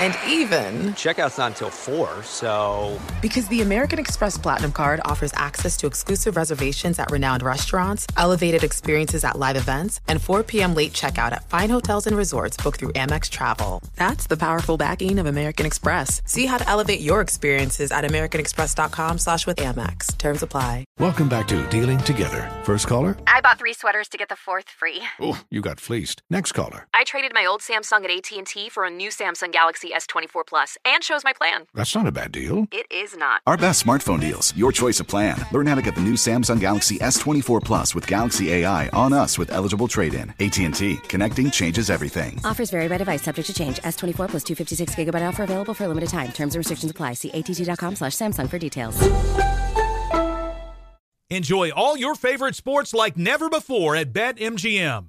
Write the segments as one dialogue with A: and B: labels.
A: And even,
B: Checkout's not until 4, so.
A: because the American Express Platinum Card offers access to exclusive reservations at renowned restaurants, elevated experiences at live events, and 4 p.m. late checkout at fine hotels and resorts booked through Amex Travel. That's the powerful backing of American Express. See how to elevate your experiences at americanexpress.com slash with Amex. Terms apply.
C: Welcome back to Dealing Together. First caller?
D: I bought three sweaters to get the fourth free.
C: Oh, you got fleeced. Next caller.
D: I traded my old Samsung at AT&T for a new Samsung Galaxy S24 Plus and shows my plan.
C: That's not a bad deal.
D: It is not.
E: Our best smartphone deals. Your choice of plan. Learn how to get the new Samsung Galaxy S24 Plus with Galaxy AI on us with eligible trade-in. AT&T. Connecting changes everything.
F: Offers vary by device, subject to change. S24 plus 256 gigabyte offer available for a limited time. Terms and restrictions apply. See att.com slash Samsung for details.
G: Enjoy all your favorite sports like never before at BetMGM.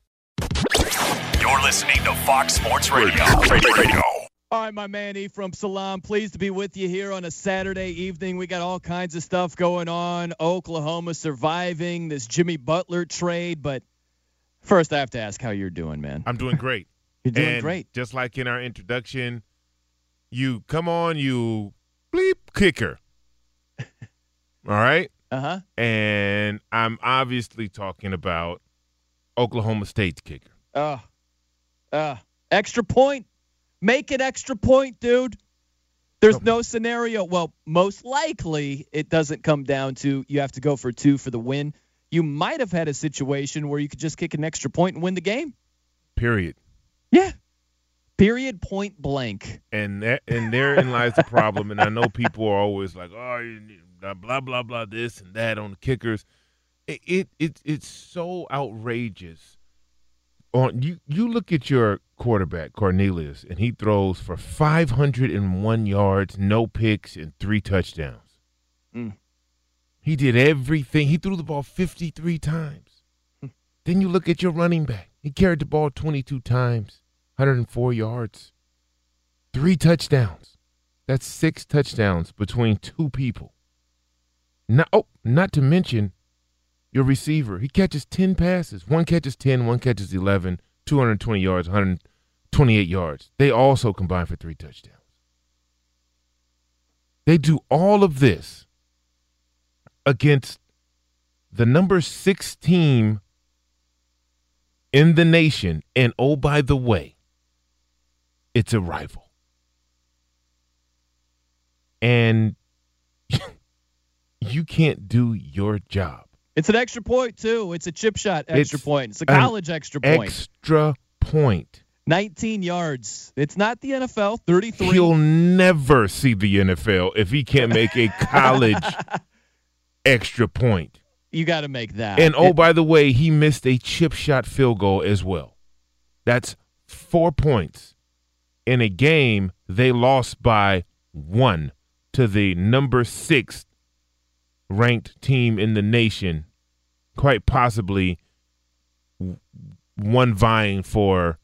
H: You're listening to Fox Sports Radio. Radio.
I: All right, my man E from Salam, pleased to be with you here on a Saturday evening. We got all kinds of stuff going on. Oklahoma surviving this Jimmy Butler trade, but first I have to ask how you're doing, man.
J: I'm doing great.
I: You're doing
J: and
I: great.
J: Just like in our introduction, you come on, you bleep kicker. All right?
I: Uh huh.
J: And I'm obviously talking about Oklahoma State's kicker.
I: Uh, uh, extra point. Make it extra point, dude. There's no scenario. Well, most likely it doesn't come down to you have to go for two for the win. You might have had a situation where you could just kick an extra point and win the game.
J: Period.
I: Yeah. Period. Point blank.
J: And that, and therein lies the problem. And I know people are always like, oh, you blah blah blah blah this and that on the kickers. It it, it it's so outrageous. On you you look at your quarterback Cornelius, and he throws for 501 yards, no picks, and three touchdowns.
I: Mm.
J: He did everything. He threw the ball 53 times. then you look at your running back. He carried the ball 22 times, 104 yards, three touchdowns. That's six touchdowns between two people. Not, oh, not to mention your receiver. He catches 10 passes. One catches 10, one catches 11, 220 yards, 128 yards. They also combine for three touchdowns. They do all of this against the number six team in the nation. And oh, by the way, it's a rival. And you can't do your job.
I: It's an extra point too. It's a chip shot extra
J: It's
I: point. It's a college extra point.
J: Extra point.
I: 19 yards. It's not the NFL. 33.
J: He'll never see the NFL if he can't make a college extra point.
I: you got to make that.
J: And oh,
I: It-
J: by the way, he missed a chip shot field goal as well. That's four points in a game they lost by one to the number six ranked team in the nation, quite possibly one vying for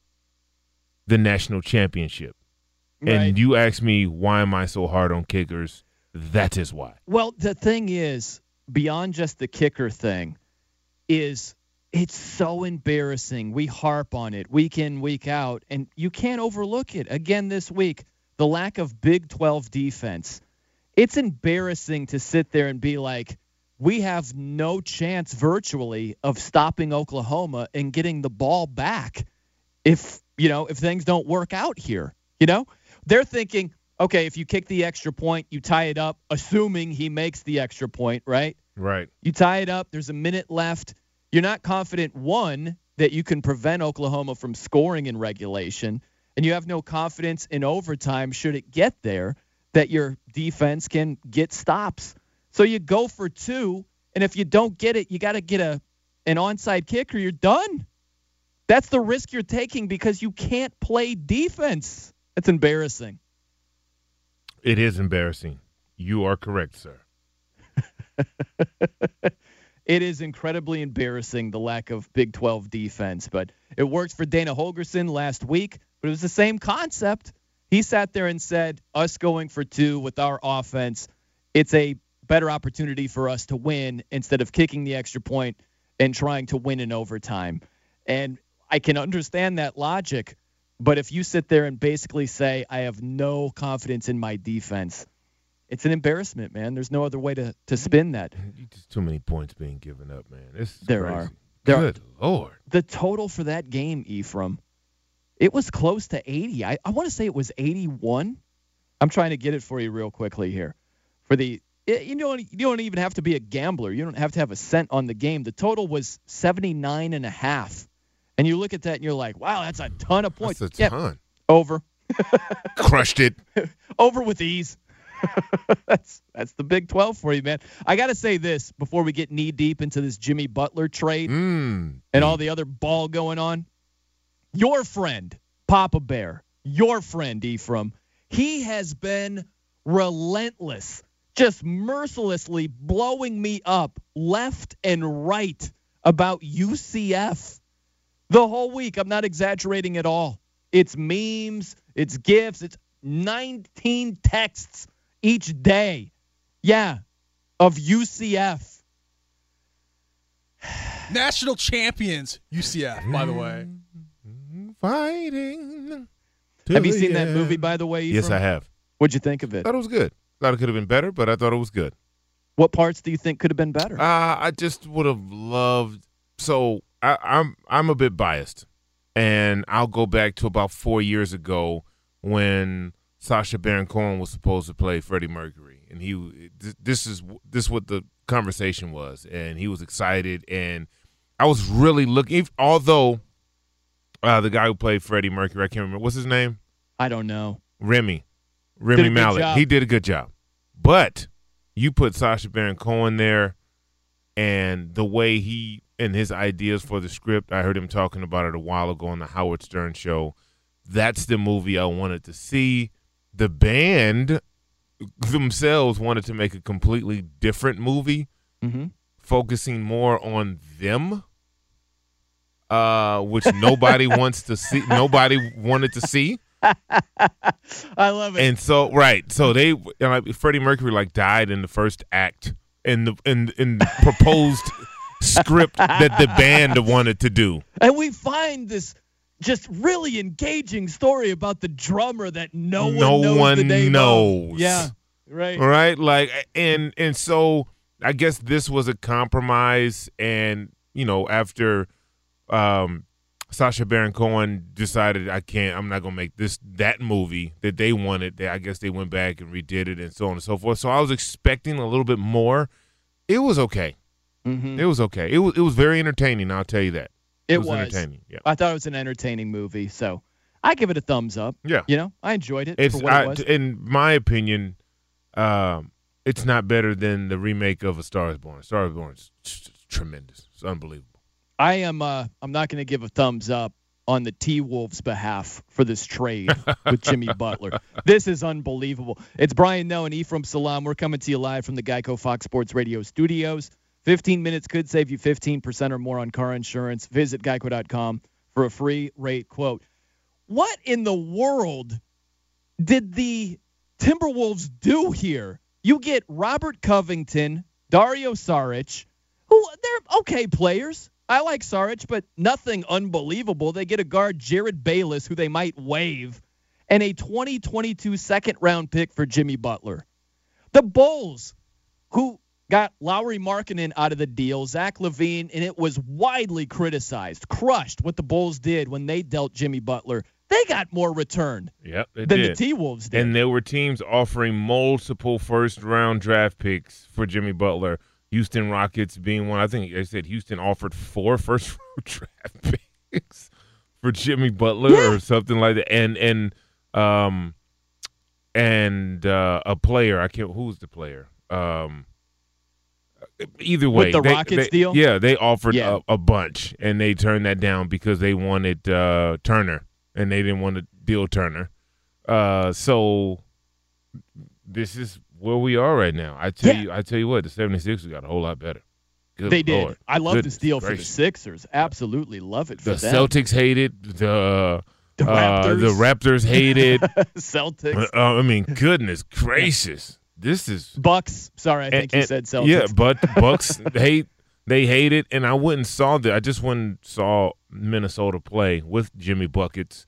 J: the national championship.
I: Right.
J: And you ask me why am I so hard on kickers? That is why.
I: Well, the thing is, beyond just the kicker thing, is it's so embarrassing. We harp on it week in, week out, and you can't overlook it. Again this week, the lack of Big 12 defense. It's embarrassing to sit there and be like, we have no chance virtually of stopping Oklahoma and getting the ball back if, you know, if things don't work out here. You know? They're thinking, okay, if you kick the extra point, you tie it up, assuming he makes the extra point, right?
J: Right.
I: You tie it up, there's a minute left. You're not confident, one, that you can prevent Oklahoma from scoring in regulation, and you have no confidence in overtime, should it get there, that your defense can get stops. So you go for two, and if you don't get it, you got to get a an onside kick or you're done. That's the risk you're taking because you can't play defense. That's embarrassing.
J: It is embarrassing. You are correct, sir.
I: it is incredibly embarrassing the lack of Big 12 defense, but it worked for Dana Holgorsen last week, but it was the same concept. He sat there and said, us going for two with our offense, it's a better opportunity for us to win instead of kicking the extra point and trying to win in overtime. And I can understand that logic, but if you sit there and basically say, I have no confidence in my defense, it's an embarrassment, man. There's no other way to, to mm-hmm. spin that.
J: Just too many points being given up, man. It's
I: There
J: crazy.
I: are. There
J: Good
I: are.
J: lord.
I: The total for that game, Ephraim, it was close to 80. I, I want to say it was 81. I'm trying to get it for you real quickly here. For the it- you don't you don't even have to be a gambler. You don't have to have a cent on the game. The total was 79 and a half. And you look at that and you're like, "Wow, that's a ton of points."
J: That's a
I: Yeah,
J: ton.
I: over.
J: Crushed it.
I: over with ease. that's that's the Big 12 for you, man. I got to say this before we get knee deep into this Jimmy Butler trade
J: Mm.
I: and all the other ball going on. Your friend, Papa Bear, your friend Ephraim, he has been relentless, just mercilessly blowing me up left and right about UCF the whole week. I'm not exaggerating at all. It's memes, it's gifs, it's 19 texts each day. Yeah, of UCF.
K: National champions, UCF, by the way.
J: Fighting.
I: Have you seen
J: the
I: that movie, by the way?
J: Yes, I have.
I: What'd you think of it?
J: I Thought it was good. Thought it could have been better, but I thought it was good.
I: What parts do you think could have been better?
J: Uh, I just would have loved. So I, I'm I'm a bit biased, and I'll go back to about four years ago when Sacha Baron Cohen was supposed to play Freddie Mercury, and he this is this is what the conversation was, and he was excited, and I was really looking. Although uh, the guy who played Freddie Mercury, I can't remember what's his name,
I: I don't know. Rami,
J: Rami
I: a good
J: Malek.
I: job.
J: He did a good job, but you put Sacha Baron Cohen there, and the way he and his ideas for the script, I heard him talking about it a while ago on the Howard Stern show. That's the movie I wanted to see. The band themselves wanted to make a completely different movie,
I: Mm-hmm.
J: focusing more on them, uh, which nobody wants to see. Nobody wanted to see.
I: I love it.
J: And so, right, so they and like Freddie Mercury like died in the first act in the in in the proposed script that the band wanted to do.
I: And we find this just really engaging story about the drummer that no one
J: No
I: knows
J: one knows.
I: Of. Yeah, right.
J: Right, like and and so I guess this was a compromise, and you know after um Sacha Baron Cohen decided I can't, I'm not gonna make this that movie that they wanted. They, I guess they went back and redid it and so on and so forth. So I was expecting a little bit more. It was okay.
I: Mm-hmm.
J: It was okay. It was it was very entertaining. I'll tell you that.
I: It
J: was,
I: was.
J: entertaining. Yeah.
I: I thought it was an entertaining movie, so I give it a thumbs up.
J: Yeah.
I: You know, I enjoyed it
J: It's
I: for what
J: I,
I: it was.
J: in my opinion, um, it's not better than the remake of A Star Is Born. A Star Is Born is tremendous. It's unbelievable.
I: I am. Uh, I'm not going to give a thumbs up on the T Wolves' behalf for this trade with Jimmy Butler. This is unbelievable. It's Brian Noe and Ephraim Salaam. We're coming to you live from the Geico Fox Sports Radio studios. 15 minutes could save you 15% or more on car insurance. Visit geico.com for a free rate quote. what in the world did the Timberwolves do here? You get Robert Covington, Dario Saric, who they're okay players. I like Saric, but nothing unbelievable. They get a guard, Jerryd Bayless, who they might waive, and a 2022 second round pick for Jimmy Butler. The Bulls, who got Lauri Markkanen out of the deal, Zach LaVine, and it was widely criticized, crushed what the Bulls did when they dealt Jimmy Butler. They got more return
J: Yep,
I: than
J: did.
I: the T Wolves did.
J: And there were teams offering multiple first round draft picks for Jimmy Butler. Houston Rockets being one. I think they said Houston offered four first round draft picks for Jimmy Butler or something like that. And and um and uh, a player. I can't. Who's the player? Um. Either way,
I: With the
J: they-
I: Rockets
J: they-
I: deal?
J: yeah, they offered
I: Yeah.
J: A, a bunch, and they turned that down because they wanted uh, Turner, and they didn't want to deal Turner. Uh, so this is where we are right now. I tell
I: Yeah.
J: you, I tell you what, the 76ers got a whole lot better. Good
I: they did. I love
J: Goodness
I: this deal for the. Sixers. Absolutely love it for
J: The
I: them.
J: Celtics hate it. The
I: The
J: uh,
I: Raptors.
J: the Raptors hate it.
I: Celtics.
J: Uh, I mean, goodness gracious, this is
I: Bucks. Sorry, I think
J: and-
I: you said Celtics.
J: Yeah, but Bucks hate they hate it, and I went and saw that. I just went and saw Minnesota play with Jimmy buckets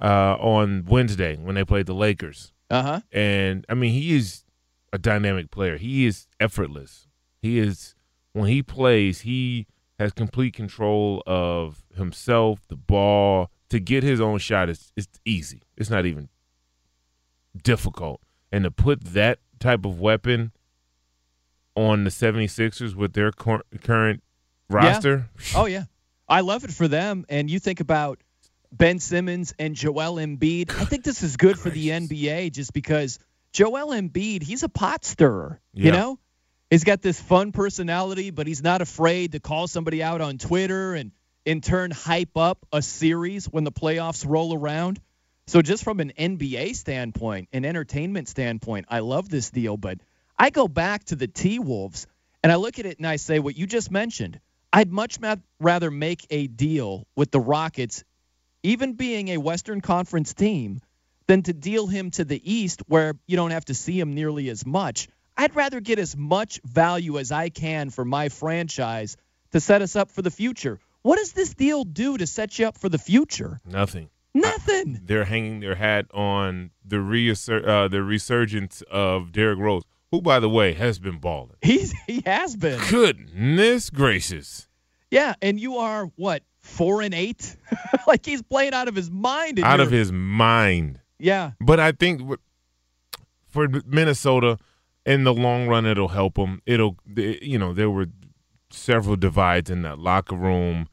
J: uh, on Wednesday when they played the Lakers.
I: Uh huh.
J: And I mean, he is a dynamic player. He is effortless. He is when he plays, he has complete control of himself, the ball. To get his own shot is it's easy. It's not even difficult. And to put that type of weapon on the 76ers with their cor- current roster,
I: Oh yeah, I love it for them. And you think about Ben Simmons and Joel Embiid. I think this is good for the NBA just because Joel Embiid, he's a pot stirrer. You know, he's got this fun personality, but he's not afraid to call somebody out on Twitter and in turn hype up a series when the playoffs roll around. So just from an NBA standpoint, an entertainment standpoint, I love this deal. But I go back to the T Wolves and I look at it and I say what you just mentioned. I'd much ma- rather make a deal with the Rockets, even being a Western Conference team, than to deal him to the East where you don't have to see him nearly as much. I'd rather get as much value as I can for my franchise to set us up for the future. What does this deal do to set you up for the future?
J: nothing.
I: Nothing.
J: They're hanging their hat on the reassur- uh, the resurgence of Derrick Rose, who, by the way, has been balling.
I: He's he has been.
J: Goodness gracious.
I: Yeah, and you are what four and eight? like he's playing out of his mind.
J: Out of his mind.
I: Yeah.
J: But I think for Minnesota, in the long run, it'll help them. It'll, you know, there were several divides in that locker room.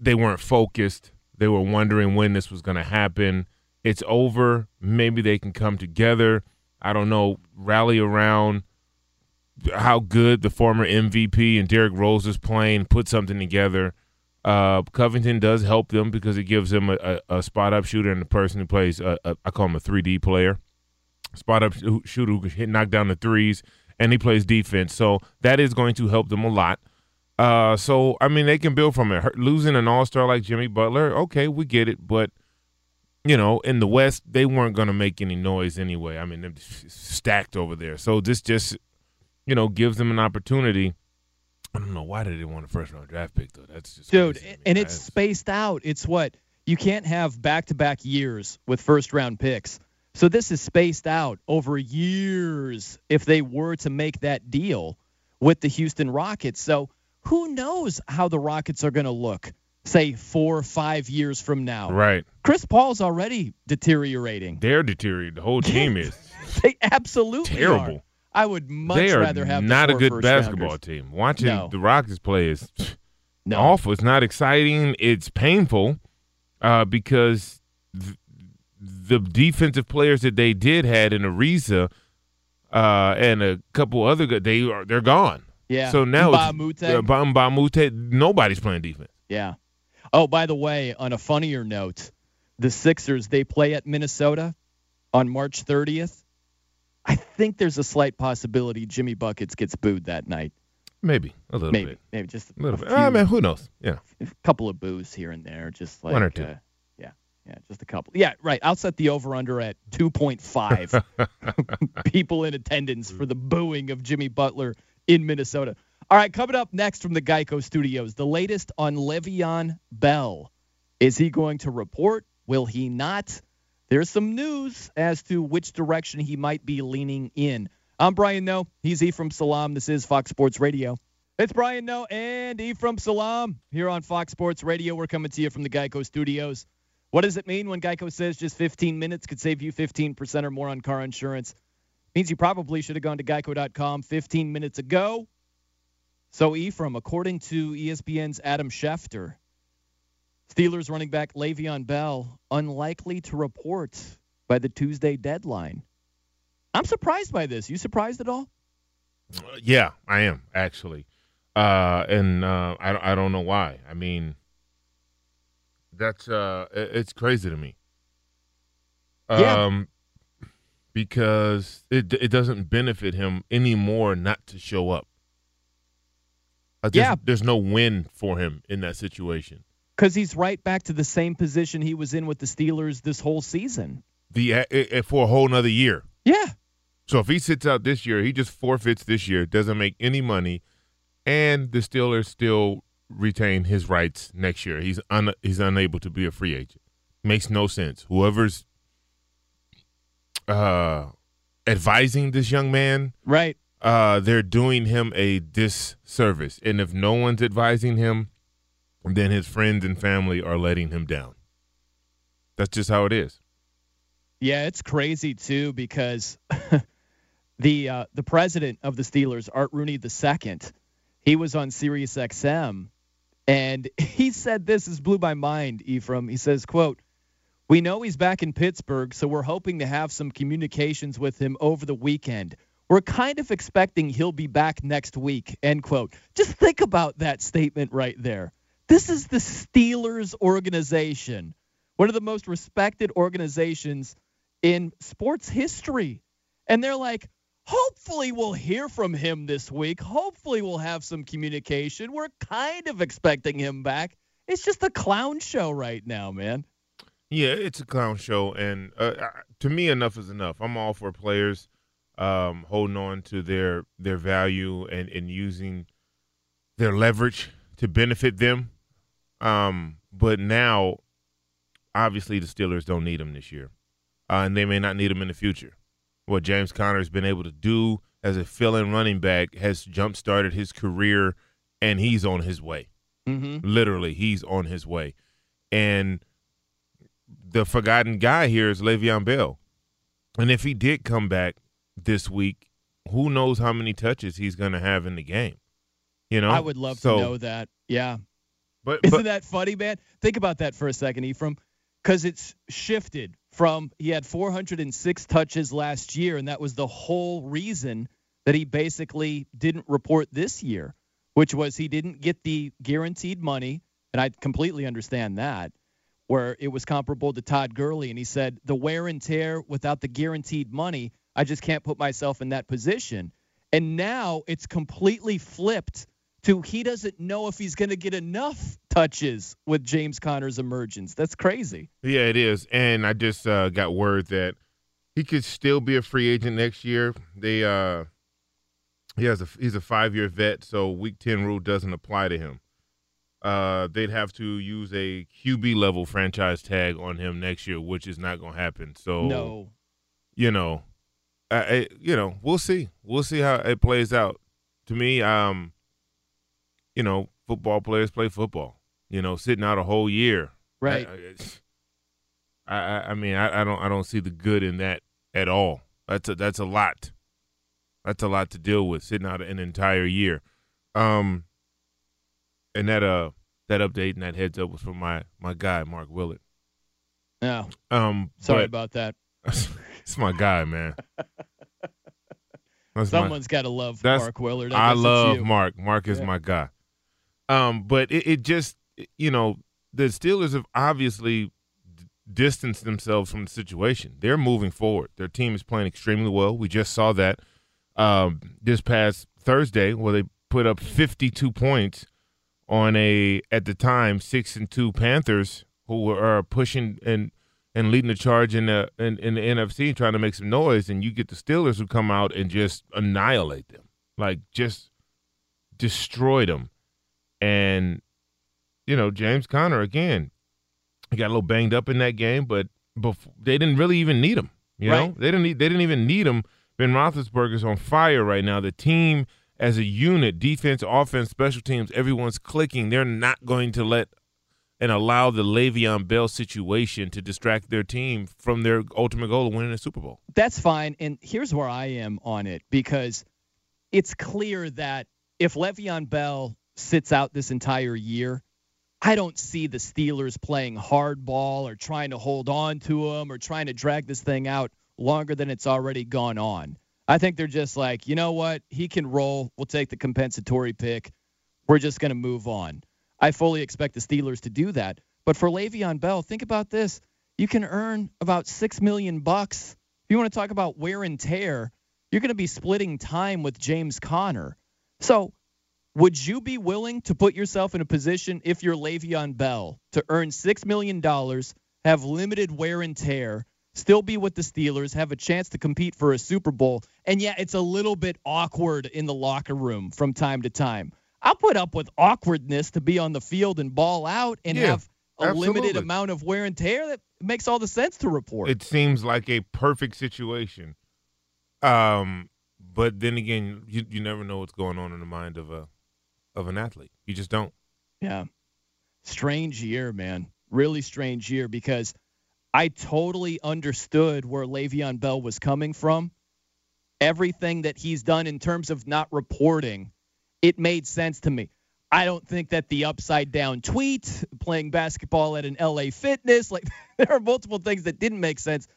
J: They weren't focused. They were wondering when this was going to happen. It's over. Maybe they can come together. I don't know, rally around how good the former MVP and Derrick Rose is playing, put something together. Uh, Covington does help them because it gives them a, a, a spot up shooter and the person who plays, uh, a, I call him a 3D player, spot up shooter who can hit, knock down the threes, and he plays defense. So that is going to help them a lot. Uh, so I mean, they can build from it. Losing an All Star like Jimmy Butler, okay, we get it, but you know, in the West, they weren't going to make any noise anyway. I mean, they're stacked over there. So this just, you know, gives them an opportunity. I don't know why they didn't want a first round draft pick though. That's just
I: dude
J: to
I: and it's spaced out it's what you can't have back-to-back years with first round picks so this is spaced out over years if they were to make that deal with the houston rockets so who knows how the rockets are going to look say four or five years from now
J: right.
I: chris paul's already deteriorating
J: They're deteriorated. The whole team is
I: they absolutely
J: terrible.
I: are. I would much
J: they are
I: rather have the
J: not a good basketball team. Watching
I: No.
J: the Rockets play is
I: No.
J: awful. It's not exciting. It's painful uh, because th- the defensive players that they did had in Ariza uh, and a couple other good, they are they're gone.
I: Yeah.
J: So now
I: Mbah a Moute.
J: it's uh, Mbah a Moute, Nobody's playing defense.
I: Yeah. Oh, by the way, on a funnier note, the Sixers they play at Minnesota on March 30th. I think there's a slight possibility Jimmy Buckets gets booed that night.
J: Maybe a little
I: maybe,
J: bit.
I: maybe just
J: A little
I: a
J: bit.
I: few-
J: I mean, who knows? Yeah.
I: a couple of boos here and there, just like
J: One or two.
I: uh, yeah, Yeah, just a couple. Yeah, right. I'll set the over under at 2.5 people in attendance for the booing of Jimmy Butler in Minnesota. All right, coming up next from the Geico Studios, the latest on Le'Veon Bell. Is he going to report? Will he not? There's some news as to which direction he might be leaning in. I'm Brian Noe. He's Ephraim Salaam. This is Fox Sports Radio. It's Brian Noe and Ephraim Salaam here on Fox Sports Radio. We're coming to you from the Geico Studios. What does it mean when Geico says just 15 minutes could save you 15% or more on car insurance? It means you probably should have gone to geico.com 15 minutes ago. So, Ephraim, according to ESPN's Adam Schefter, Steelers running back Le'Veon Bell unlikely to report by the Tuesday deadline. I'm surprised by this. You surprised at all?
J: Yeah, I am actually, uh, and uh, I I don't know why. I mean, that's uh, it's crazy to me.
I: Yeah.
J: Um, because it it doesn't benefit him anymore not to show up. Uh,
I: Yeah.
J: there's no win for him in that situation.
I: Because he's right back to the same position he was in with the Steelers this whole season.
J: The uh, uh, for a whole nother year.
I: Yeah.
J: So if he sits out this year, he just forfeits this year, doesn't make any money, and the Steelers still retain his rights next year. He's un, he's unable to be a free agent. Makes no sense. Whoever's uh, advising this young man,
I: Right.
J: uh, they're doing him a disservice. And if no one's advising him, then his friends and family are letting him down. That's just how it is.
I: Yeah, it's crazy too because the uh, the president of the Steelers, Art Rooney II, he was on Sirius XM, and he said this is blew my mind. Ephraim, he says, "quote We know he's back in Pittsburgh, so we're hoping to have some communications with him over the weekend. We're kind of expecting he'll be back next week." End quote. Just think about that statement right there. This is the Steelers organization, one of the most respected organizations in sports history. And they're like, hopefully we'll hear from him this week. Hopefully we'll have some communication. We're kind of expecting him back. It's just a clown show right now, man.
J: Yeah, it's a clown show, and uh, to me, enough is enough. I'm all for players um, holding on to their their value and, and using their leverage to benefit them. Um, but now, obviously, the Steelers don't need him this year, uh, and they may not need him in the future. What James Conner has been able to do as a fill-in running back has jump-started his career, and he's on his way.
I: Mm-hmm.
J: Literally, he's on his way, and the forgotten guy here is Le'Veon Bell. And if he did come back this week, who knows how many touches he's going to have in the game? You know,
I: I would love
J: So-
I: to know that. Yeah.
J: But,
I: Isn't that funny, man? Think about that for a second, Ephraim, because it's shifted from he had 406 touches last year, and that was the whole reason that he basically didn't report this year, which was he didn't get the guaranteed money, and I completely understand that, where it was comparable to Todd Gurley, and he said the wear and tear without the guaranteed money, I just can't put myself in that position. And now it's completely flipped to he doesn't know if he's going to get enough touches with James Conner's emergence. That's crazy.
J: yeah, it is. And I just uh, got word that he could still be a free agent next year. They uh, he has a he's a five year vet, so Week Ten rule doesn't apply to him. Uh, they'd have to use a QB level franchise tag on him next year, which is not going to happen. So
I: No.
J: you know, I, I, you know, we'll see. We'll see how it plays out. To me, um, you know, football players play football. You know, sitting out a whole year,
I: Right.
J: I, I, I mean, I, I don't, I don't see the good in that at all. That's a, that's a lot. That's a lot to deal with sitting out an entire year. Um, and that, uh, that update and that heads up was from my, my guy Mark Willard.
I: No.
J: Um,
I: Sorry
J: but-
I: about that.
J: it's my guy, man. That's
I: Someone's got to love Mark Willard.
J: I,
I: it's
J: love. Mark. Mark is
I: Yeah.
J: my guy. Um, but it, it just, you know, the Steelers have obviously distanced themselves from the situation. They're moving forward. Their team is playing extremely well. We just saw that um, this past Thursday, where they put up 52 points on a at the time six and two Panthers who were uh, pushing and and leading the charge in the in, in the NFC, trying to make some noise, and you get the Steelers who come out and just annihilate them, like just destroy them, and you know James Conner again, he got a little banged up in that game, but before, they didn't really even need him. You know, they didn't need, they didn't even need him. Ben Roethlisberger's on fire right now. The team as a unit, defense, offense, special teams, everyone's clicking. They're not going to let and allow the Le'Veon Bell situation to distract their team from their ultimate goal of winning a Super Bowl.
I: That's fine. And here's where I am on it because it's clear that if Le'Veon Bell sits out this entire year, I don't see the Steelers playing hardball or trying to hold on to him or trying to drag this thing out longer than it's already gone on. I think they're just like, you know what? He can roll. We'll take the compensatory pick. We're just going to move on. I fully expect the Steelers to do that. But for Le'Veon Bell, think about this. You can earn about six million bucks. If you want to talk about wear and tear, you're going to be splitting time with James Conner. So would you be willing to put yourself in a position if you're Le'Veon Bell to earn six million dollars, have limited wear and tear, still be with the Steelers, have a chance to compete for a Super Bowl, and yeah, it's a little bit awkward in the locker room from time to time. I'll put up with awkwardness to be on the field and ball out and
J: Yeah,
I: have a limited amount of wear and tear. That makes all the sense to report.
J: It seems like a perfect situation. Um, but then again, you you never know what's going on in the mind of a of an athlete. You just don't.
I: Yeah. Strange year, man. Really strange year because I totally understood where Le'Veon Bell was coming from. Everything that he's done in terms of not reporting, it made sense to me. I don't think that the upside down tweet, playing basketball at an LA Fitness, like there are multiple things that didn't make sense,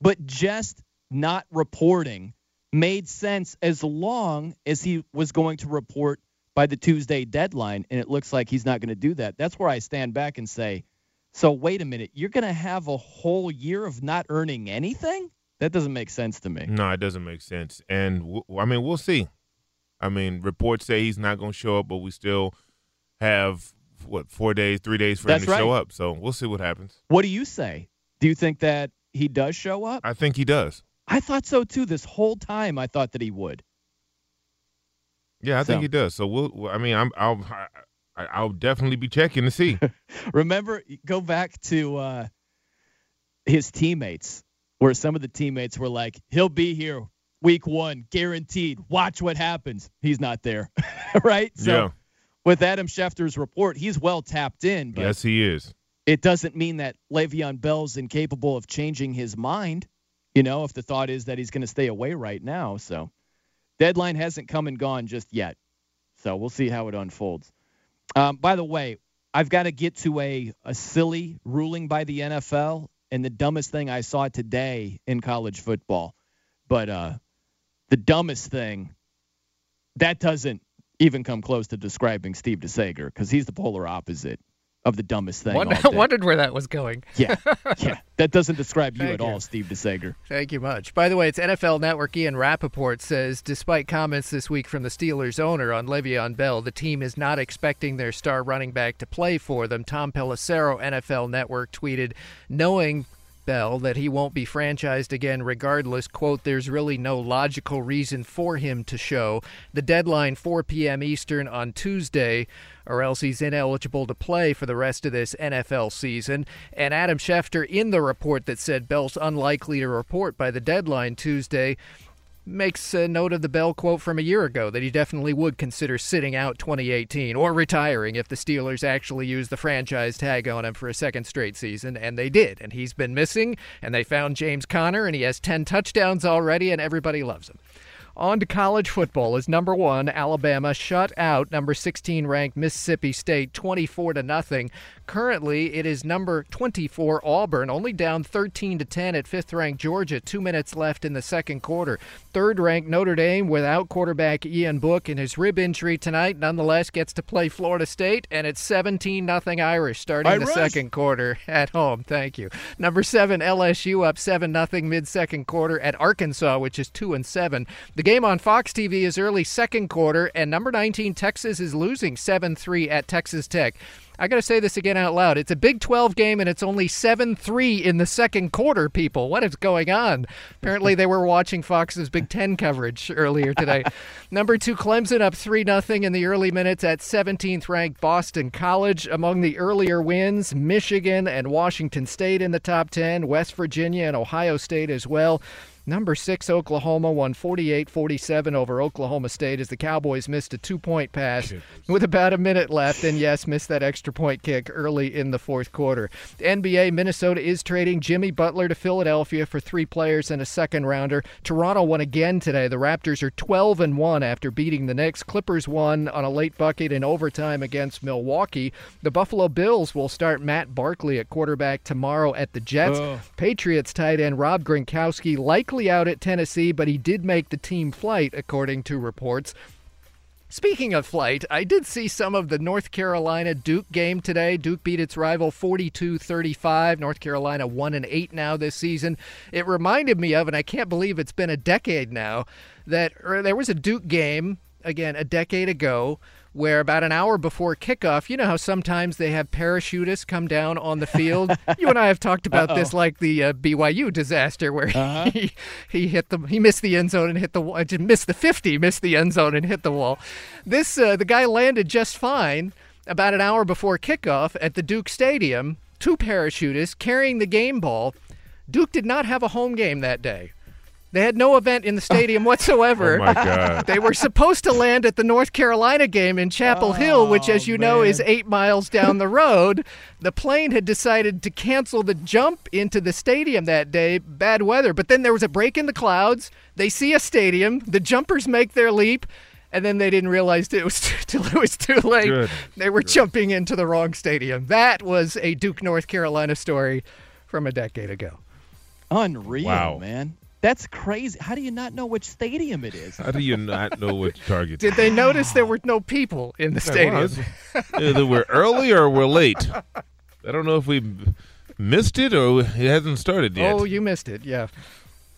I: but just not reporting made sense as long as he was going to report by the Tuesday deadline, and it looks like he's not going to do that. That's where I stand back and say, so wait a minute, you're going to have a whole year of not earning anything? That doesn't make sense to me.
J: No, it doesn't make sense. And w- I mean, we'll see. I mean, reports say he's not going to show up, but we still have what four days, three days for
I: That's
J: him to show
I: right.
J: up. So we'll see what happens.
I: What do you say? Do you think that he does show up?
J: I think he does.
I: I thought so too. This whole time, I thought that he would.
J: Yeah, I think he does. So we'll. I mean, I'm. I'll. I, I'll definitely be checking to see.
I: Remember, go back to uh, his teammates, where some of the teammates were like, "He'll be here week one, guaranteed. Watch what happens." He's not there, right? So
J: Yeah.
I: with Adam Schefter's report, he's well tapped in, but
J: yes, he is.
I: it doesn't mean that Le'Veon Bell's incapable of changing his mind. You know, if the thought is that he's going to stay away right now, so deadline hasn't come and gone just yet. So we'll see how it unfolds. Um, by the way, I've got to get to a, a silly ruling by the NFL and the dumbest thing I saw today in college football. But uh, the dumbest thing, that doesn't even come close to describing Steve DeSager because he's the polar opposite of the dumbest thing.
L: Wonder- wondered where that was going.
I: Yeah, yeah. That doesn't describe you at
L: you.
I: all, Steve DeSager.
L: Thank you much. By the way, it's NFL Network Ian Rapoport says despite comments this week from the Steelers owner on Le'Veon Bell, the team is not expecting their star running back to play for them. Tom Pelissero, NFL Network, tweeted, knowing Bell that he won't be franchised again regardless. Quote, there's really no logical reason for him to show. The deadline 4 p.m. Eastern on Tuesday, or else he's ineligible to play for the rest of this NFL season. And Adam Schefter, in the report that said Bell's unlikely to report by the deadline Tuesday, makes a note of the Bell quote from a year ago that he definitely would consider sitting out 2018 or retiring if the Steelers actually used the franchise tag on him for a second straight season, and they did. And he's been missing, and they found James Conner, and he has 10 touchdowns already, and everybody loves him. On to college football is number one Alabama shut out number 16 ranked Mississippi State 24 to nothing. Currently, it is number 24 Auburn only down 13 to 10 at fifth ranked Georgia. Two minutes left in the second quarter. Third ranked Notre Dame without quarterback Ian Book and his rib injury tonight. Nonetheless, gets to play Florida State and it's 17 nothing Irish starting the second quarter at home. Thank you. Number seven LSU up seven nothing mid second quarter at Arkansas, which is two and seven. The game on Fox TV is early second quarter, and number 19 Texas is losing 7 3 at Texas Tech. I got to say this again out loud. It's a Big 12 game and it's only 7 3 in the second quarter, people. What is going on? Apparently, they were watching Fox's Big 10 coverage earlier today. Number two, Clemson up 3 0 in the early minutes at 17th ranked Boston College. Among the earlier wins, Michigan and Washington State in the top 10, West Virginia and Ohio State as well. Number six, Oklahoma won 48 47 over Oklahoma State as the Cowboys missed a two point pass with about a minute left, and yes, missed that extra point kick early in the fourth quarter. NBA, Minnesota is trading Jimmy Butler to Philadelphia for three players and a second rounder. Toronto won again today. The Raptors are 12 and 1 after beating the Knicks. Clippers won on a late bucket in overtime against Milwaukee. The Buffalo Bills will start Matt Barkley at quarterback tomorrow at the Jets.
I: Ugh.
L: Patriots tight end Rob Gronkowski likely out at Tennessee, but he did make the team flight, according to reports. Speaking of flight, I did see some of the North Carolina Duke game today. Duke beat its rival 42-35. North Carolina 1 and 8 now this season. It reminded me of and I can't believe it's been a decade now that er, there was a Duke game again a decade ago where about an hour before kickoff, you know how sometimes they have parachutists come down on the field. you and I have talked about this,
I: Uh-oh.
L: like the uh, BYU disaster, where
I: Uh-huh.
L: he, he hit the he missed the end zone and hit the wall. Just missed the fifty, missed the end zone and hit the wall. This uh, the guy landed just fine about an hour before kickoff at the Duke Stadium. Two parachutists carrying the game ball. Duke did not have a home game that day. They had no event in the stadium oh whatsoever.
J: Oh, my God.
L: They were supposed to land at the North Carolina game in Chapel oh, Hill, which, as you know, is eight miles down the road. The plane had decided to cancel the jump into the stadium that day, bad weather. But then there was a break in the clouds. They see a stadium. The jumpers make their leap. And then they didn't realize it was till it was too late.
J: Good.
L: They were jumping into the wrong stadium. That was a Duke, North Carolina story from a decade ago.
I: Unreal,
J: Wow.
I: man. That's crazy. How do you not know which stadium it is?
J: How do you not know which target?
L: Did they notice there were no people in the stadium?
J: Either we're early or we're late. I don't know if we missed it or it hasn't started yet.
L: Oh, you missed it. Yeah.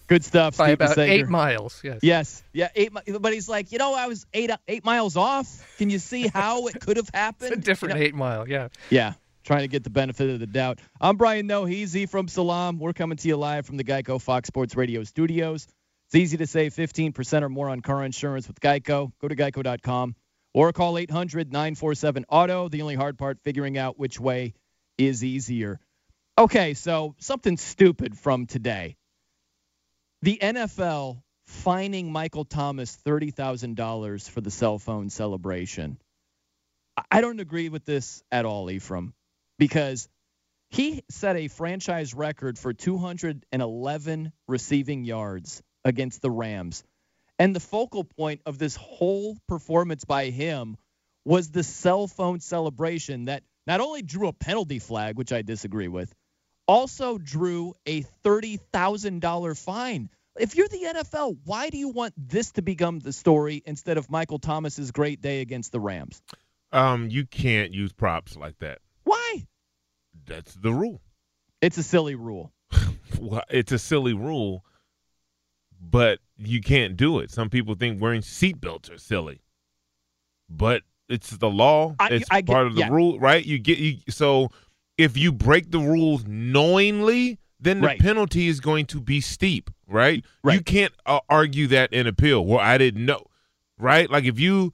I: Good stuff,
L: By
I: Steve
L: about
I: Sager.
L: eight miles. Yes.
I: Yes, yeah, eight. mi- But he's like, you know, I was eight eight miles off. Can you see how it could have happened?
L: It's a different
I: You know-
L: eight mile. Yeah.
I: Yeah, trying to get the benefit of the doubt. I'm Brian Noheezy from Salaam. We're coming to you live from the Geico Fox Sports Radio studios. It's easy to save 15% or more on car insurance with Geico. Go to geico.com or call 800 947 Auto. The only hard part, figuring out which way is easier. Okay, so something stupid from today. The NFL fining Michael Thomas $30,000 for the cell phone celebration. I- I don't agree with this at all, Ephraim, because he set a franchise record for 211 receiving yards against the Rams. And the focal point of this whole performance by him was the cell phone celebration that not only drew a penalty flag, which I disagree with, also drew a $30,000 fine. If you're the NFL, why do you want this to become the story instead of Michael Thomas's great day against the Rams?
J: Um, you can't use props like that. That's the rule.
I: It's a silly rule.
J: Well, It's a silly rule, but you can't do it. Some people think wearing seatbelts are silly, but it's the law.
I: I-
J: it's
I: I
J: part of the
I: yeah.
J: rule, right? You get you. So if you break the rules knowingly, then the
I: Right.
J: penalty is going to be steep, right? You can't uh, argue that in appeal. Well, I didn't know, right? Like if you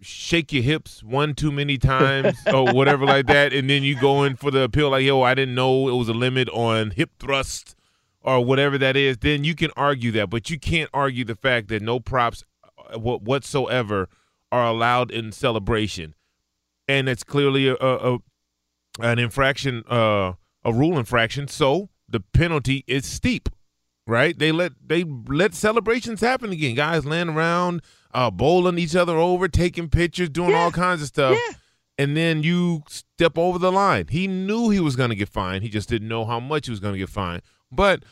J: shake your hips one too many times or whatever like that, and then you go in for the appeal like, yo, I didn't know it was a limit on hip thrust or whatever that is, then you can argue that. But you can't argue the fact that no props uh, whatsoever are allowed in celebration, and it's clearly a, a, a an infraction, uh, a rule infraction. So the penalty is steep right? They let they let celebrations happen again. Guys land around, uh, bowling each other over, taking pictures, doing all kinds of stuff. And then you step over the line. He knew he was going to get fined. He just didn't know how much he was going to get fined. But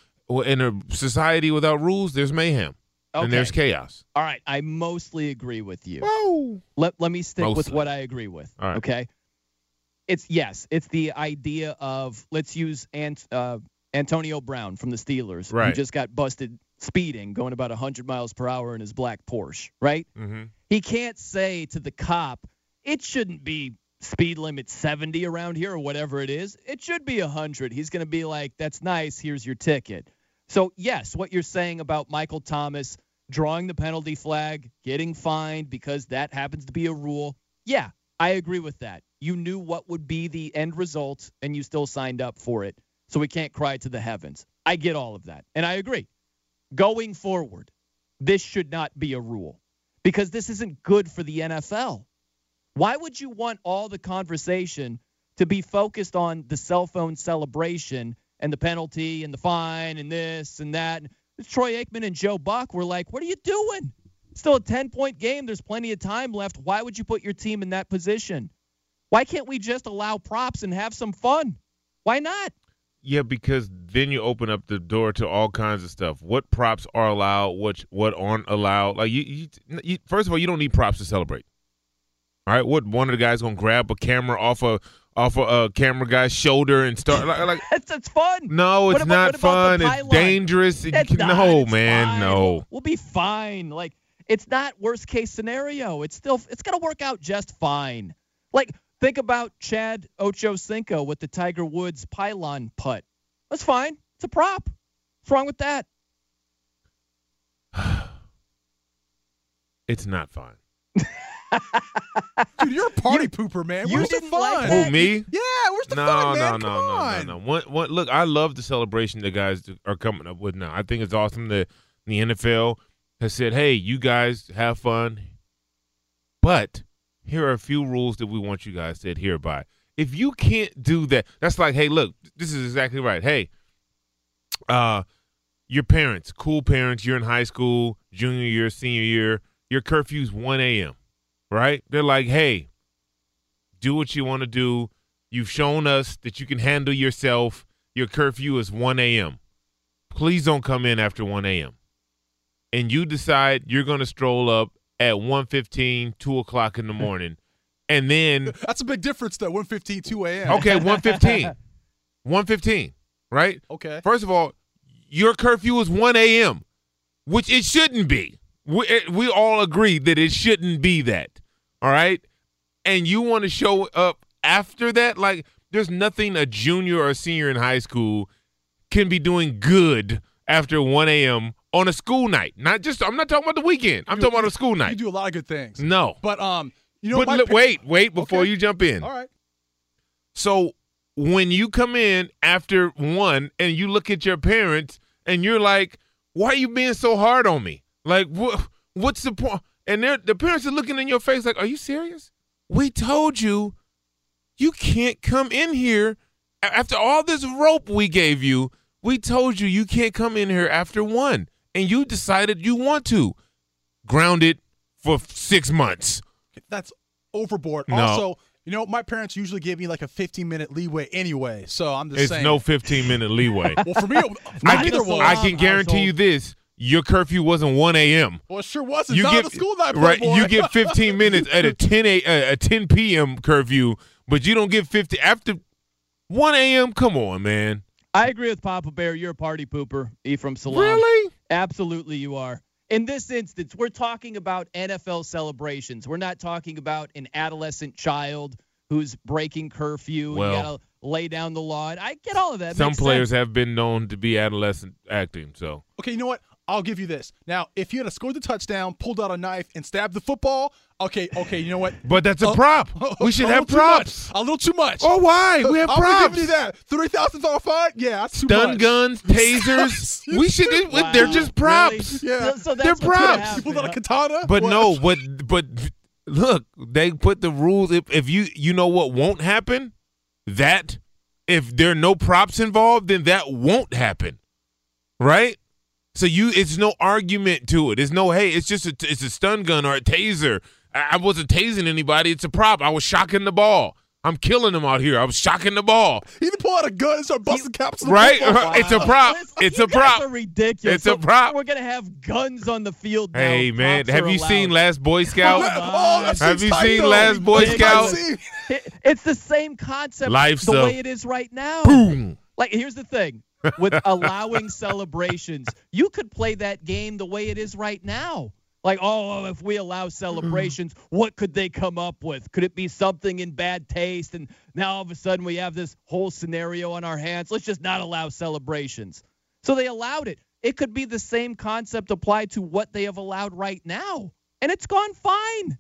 J: in a society without rules, there's mayhem and there's chaos.
I: All right, I mostly agree with you.
J: Whoa.
I: Let let me stick with what I agree with.
J: All right.
I: Okay. It's yes, it's the idea of let's use Ant, uh, Antonio Brown from the Steelers, who
J: Right.
I: just got busted speeding, going about 100 miles per hour in his black Porsche, right?
J: Mm-hmm.
I: He can't say to the cop, it shouldn't be speed limit 70 around here or whatever it is. It should be 100. He's going to be like, that's nice. Here's your ticket. So, yes, what you're saying about Michael Thomas drawing the penalty flag, getting fined because that happens to be a rule. Yeah, I agree with that. You knew what would be the end result and you still signed up for it. So we can't cry to the heavens. I get all of that. And I agree. Going forward, this should not be a rule because this isn't good for the NFL. Why would you want all the conversation to be focused on the cell phone celebration and the penalty and the fine and this and that? Troy Aikman and Joe Buck were like, what are you doing? Still a 10 point game. There's plenty of time left. Why would you put your team in that position? Why can't we just allow props and have some fun? Why not?
J: Yeah, because then you open up the door to all kinds of stuff. What props are allowed? What what aren't allowed? Like you, you, you first of all, you don't need props to celebrate. All right, what one of the guys gonna grab a camera off a off a uh, camera guy's shoulder and start like, like
I: that's, that's fun.
J: No, it's
I: about-
J: not
I: what about the
J: fun. It's dangerous.
I: It's
J: can-
I: not.
J: no,
I: It's
J: man,
I: fine.
J: no.
I: We'll, we'll be fine. Like it's not worst case scenario. It's still it's gonna work out just fine. Like think about Chad Ochocinco with the Tiger Woods pylon putt. That's fine. It's a prop. What's wrong with that?
J: It's not fun.
K: Dude, you're a party pooper, man.
I: you
K: Where's the
I: didn't like
K: fun?
I: that?
J: Who me?
K: Yeah, where's the
J: no,
K: fun, man?
J: no,
K: Come
J: no,
K: on.
J: no, no. One, one, look, I love the celebration the guys are coming up with now. I think it's awesome that the NFL has said, "Hey, you guys have fun," but here are a few rules that we want you guys to adhere by. If you can't do that, that's like, hey, look, this is exactly right. Hey, uh, your parents, cool parents, you're in high school, junior year, senior year, your curfew's 1 a.m., right? They're like, hey, do what you want to do. You've shown us that you can handle yourself. Your curfew is 1 a.m. Please don't come in after 1 a.m. And you decide you're going to stroll up at 1.15, 2 o'clock in the morning. And then
K: That's a big difference, though. 1:15, 2 a.m.
J: Okay, 115. 115, right?
K: Okay.
J: First of all, your curfew is 1 a.m., which it shouldn't be. We, eh, we all agree that it shouldn't be that. All right? And you want to show up after that? Like, there's nothing a junior or senior in high school can be doing good after 1 a.m. on a school night. Not just, I'm not talking about the weekend. I'm
K: You-
J: talking about a school night.
K: You do a lot of good things.
J: No.
K: But um, you know,
J: but look,
K: pa-
J: wait, wait before
K: Okay.
J: you jump in.
K: All right.
J: So when you come in after one and you look at your parents and you're like, "Why are you being so hard on me? Like, what? What's the point?" And they're, the parents are looking in your face like, "Are you serious? We told you you can't come in here after all this rope we gave you. We told you you can't come in here after one, and you decided you want to. Grounded for six months.
K: That's overboard.
J: No.
K: Also, you know, my parents usually give me like a 15 minute leeway anyway. So I'm just saying.
J: It's
K: saying.
J: no 15 minute leeway.
K: well, for me, it-
J: I
K: neither
J: can,
K: was.
J: I can guarantee you this: your curfew wasn't 1 a.m.
K: Well, it sure was. It's
J: You
K: not
J: get
K: a school night,
J: right.
K: Playboy.
J: You get 15 minutes at a 10 a, uh, a 10 p.m. curfew, but you don't get 50 after 1 a.m. Come on, man.
I: I agree with Papa Bear. You're a party pooper, Ephraim Salaam.
J: Really?
I: Absolutely, you are. In this instance, we're talking about NFL celebrations. We're not talking about an adolescent child who's breaking curfew.
J: Well-
I: you gotta lay down the law. And I get all of that.
J: Some
I: Makes
J: players
I: sense.
J: have been known to be adolescent acting. So
K: Okay, you know what? I'll give you this. Now, if you had scored the touchdown, pulled out a knife, and stabbed the football, okay, okay, you know what?
J: But that's a
K: Oh,
J: prop. We should have
K: little too much.
J: props.
K: A little too much.
J: Oh, why? We have
K: I'm
J: props.
K: giving you that. Three thousand dollar fine. Yeah, that's too
J: Stun
K: much.
J: guns, tasers. we should.
I: Wow.
J: They're just props.
I: Really?
K: Yeah.
I: So, so that's
J: They're props.
I: happen,
K: You pulled out a katana.
J: But
K: What?
J: no, but but look, they put the rules. If if you you know what won't happen, that if there are no props involved, then that won't happen, right? So you, it's no argument to it. It's no hey, it's just a it's a stun gun or a taser. I, I wasn't tasing anybody. It's a prop. I was shocking the ball. I'm killing them out here. I was shocking the ball.
K: He didn't pull out a gun and start busting caps. on the
J: Right?
K: football.
J: It's a prop. It's
I: you
J: a
I: guys
J: prop.
I: Are ridiculous.
J: It's a prop.
I: We're gonna have guns on the field. now.
J: Hey man,
I: Props
J: have
I: are
J: you seen. Last Boy Scout?
K: Oh, that
J: Have you seen
K: though.
J: Last Boy
K: It's
J: Scout?
I: It- it's the same concept
J: Life's
I: the
J: a-
I: way it is right now.
J: Boom.
I: Like here's the thing. With allowing celebrations. You could play that game the way it is right now. Like, oh, oh if we allow mm. celebrations, what could they come up with? Could it be something in bad taste? And now all of a sudden we have this whole scenario on our hands. Let's just not allow celebrations. So they allowed it. It could be the same concept applied to what they have allowed right now. And it's gone fine.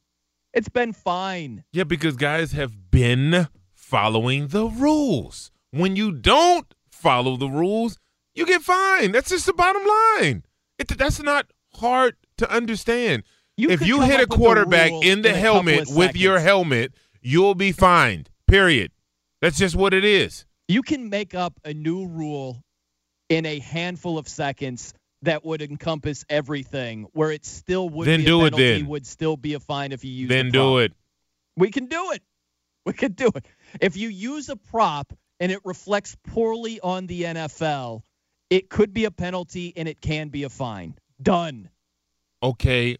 I: It's been fine.
J: Yeah, because guys have been following the rules. When you don't follow the rules, you get fined. That's just the bottom line. It, that's not hard to understand.
I: You
J: if you hit a
I: up with a
J: quarterback
I: rule
J: in the
I: in
J: helmet with your helmet, you'll be fined. Period. That's just what it is.
I: You can make up a new rule in a handful of seconds that would encompass everything, where it still would
J: Then
I: be
J: do
I: a
J: it then.
I: would still be a fine if you use.
J: Then
I: a
J: do it.
I: We can do it. We can do it. If you use a prop and it reflects poorly on the NFL, it could be a penalty and it can be a fine. Done.
J: Okay,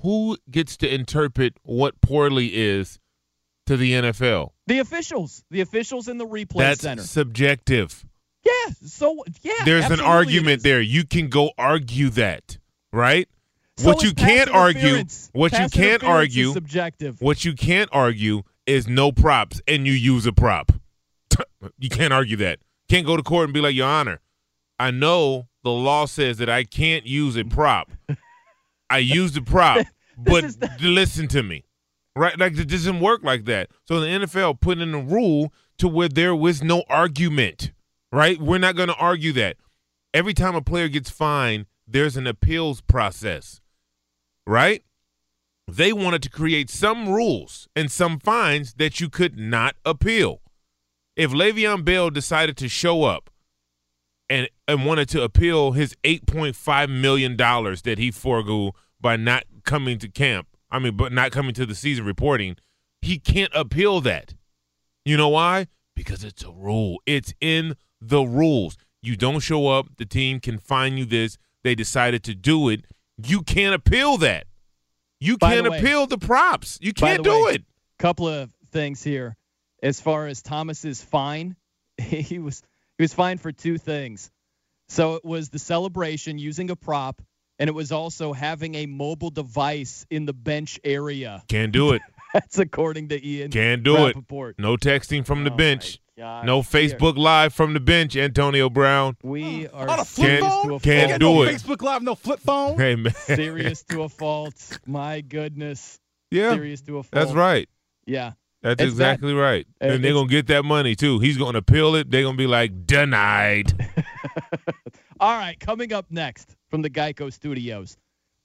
J: who gets to interpret what poorly is to the NFL?
I: The officials, the officials in the replay
J: That's
I: center.
J: subjective.
I: Yeah. So yeah.
J: There's an argument there. You can go argue that, right?
I: So
J: what you can't argue, what you can't argue,
I: subjective.
J: what you can't argue is no props and you use a prop. You can't argue that. Can't go to court and be like, Your Honor, I know the law says that I can't use a prop. I used a prop, but listen to me. Right? Like it doesn't work like that. So the NFL put in a rule to where there was no argument. Right? We're not going to argue that. Every time a player gets fined, there's an appeals process. Right? They wanted to create some rules and some fines that you could not appeal. If Le'Veon Bell decided to show up and and wanted to appeal his eight point five million dollars that he forego by not coming to camp, I mean, but not coming to the season reporting, he can't appeal that. You know why? Because it's a rule. It's in the rules. You don't show up, the team can fine you this. They decided to do it. You can't appeal that. You
I: By
J: can't
I: way-
J: appeal the props. You can't
I: the
J: do
I: way,
J: it.
I: Couple of things here. As far as Thomas's fine, he was he was fined for two things. So it was the celebration using a prop, and it was also having a mobile device in the bench area.
J: Can't do it.
I: That's according to Ian.
J: Can't do it. No texting from the
I: Oh,
J: bench. No
I: We are-
J: Facebook Live from the bench, Antonio Brown.
I: We are
K: On a flip
J: Can't-
K: phone?
I: to a
J: can't
K: Ain't
J: do
K: no
J: it.
K: Facebook Live, no flip phone.
J: Hey man.
I: serious to a fault. My goodness.
J: Yeah.
I: Serious to a fault.
J: That's right.
I: Yeah.
J: That's
I: It's bad.
J: exactly right.
I: Uh,
J: And they're gonna get that money too. He's gonna appeal it. They're gonna be like denied.
I: All right, coming up next from the Geico Studios,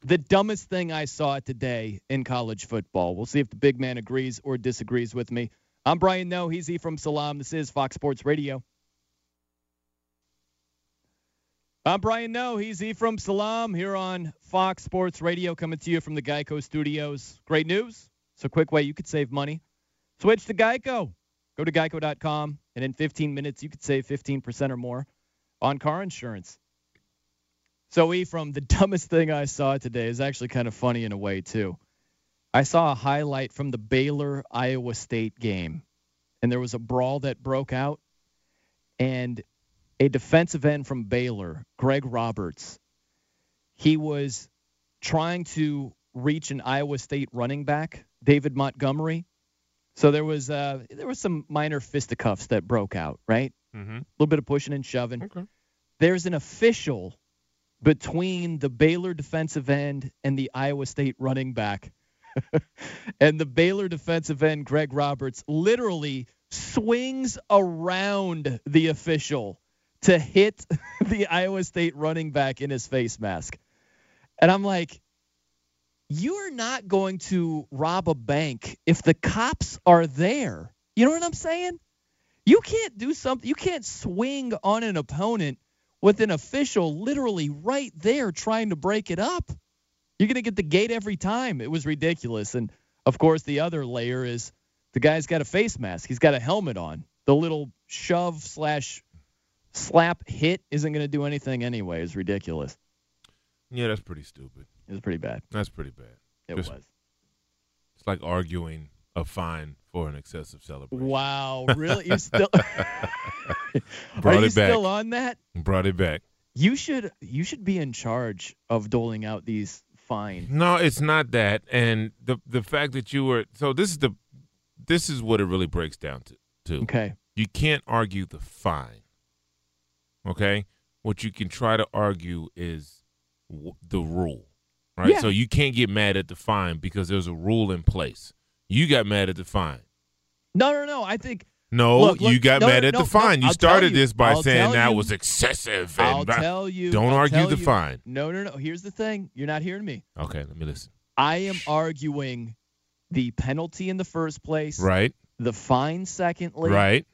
I: the dumbest thing I saw today in college football. We'll see if the big man agrees or disagrees with me. I'm Brian Noe. He's E from Salam. This is Fox Sports Radio. I'm Brian Noe. He's E from Salam here on Fox Sports Radio, coming to you from the Geico Studios. Great news. It's a quick way you could save money. Switch to Geico. Go to geico.com, and in 15 minutes, you could save 15% or more on car insurance. So, E, from the dumbest thing I saw today is actually kind of funny in a way, too. I saw a highlight from the Baylor Iowa State game, and there was a brawl that broke out, and a defensive end from Baylor, Greg Roberts, he was trying to reach an Iowa State running back, David Montgomery. So there was uh, there was some minor fisticuffs that broke out, right?
J: mm-hmm.
I: A little bit of pushing and shoving.
J: Okay.
I: There's an official between the Baylor defensive end and the Iowa State running back. and the Baylor defensive end, Greg Roberts, literally swings around the official to hit the Iowa State running back in his face mask. And I'm like, you're not going to rob a bank if the cops are there. You know what I'm saying? You can't do something. You can't swing on an opponent with an official literally right there trying to break it up. You're going to get the gate every time. It was ridiculous. And of course, the other layer is the guy's got a face mask. He's got a helmet on. The little shove slash slap hit isn't going to do anything anyway. It's ridiculous.
J: Yeah, that's pretty stupid.
I: It was pretty bad.
J: That's pretty bad.
I: It
J: Just-
I: was.
J: It's like arguing a fine for an excessive celebration.
I: Wow, really? You still
J: Brought
I: Are you
J: it back.
I: still on that?
J: Brought it back.
I: You should you should be in charge of doling out these fines.
J: No, it's not that. And the the fact that you were so this is the this is what it really breaks down to. to.
I: Okay.
J: You can't argue the fine. Okay? What you can try to argue is w- the rule. Right?
I: Yeah.
J: So you can't get mad at the fine because there's a rule in place. You got mad at the fine.
I: No, no, no. I think
J: No,
I: Look, look,
J: you got
I: no,
J: mad at
I: no,
J: the fine.
I: no,
J: you started
I: you.
J: this by
I: I'll
J: saying that
I: you.
J: was excessive. And
I: I'll tell you.
J: Don't
I: I'll
J: argue the fine.
I: No, no, no. Here's the thing. You're not hearing me.
J: Okay, let me listen.
I: I am arguing the penalty in the first place.
J: Right?
I: The fine secondly.
J: Right?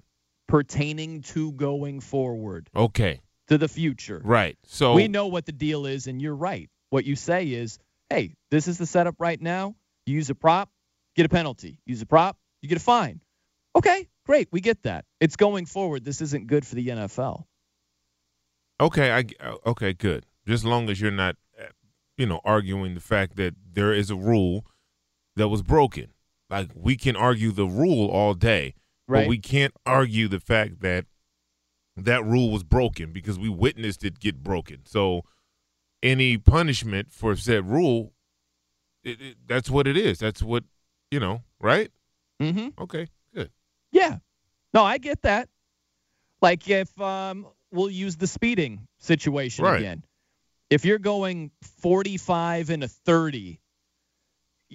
I: Pertaining to going forward
J: Okay.
I: to the future.
J: Right. So
I: we know what the deal is, and you're right. What you say is, hey, this is the setup right now. You use a prop, get a penalty. Use a prop, you get a fine. Okay, great. We get that. It's going forward. This isn't good for the NFL.
J: Okay, I uh, okay, good. Just as long as you're not, uh, you know, arguing the fact that there is a rule that was broken. Like we can argue the rule all day,
I: Right.
J: but we can't argue the fact that that rule was broken because we witnessed it get broken. So any punishment for said rule, it, it, that's what it is. That's what you know, right?
I: Mm-hmm.
J: Okay, good.
I: Yeah. No, I get that. Like if um we'll use the speeding situation
J: Right.
I: again. If you're going 45 and a 30,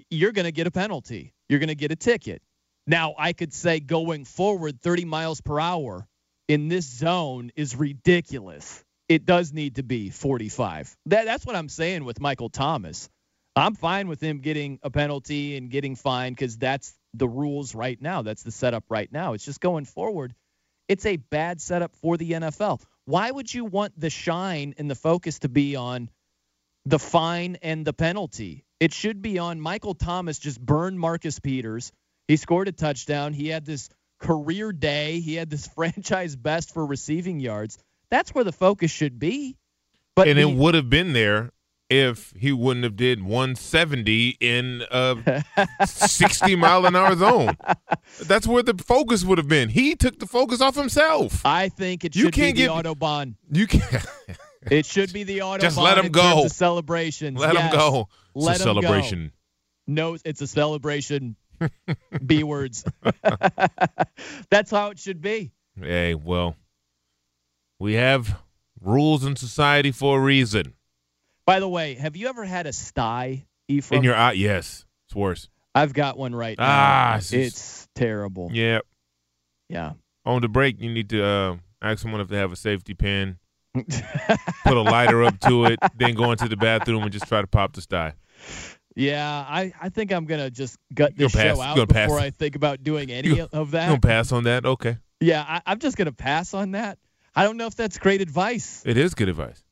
I: you're going to get a penalty. You're going to get a ticket. Now, I could say going forward 30 miles per hour in this zone is ridiculous. It does need to be 45. That, that's what I'm saying with Michael Thomas. I'm fine with him getting a penalty and getting fined because that's the rules right now. That's the setup right now. It's just going forward. It's a bad setup for the NFL. Why would you want the shine and the focus to be on the fine and the penalty? It should be on Michael Thomas just burned Marcus Peters. He scored a touchdown. He had this career day. He had this franchise best for receiving yards. That's where the focus should be. But
J: and
I: the-
J: it would have been there if he wouldn't have did 170 in a 60 mile an hour zone. That's where the focus would have been. He took the focus off himself.
I: I think it should You
J: can't
I: be the
J: give-
I: autobahn.
J: You can't.
I: It should be the autobahn.
J: Just let him go.
I: of celebrations.
J: Let him go. It's a
I: Let go.
J: celebration.
I: No, it's a celebration. B words. That's how it should be.
J: Hey, well, we have rules in society for a reason.
I: By the way, have you ever had a sty, Ephraim?
J: In your eye, yes, it's worse.
I: I've got one right now.
J: Ah,
I: it's,
J: it's just-
I: terrible.
J: Yeah.
I: Yeah.
J: On the break, you need to uh, ask someone if they have a safety pin. Put a lighter up to it, then go into the bathroom and just try to pop the sty.
I: Yeah, I, I think I'm gonna just gut this
J: pass.
I: show out
J: You'll pass.
I: before I think about doing any
J: You-
I: of that.
J: gonna pass on that? Okay.
I: Yeah, I, I'm just gonna pass on that. I don't know if that's great advice.
J: It is good advice.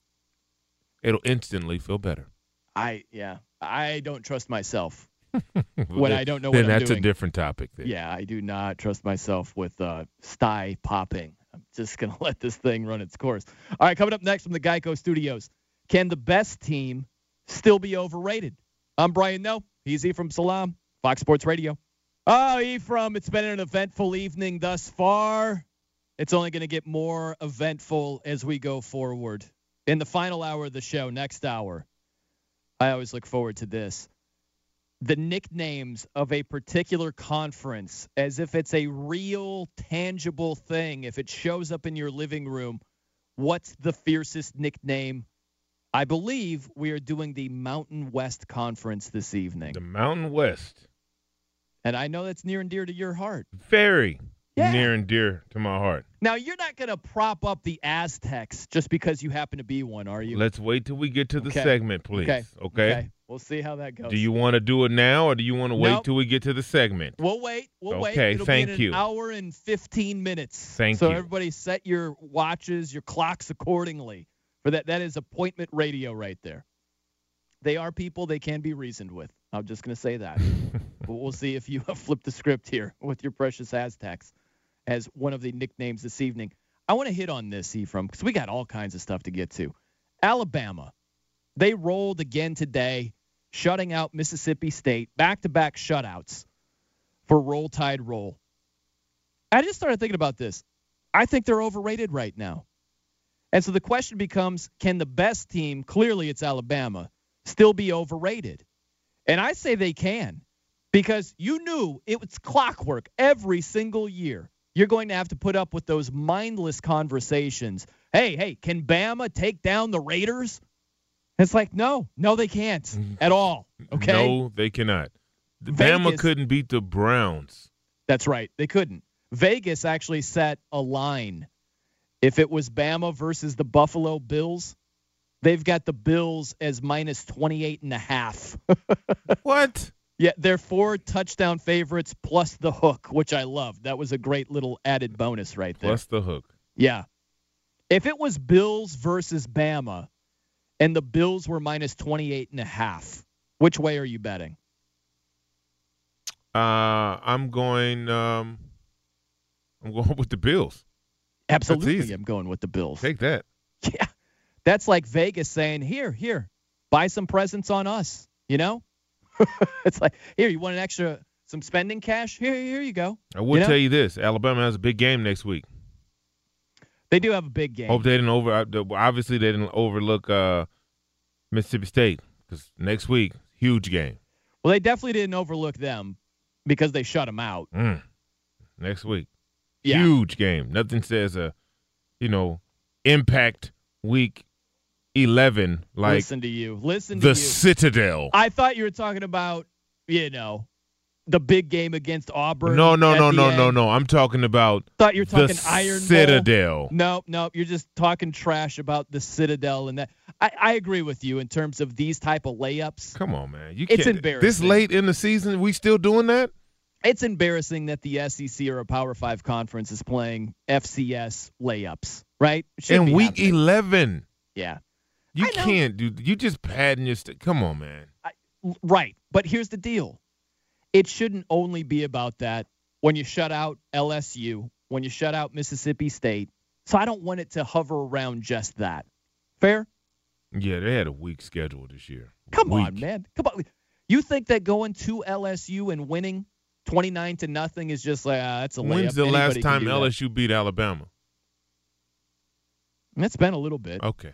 J: It'll instantly feel better.
I: I yeah, I don't trust myself when I don't know
J: then
I: what I'm
J: that's
I: doing.
J: a different topic. Then.
I: Yeah, I do not trust myself with uh, sty popping. I'm just going to let this thing run its course. All right, coming up next from the Geico Studios. Can the best team still be overrated? I'm Brian Noe. He's Ephraim Salaam, Fox Sports Radio. Oh, Ephraim, it's been an eventful evening thus far. It's only going to get more eventful as we go forward. In the final hour of the show, next hour, I always look forward to this the nicknames of a particular conference as if it's a real tangible thing. If it shows up in your living room, what's the fiercest nickname? I believe we are doing the Mountain West Conference this evening.
J: The Mountain West,
I: And I know that's near and dear to your heart.
J: very
I: Yeah.
J: near and dear to my heart.
I: Now, you're not going to prop up the Aztecs just because you happen to be one, are you?
J: Let's wait till we get to the
I: Okay.
J: segment, please.
I: Okay.
J: Okay.
I: We'll see how that goes.
J: Do you want to do it now, or do you want to wait
I: Nope.
J: till we get to the segment?
I: We'll wait. We'll wait.
J: Okay, thank you.
I: An hour and 15 minutes.
J: Thank
I: so
J: you.
I: everybody set your watches, your clocks accordingly. For that, that is appointment radio right there. They are people they can be reasoned with. I'm just going to say that. but we'll see if you flip the script here with your precious Aztecs as one of the nicknames this evening. I want to hit on this, Ephraim, because we got all kinds of stuff to get to. Alabama, they rolled again today, shutting out Mississippi State, back to back shutouts. for Roll Tide Roll. I just started thinking about this. I think they're overrated right now. And so the question becomes can the best team, clearly it's Alabama, still be overrated? And I say they can because you knew it was clockwork every single year. You're going to have to put up with those mindless conversations. Hey, hey, can Bama take down the Raiders? It's like, no, no, they can't mm-hmm. at all. Okay.
J: No, they cannot. Bama couldn't beat the Browns.
I: That's right. They couldn't. Vegas actually set a line. If it was Bama versus the Buffalo Bills, they've got the Bills as minus 28 and a half.
J: what?
I: Yeah, they're four touchdown favorites plus the hook, which I love. That was a great little added bonus right there.
J: Plus the hook.
I: Yeah. If it was Bills versus Bama and the Bills were minus 28 and a half, which way are you betting?
J: Uh, I'm going. Um, I'm going with the Bills.
I: Absolutely. I'm going with the Bills.
J: Take that.
I: Yeah. That's like Vegas saying, "Here, here, buy some presents on us." You know? it's like, "Here, you want an extra some spending cash? Here, here you go."
J: I will
I: You know?
J: tell you this: Alabama has a big game next week.
I: They do have a big game.
J: Hope they didn't over. uh, Obviously, they didn't overlook uh, Mississippi State because next week, huge game.
I: Well, they definitely didn't overlook them because they shut them out.
J: Mm. Next week,
I: Yeah.
J: huge game. Nothing says a, you know, impact week eleven like
I: Listen to you. Listen to
J: the
I: you.
J: Citadel.
I: I thought you were talking about, you know, the big game against Auburn.
J: No, no, no, no, no, no. I'm talking about
I: Thought you were
J: the
I: talking Iron Bowl.
J: Citadel.
I: No, no, you're just talking trash about the Citadel and that. I, I agree with you in terms of these type of layups.
J: Come on, man. You
I: It's
J: can't,
I: embarrassing.
J: This late in the season, we still doing that?
I: It's embarrassing that the SEC or a Power Five conference is playing FCS layups, right? Shouldn't
J: In week
I: happening.
J: eleven,
I: Yeah,
J: you can't do. You just padding your. St- Come on, man.
I: right. But here's the deal: it shouldn't only be about that. When you shut out LSU, when you shut out Mississippi State, so I don't want it to hover around just that. Fair?
J: Yeah, they had a weak schedule this year.
I: Come on, man. Come on. You think that going to LSU and winning 29 to nothing is just like ah, that's a layup.
J: When's the
I: Anybody
J: last time. LSU beat Alabama?
I: It's been a little bit.
J: Okay,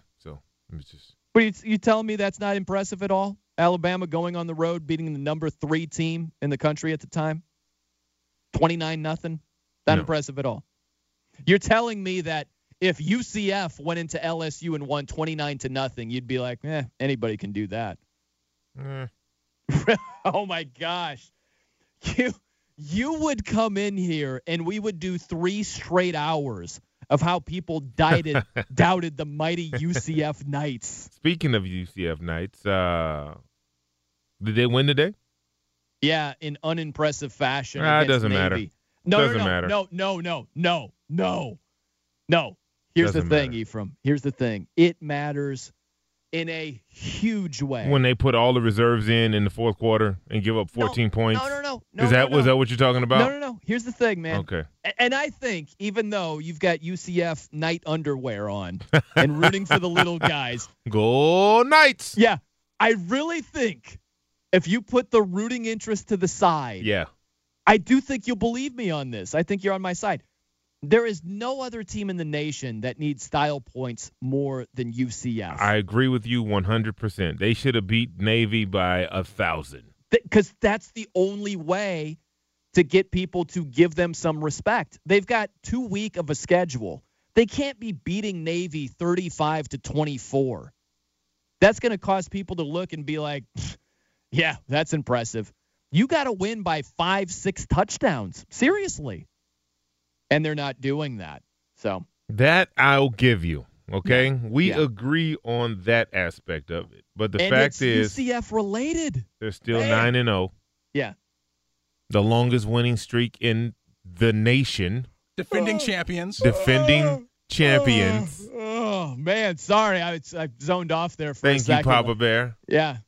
J: me just.
I: But you, you telling me that's not impressive at all? Alabama going on the road, beating the number three team in the country at the time, twenty nine nothing. Not
J: No.
I: impressive at all. You're telling me that if UCF went into LSU and won twenty nine to nothing, you'd be like, eh, anybody can do that.
J: Eh.
I: oh my gosh, you you would come in here and we would do three straight hours of how people doubted doubted the mighty UCF Knights.
J: Speaking of UCF Knights, uh, did they win today?
I: Yeah, in unimpressive fashion.
J: Ah, it doesn't matter.
I: No,
J: Doesn't
I: no, no,
J: matter.
I: no, no, no, no, no, no. Here's
J: Doesn't
I: the thing,
J: matter.
I: Ephraim. Here's the thing. It matters in a huge way.
J: When they put all the reserves in in the fourth quarter and give up 14 points?
I: no, no, no, no,
J: Is that
I: no,
J: that what you're talking about?
I: No, no, no. Here's the thing, man.
J: Okay.
I: And I think even though you've got UCF night underwear on and rooting for the little guys,
J: Go Knights.
I: yeah, I really think if you put the rooting interest to the side,
J: Yeah.
I: I do think you'll believe me on this. I think you're on my side. There is no other team in the nation that needs style points more than UCF.
J: I agree with you 100%. They should have beat Navy by a thousand.
I: Because that's the only way to get people to give them some respect. They've got too weak of a schedule. They can't be beating Navy 35 to 24. That's going to cause people to look and be like, yeah, that's impressive. You got to win by five, six touchdowns. Seriously. And they're not doing that. So,
J: That I'll give you. Okay, we
I: Yeah.
J: agree on that aspect of it. But the
I: and
J: fact
I: it's
J: is,
I: UCF related.
J: they're still
I: Man.
J: nine and zero,
I: Yeah.
J: the longest winning streak in the nation,
K: Defending oh. champions.
J: defending oh. champions.
I: Oh, man. Sorry. I, I zoned off there for a
J: Thank you. Papa Bear.
I: Yeah.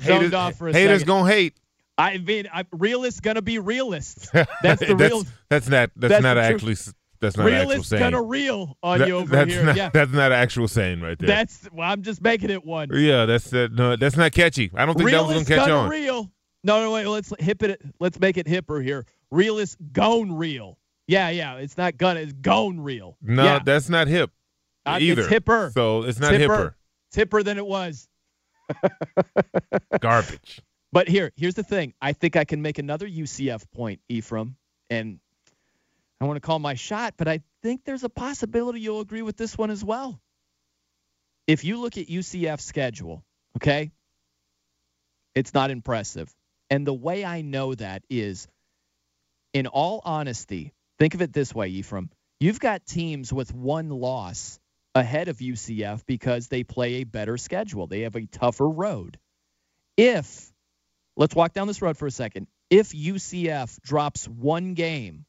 I: Zoned
J: Haters,
I: off for a
J: haters
I: second.
J: gonna hate.
I: I mean, I, realists gonna be realists. That's the
J: that's,
I: real.
J: That's not. That's,
I: that's
J: not actually. truth. That's not an actual
I: Realists
J: saying.
I: gonna reel on
J: That-
I: you over
J: that's
I: here.
J: Not,
I: yeah.
J: That's not an actual saying right there.
I: That's. Well, I'm just making it one.
J: yeah, that's uh, no, that's not catchy. I don't think that was gonna catch
I: gonna
J: on.
I: reel. No, no, wait. Let's hip it. Let's make it hipper here. Real is gone real. Yeah, yeah. It's not gonna. It's gone real.
J: No,
I: yeah.
J: that's not hip
I: Uh,
J: either.
I: It's hipper.
J: So it's not
I: It's
J: hipper.
I: It's hipper than it was.
J: Garbage.
I: But here, here's the thing. I think I can make another UCF point, Ephraim, and I want to call my shot, but I think there's a possibility you'll agree with this one as well. If you look at UCF's schedule, okay, it's not impressive. And the way I know that is, in all honesty, think of it this way, Ephraim. You've got teams with one loss ahead of UCF because they play a better schedule. They have a tougher road. If, let's walk down this road for a second, if UCF drops one game,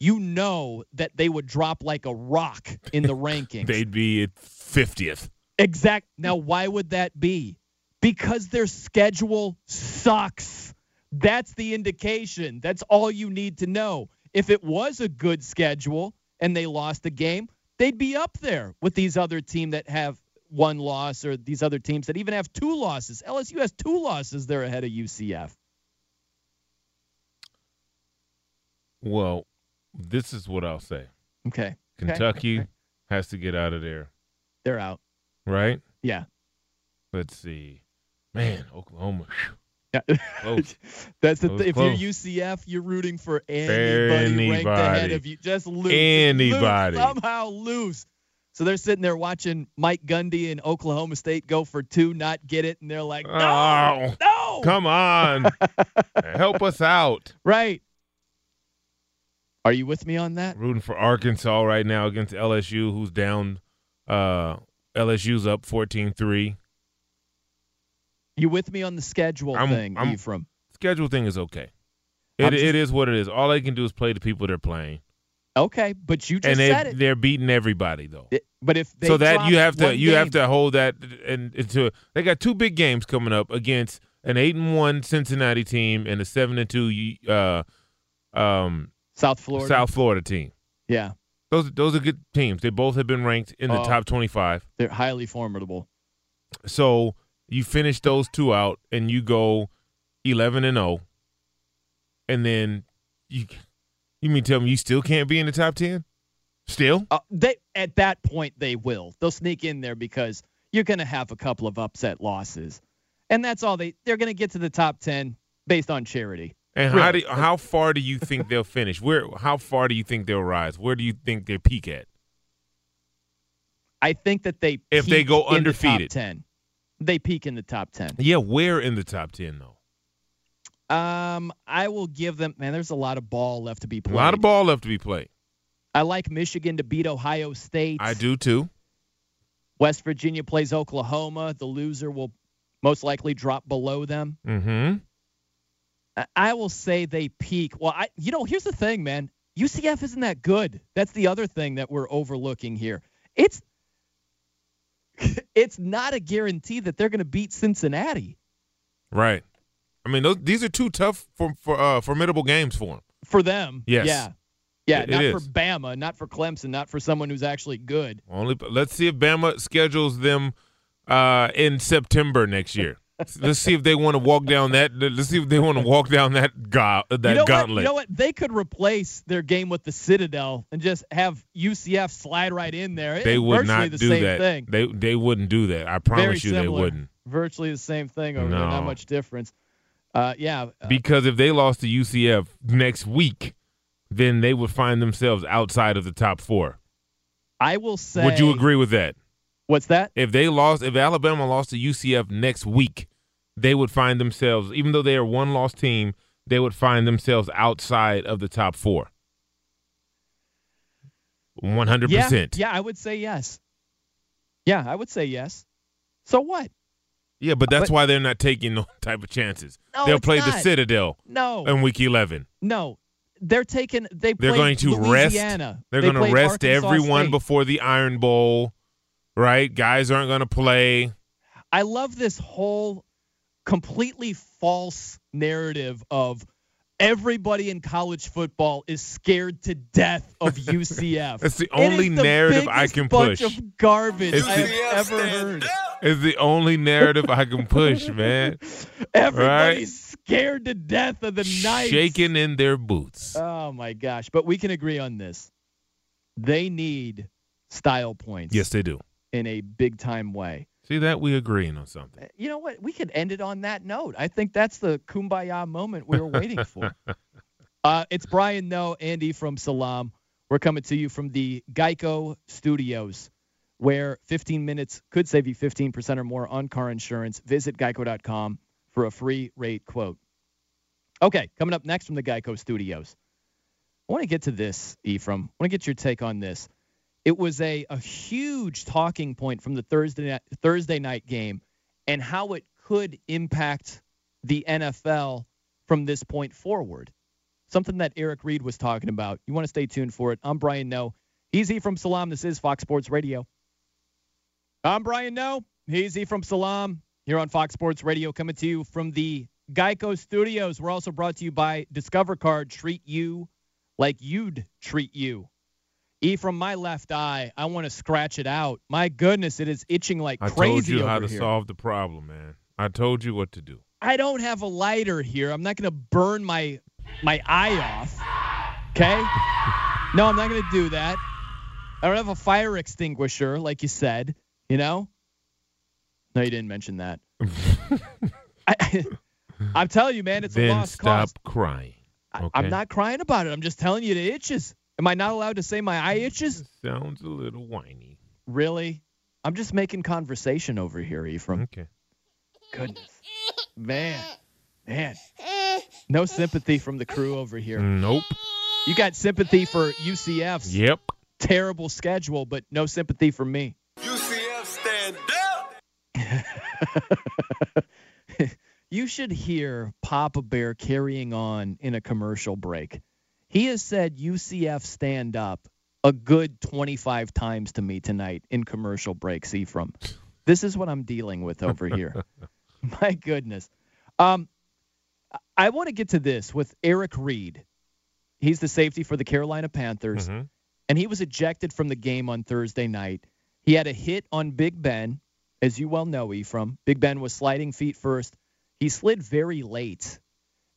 I: you know that they would drop like a rock in the rankings.
J: They'd be at 50th.
I: Exact. Now, why would that be? Because their schedule sucks. That's the indication. That's all you need to know. If it was a good schedule and they lost a game, they'd be up there with these other team that have one loss or these other teams that even have two losses. LSU has two losses. They're ahead of UCF.
J: Well, this is what I'll say.
I: Okay.
J: Kentucky
I: Okay.
J: has to get out of there,
I: They're out.
J: right?
I: Yeah.
J: Let's see. Man, Oklahoma.
I: Yeah. That's the thing. if you're UCF, you're rooting for anybody, ranked ahead of you. Just lose.
J: Anybody.
I: Lose, somehow lose. So they're sitting there watching Mike Gundy and Oklahoma State go for two, not get it, and they're like, no,
J: Oh,
I: no.
J: Come on. Help us out.
I: Right. Are you with me on that?
J: Rooting for Arkansas right now against LSU, who's down. Uh, LSU's up 14 3.
I: You with me on the schedule
J: I'm-
I: thing,
J: I'm-
I: Ephraim?
J: Schedule thing is okay. It,
I: just-
J: it is what it is. All they can do is play the people they're playing.
I: Okay, but you just
J: and
I: said it.
J: They're beating everybody, though.
I: It- But if they
J: so that you have to you have to hold that and into they got two big games coming up against an eight and one Cincinnati team and a seven and two uh um
I: South Florida.
J: South Florida team.
I: Yeah,
J: Those those are good teams. They both have been ranked in the
I: Oh.
J: top twenty five.
I: they're highly formidable.
J: So you finish those two out and you go eleven and zero, and then you you mean tell me you still can't be in the top ten? Still?
I: Uh, they at that point they will. They'll sneak in there because you're going to have a couple of upset losses, and that's all they. They're going to get to the top ten based on charity.
J: And how do how far do you think they'll finish? Where how far do you think they'll rise? Where do you think they peak at?
I: I think that they
J: If they go
I: in the
J: undefeated.
I: ten, they peak in the top ten.
J: Yeah, where in the top ten though?
I: Um, I will give them. Man, there's a lot of ball left to be played.
J: A lot of ball left to be played.
I: I like Michigan to beat Ohio State.
J: I do too.
I: West Virginia plays Oklahoma. The loser will most likely drop below them.
J: Mm-hmm.
I: I- will say they peak. Well, I you know, here's the thing, man. UCF isn't that good. That's the other thing that we're overlooking here. It's it's not a guarantee that they're going to beat Cincinnati
J: Right. I mean, those, these are two tough for, for uh, formidable games for them.
I: for them.
J: Yes.
I: Yeah. Yeah,
J: It-
I: not
J: it
I: for. Bama, not for Clemson, not for someone who's actually good.
J: Only let's see if Bama schedules them uh, in September next year. Let's see if they want to walk down that. Let's see if they want to walk down that go, that
I: you know
J: gauntlet.
I: What? You know what? They could replace their game with the Citadel and just have UCF slide right in there.
J: they would not
I: the
J: do
I: same
J: that.
I: Thing.
J: They they wouldn't do that. I
I: Very
J: promise you, they wouldn't.
I: Virtually the same thing over there.
J: No.
I: Not much difference. Uh, yeah. uh,
J: Because if they lost to UCF next week, then they would find themselves outside of the top four.
I: I will say.
J: Would you agree with that?
I: What's that?
J: If they lost, if Alabama lost to UCF next week, they would find themselves, even though they are one loss team, they would find themselves outside of the top four. 100%.
I: yeah, I would say yes. Yeah, I would say yes. So what?
J: Yeah, but that's
I: But-
J: why they're not taking no type of chances.
I: No,
J: They'll play the. Citadel
I: No,
J: in week eleven.
I: no. They're taking. They
J: They're going to
I: Louisiana.
J: rest. They're
I: They
J: going to rest
I: Arkansas
J: everyone
I: State.
J: before the Iron Bowl, right? Guys aren't going to play.
I: I love this whole completely false narrative of everybody in college football is scared to death of UCF.
J: That's the
I: It
J: only
I: is the
J: narrative I
I: biggest
J: can
I: bunch
J: push.
I: of garbage
J: It's
I: I
J: the-
I: have ever heard.
J: It's the only narrative I can push, man.
I: Everybody's scared to death of the night,
J: Shaking in their boots.
I: Oh my gosh! But we can agree on this. They need style points.
J: Yes, they do.
I: In a big time way.
J: See that we agreeing on something.
I: You know what? We could end it on that note. I think that's the kumbaya moment we were waiting for. uh, it's Brian Noe, Andy from Salaam. We're coming to you from the Geico Studios, where 15 minutes could save you 15% or more on car insurance. Visit geico.com for a free rate quote. Okay, coming up next from the Geico Studios. I want to get to this, Ephraim. I want to get your take on this. It was a, a huge talking point from the Thursday night, Thursday night game and how it could impact the NFL from this point forward. Something that Eric Reid was talking about. You want to stay tuned for it. I'm Brian Noe. He's E from Salam. This is Fox Sports Radio. I'm Brian Noe. He's E from Salam here on Fox Sports Radio, coming to you from the Geico Studios. We're also brought to you by Discover Card. Treat you like you'd treat you. E from my left eye, I want to scratch it out. My goodness, it is itching like
J: I
I: crazy.
J: I told you how to
I: here.
J: solve the problem, man. I told you what to do.
I: I don't have a lighter here. I'm not going to burn my my eye off. Okay? No, I'm not going to do that. I don't have a fire extinguisher, like you said. You know? No, you didn't mention that. I, I'm telling you, man, it's a
J: then
I: lost
J: stop
I: cause.
J: crying.
I: I-
J: Okay?
I: I'm not crying about it. I'm just telling you it itches. Am I not allowed to say my eye itches?
J: Sounds a little whiny.
I: Really? I'm just making conversation over here, Ephraim.
J: Okay.
I: Goodness. Man. Man. No sympathy from the crew over here.
J: Nope.
I: You got sympathy for UCF's
J: Yep.
I: terrible schedule, but no sympathy for me.
M: UCF stand up.
I: You should hear Papa Bear carrying on in a commercial break. He has said UCF stand up a good 25 times to me tonight in commercial breaks, Ephraim. This is what I'm dealing with over here. My goodness. Um, I want to get to this with Eric Reid. He's the safety for the Carolina Panthers,
J: Mhm.
I: and he was ejected from the game on Thursday night. He had a hit on Big Ben, as you well know, Ephraim. Big Ben was sliding feet first. He slid very late,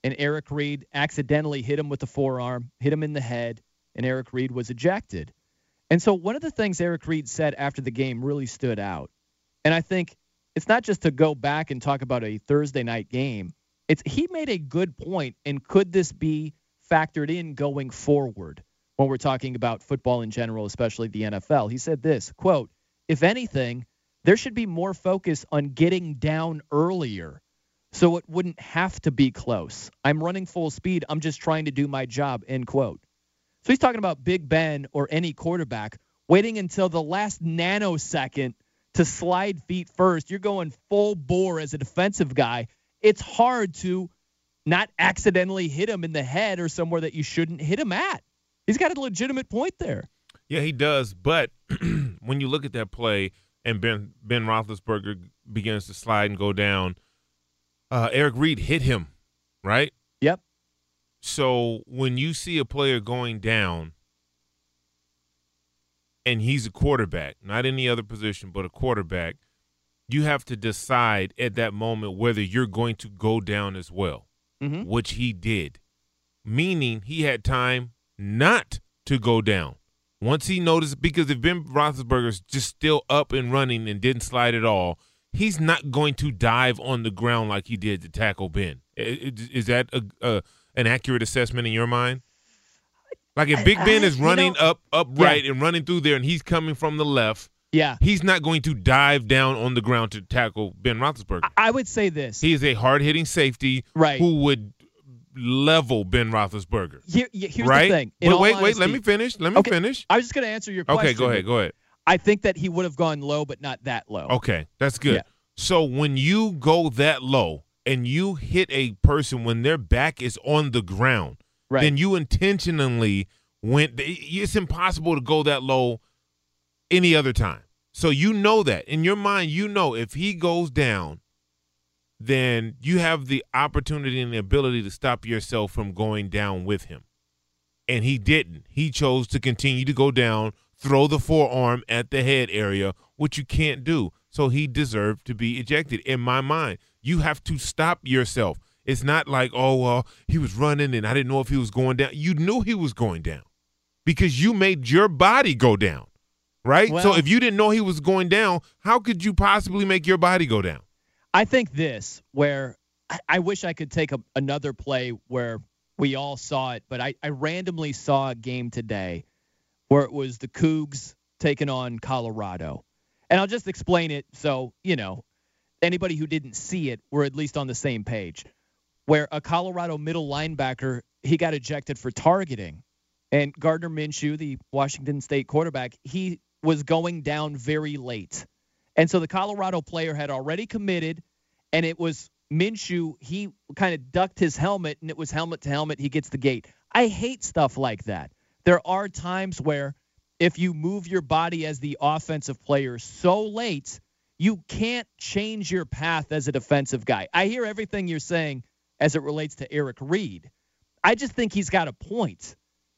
I: and Eric Reid accidentally hit him with the forearm, hit him in the head, and Eric Reid was ejected. And so one of the things Eric Reid said after the game really stood out. And I think it's not just to go back and talk about a Thursday night game. It's he made a good point and could this be factored in going forward when we're talking about football in general, especially the NFL? He said this, quote, if anything, there should be more focus on getting down earlier so it wouldn't have to be close. I'm running full speed. I'm just trying to do my job, end quote. So he's talking about Big Ben or any quarterback waiting until the last nanosecond to slide feet first. You're going full bore as a defensive guy. It's hard to not accidentally hit him in the head or somewhere that you shouldn't hit him at. He's got a legitimate point there.
J: Yeah, he does. But when you look at that play and Ben Ben Roethlisberger begins to slide and go down, uh, Eric Reid hit him, right?
I: Yep.
J: So when you see a player going down, and he's a quarterback, not any other position, but a quarterback, you have to decide at that moment whether you're going to go down as well,
I: Mhm.
J: which he did, meaning he had time not to go down. Once he noticed, because if Ben Roethlisberger's just still up and running and didn't slide at all, he's not going to dive on the ground like he did to tackle Ben. Is that a, a an accurate assessment in your mind? Like if Big Ben
I: I-
J: is
I: you
J: running
I: know-
J: up upright and running through there, and he's coming from the left,
I: Yeah.
J: he's not going to dive down on the ground to tackle Ben Roethlisberger.
I: I would say this.
J: He is a hard hitting safety
I: Right.
J: who would level Ben Roethlisberger.
I: Here, here- here's
J: right?
I: the thing. In
J: But wait, wait, let me finish. Let me
I: Okay,
J: finish.
I: I was just going to answer your question.
J: Okay, go ahead, go ahead.
I: I think that he would have gone low, but not that low.
J: Okay, that's good.
I: Yeah.
J: So when you go that low and you hit a person when their back is on the ground,
I: Right.
J: then you intentionally went. It's impossible to go that low any other time. So you know that in your mind, you know if he goes down, then you have the opportunity and the ability to stop yourself from going down with him. And he didn't. He chose to continue to go down, throw the forearm at the head area, which you can't do. so he deserved to be ejected. In my mind, you have to stop yourself. It's not like, oh, well, he was running and I didn't know if he was going down. You knew he was going down because you made your body go down, right? so if you didn't know he was going down, how could you possibly make your body go down?
I: I think this, where I, I wish I could take a, another play where we all saw it, but I, I randomly saw a game today where it was the Cougs taking on Colorado. And I'll just explain it so, you know, anybody who didn't see it, we're at least on the same page. Where a Colorado middle linebacker, he got ejected for targeting. And Gardner Minshew, the Washington State quarterback, he was going down very late. And so the Colorado player had already committed, and it was Minshew. He kind of ducked his helmet, and it was helmet to helmet. He gets the gate. I hate stuff like that. There are times where if you move your body as the offensive player so late, you can't change your path as a defensive guy. I hear everything you're saying as it relates to Eric Reid. I just think he's got a point.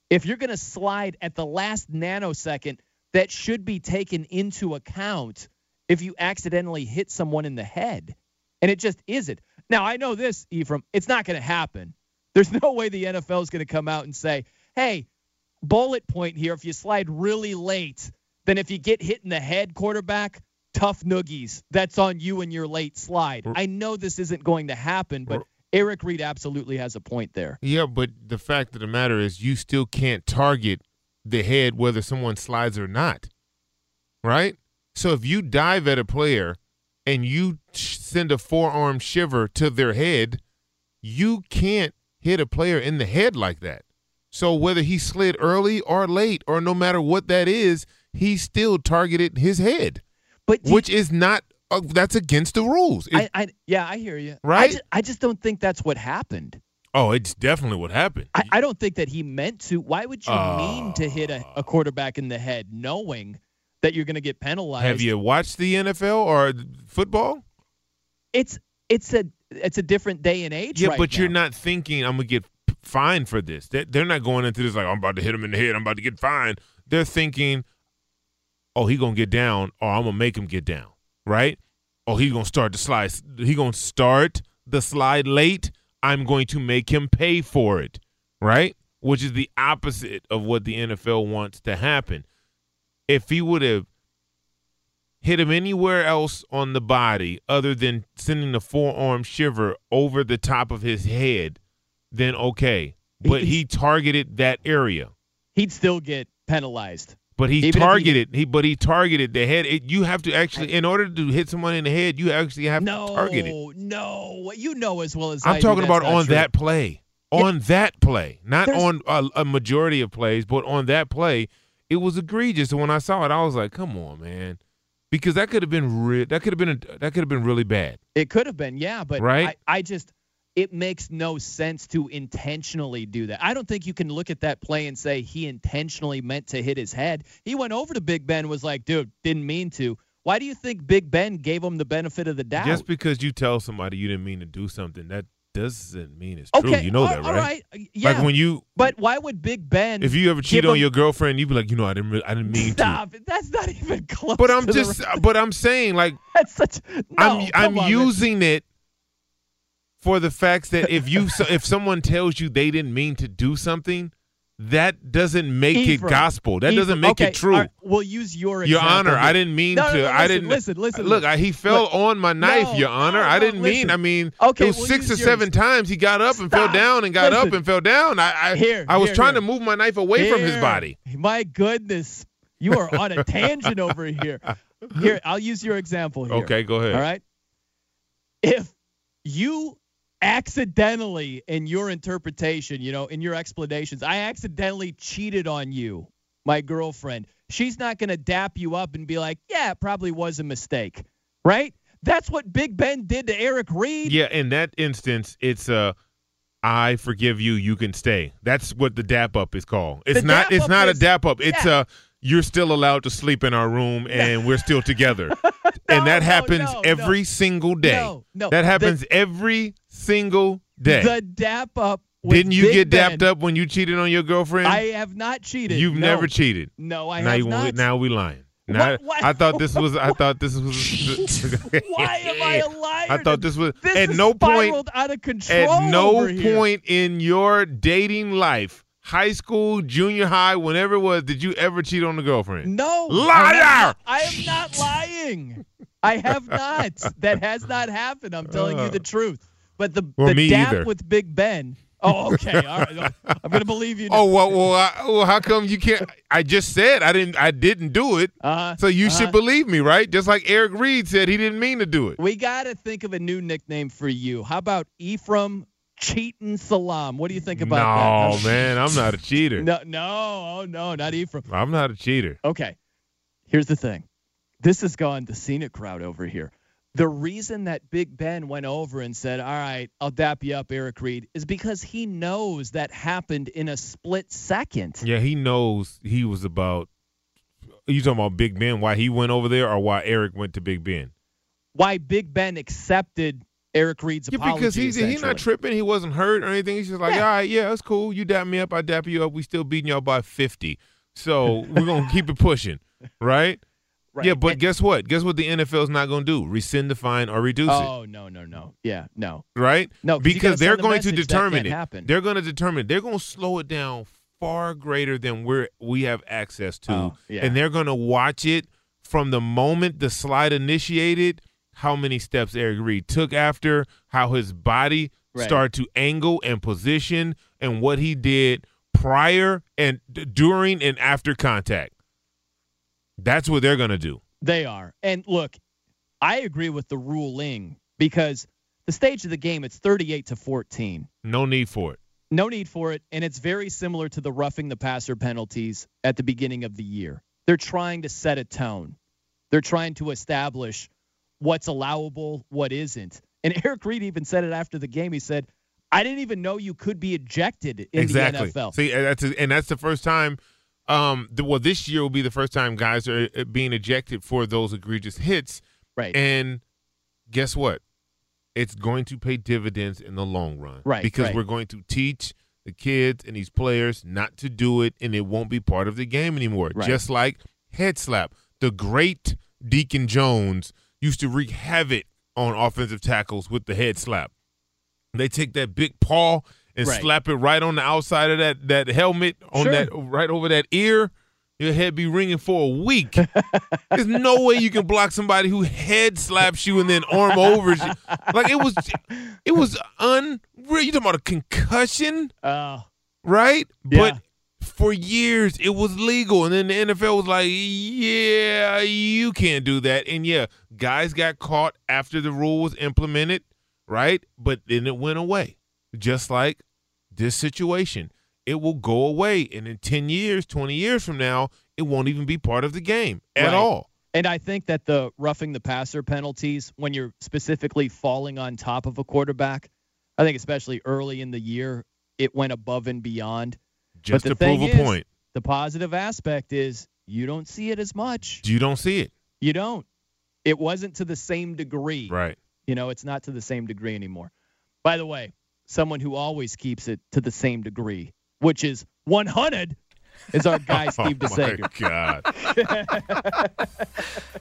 I: If you're going to slide at the last nanosecond, that should be taken into account if you accidentally hit someone in the head. And it just isn't. Now, I know this, Ephraim, it's not going to happen. There's no way the NFL is going to come out and say, hey, bullet point here, if you slide really late, then if you get hit in the head, quarterback, tough noogies. That's on you and your late slide. I know this isn't going to happen, but Eric Reid absolutely has a point there.
J: Yeah, but the fact of the matter is, you still can't target the head whether someone slides or not, right? So if you dive at a player and you send a forearm shiver to their head, you can't hit a player in the head like that. So whether he slid early or late, or no matter what that is, he still targeted his head,
I: but
J: which is not uh, that's against the rules. It-
I: I, I yeah, I hear you. I
J: Right?
I: just, I just don't think that's what happened.
J: oh, it's definitely what happened.
I: I, I don't think that he meant to. Why would you mean to hit a,
J: Uh.
I: a quarterback in the head knowing that you're going to get penalized?
J: Have you watched the NFL or football?
I: It's it's a it's a different day and age.
J: Yeah,
I: right
J: but
I: now.
J: you're not thinking I'm gonna get fined for this. They're, not going into this like I'm about to hit him in the head. I'm about to get fined. They're thinking, oh, he gonna get down, or I'm gonna make him get down, right? Oh, he's gonna start the slide. He gonna start the slide late. I'm going to make him pay for it, right? Which is the opposite of what the NFL wants to happen. If he would have hit him anywhere else on the body other than sending the forearm shiver over the top of his head, then okay. But he targeted that area.
I: He'd still get penalized.
J: But he
I: Even if he-
J: targeted he, but he targeted the head. It, you have to actually, in order to hit someone in the head, you actually have
I: No,
J: to target it.
I: no, you know as well as I
J: I'm
I: do
J: talking
I: that's
J: about on
I: true.
J: that play, on that play, not
I: There's-
J: on a, a majority of plays, but on that play, it was egregious. And when I saw it, I was like, "Come on, man," because that could have been re- that could have been a, that could have been really bad.
I: It could have been, yeah, but
J: Right?
I: I, I just it makes no sense to intentionally do that. I don't think you can look at that play and say he intentionally meant to hit his head. He went over to Big Ben was like, dude, didn't mean to. Why do you think Big Ben gave him the benefit of the doubt?
J: Just because you tell somebody you didn't mean to do something, that doesn't mean it's
I: okay,
J: true. You know
I: all-
J: that, right?
I: Yeah.
J: Like when you,
I: but why would Big Ben
J: if you ever cheat on
I: him-
J: your girlfriend, you'd be like, you know, I didn't, re- I didn't mean to.
I: Stop it. That's not even close.
J: But I'm
I: to
J: just, but I'm saying, like,
I: That's such. No,
J: I'm, I'm
I: on, man.
J: using it for the facts that if you, so- if someone tells you they didn't mean to do something, that doesn't make
I: Ephraim,
J: it gospel. That doesn't make
I: okay,
J: it true.
I: right, we'll use your
J: Your Honor, I didn't mean
I: No, no,
J: to.
I: no,
J: I didn't.
I: Listen, listen.
J: Look, I, he fell
I: Look,
J: on my knife,
I: no,
J: Your Honor.
I: no,
J: I didn't mean.
I: listen.
J: I mean,
I: Okay,
J: it was
I: we'll
J: six or seven times he got up and fell down and got up and fell down. I, I,
I: Here,
J: I was
I: here,
J: trying to move my knife away from his body.
I: My goodness, you are on a tangent over here. Here, I'll use your example here.
J: Okay, go ahead.
I: All right. If you accidentally, in your interpretation, you know, in your explanations, I accidentally cheated on you, my girlfriend, she's not going to dap you up and be like, yeah, it probably was a mistake, right? That's what Big Ben did to Eric Reid.
J: Yeah, in that instance, it's a I forgive you, you can stay. That's what the dap up is called. It's
I: The
J: not it's not
I: is-
J: a dap up. It's
I: yeah.
J: a you're still allowed to sleep in our room and we're still together. and that happens
I: no,
J: every
I: no.
J: single day.
I: No, no.
J: That
I: The-
J: happens every single day.
I: The dap up.
J: Didn't you
I: Big
J: get dapped
I: Ben,
J: up when you cheated on your girlfriend?
I: I have not cheated.
J: You've
I: No.
J: never cheated.
I: No, I
J: now
I: have
J: you,
I: not.
J: now we lying. Now,
I: What- what-
J: I thought this was. I thought this was.
I: Why am I a liar?
J: I thought this was.
I: This
J: at no point.
I: out of control.
J: At no
I: over here.
J: point in your dating life, high school, junior high, whenever it was, did you ever cheat on a girlfriend?
I: No.
J: Liar!
I: I am not lying. I have not. That has not happened. I'm telling you the uh. truth. But the,
J: Well,
I: the dap
J: either.
I: with Big Ben. Oh, okay. All right. I'm going to believe you.
J: Oh well, well, I, well, how come you can't? I just said I didn't. I didn't do it.
I: Uh-huh,
J: so you
I: uh-huh.
J: should believe me, right? Just like Eric Reid said, he didn't mean to do it.
I: We got to think of a new nickname for you. How about Ephraim cheating Salaam? What do you think about
J: no,
I: that?
J: No, man, I'm not a cheater.
I: No, no, oh, no, not Ephraim.
J: I'm not a cheater.
I: Okay. Here's the thing. This has gone the scenic crowd over here. The reason that Big Ben went over and said, All right, I'll dap you up, Eric Reid, is because he knows that happened in a split second.
J: Yeah, he knows he was about. You talking about Big Ben? Why he went over there, or why Eric went to Big Ben?
I: Why Big Ben accepted Eric Reid's
J: Yeah,
I: apology.
J: because he's he's not tripping. He wasn't hurt or anything. He's just like,
I: Yeah.
J: all right, yeah, that's cool. You dap me up, I dap you up. We still beating y'all by fifty, so we're gonna keep it pushing, right?
I: Right.
J: Yeah, but
I: And-
J: guess what? Guess what the NFL is not gonna do? Rescind the fine or reduce it.
I: Oh, no, no, no. Yeah, no.
J: right?
I: No, 'cause
J: because they're
I: the
J: going to determine it.
I: happen.
J: They're going to determine. They're going to slow it down far greater than we're we have access to,
I: Oh, yeah.
J: and they're going to watch it from the moment the slide initiated. How many steps Eric Reid took after, how his body
I: Right.
J: started to angle and position, and what he did prior and d- during and after contact. That's what they're going to do.
I: They are. And look, I agree with the ruling because the stage of the game, it's 38 to 14.
J: No need for it.
I: No need for it. And it's very similar to the roughing the passer penalties at the beginning of the year. They're trying to set a tone, they're trying to establish what's allowable, what isn't. And Eric Reid even said it after the game. He said, I didn't even know you could be ejected in
J: exactly.
I: the NFL.
J: See, and that's and that's the first time. Um, the, well, this year will be the first time guys are uh, being ejected for those egregious hits.
I: Right.
J: And guess what? It's going to pay dividends in the long run.
I: Right,
J: Because
I: right.
J: we're going to teach the kids and these players not to do it, and it won't be part of the game anymore.
I: Right.
J: Just like head slap. The great Deacon Jones used to wreak havoc on offensive tackles with the head slap. They take that big paw and
I: Right.
J: slap it right on the outside of that that helmet on
I: Sure.
J: that right over that ear. Your head be ringing for a week. There's no way you can block somebody who head slaps you and then arm over you. Like it was, it was unreal. You talking about a concussion,
I: Uh,
J: right?
I: Yeah.
J: But for years it was legal, and then the NFL was like, "Yeah, you can't do that." And yeah, guys got caught after the rule was implemented, right? But then it went away, just like this situation. It will go away, and in ten years, twenty years from now, it won't even be part of the game at
I: Right.
J: all.
I: And I think that the roughing the passer penalties, when you're specifically falling on top of a quarterback, I think especially early in the year, it went above and beyond.
J: Just to prove a
I: is,
J: point.
I: The positive aspect is you don't see it as much.
J: You don't see it,
I: You don't. It wasn't to the same degree.
J: right?
I: You know, it's not to the same degree anymore. By the way, someone who always keeps it to the same degree, which is 100, is our guy oh Steve
J: oh my God.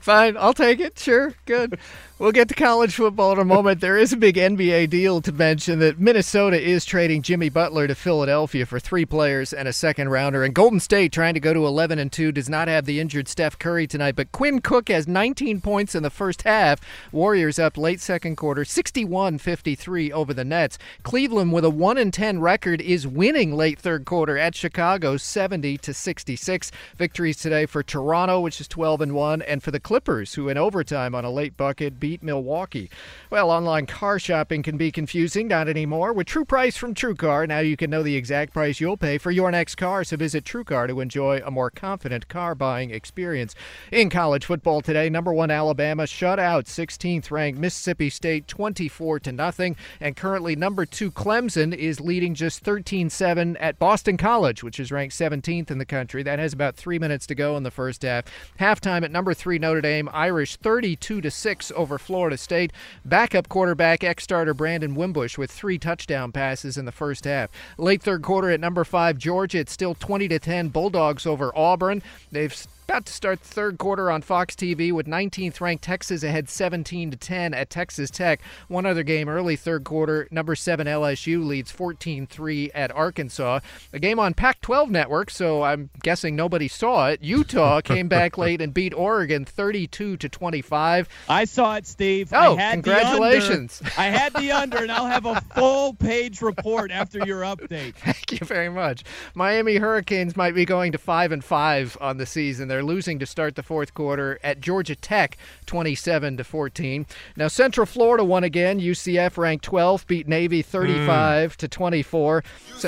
L: Fine, I'll take it. Sure, good. We'll get to college football in a moment. There is a big NBA deal to mention that Minnesota is trading Jimmy Butler to Philadelphia for three players and a second rounder. And Golden State, trying to go to 11 and 2, does not have the injured Steph Curry tonight. But Quinn Cook has 19 points in the first half. Warriors up late second quarter, 61 53 over the Nets. Cleveland, with a 1 and 10 record, is winning late third quarter at Chicago, 70 to 66. Victories today for Toronto, which is 12 and 1, and for the Clippers, who in overtime on a late bucket beat Milwaukee. Well, online car shopping can be confusing, not anymore. With True Price from TrueCar, now you can know the exact price you'll pay for your next car. So visit TrueCar to enjoy a more confident car buying experience. In college football today, number one Alabama shut out 16th ranked Mississippi State 24 to nothing, and currently number two Clemson is leading just 13-7 at Boston College, which is ranked 17th in the country. That has about three minutes to go in the first half. Halftime at number three Notre Dame, Irish 32 to six over Florida State. Backup quarterback ex-starter Brandon Wimbush with three touchdown passes in the first half. Late third quarter at number five Georgia, it's still 20 to 10 Bulldogs over Auburn. They've About to start the third quarter on Fox TV with 19th ranked Texas ahead 17 to 10 at Texas Tech. One other game early third quarter, number 7 LSU leads 14-3 at Arkansas. A game on Pac-12 network, so I'm guessing nobody saw it. Utah came back late and beat Oregon 32 to 25.
I: I saw it, Steve.
L: Oh,
I: I had
L: congratulations.
I: I had the under, and I'll have a full page report after your update.
L: Thank you very much. Miami Hurricanes might be going to 5 and 5 on the season. They're losing to start the fourth quarter at Georgia Tech 27 to 14. Now Central Florida won again. UCF ranked 12 beat Navy 35 to 24.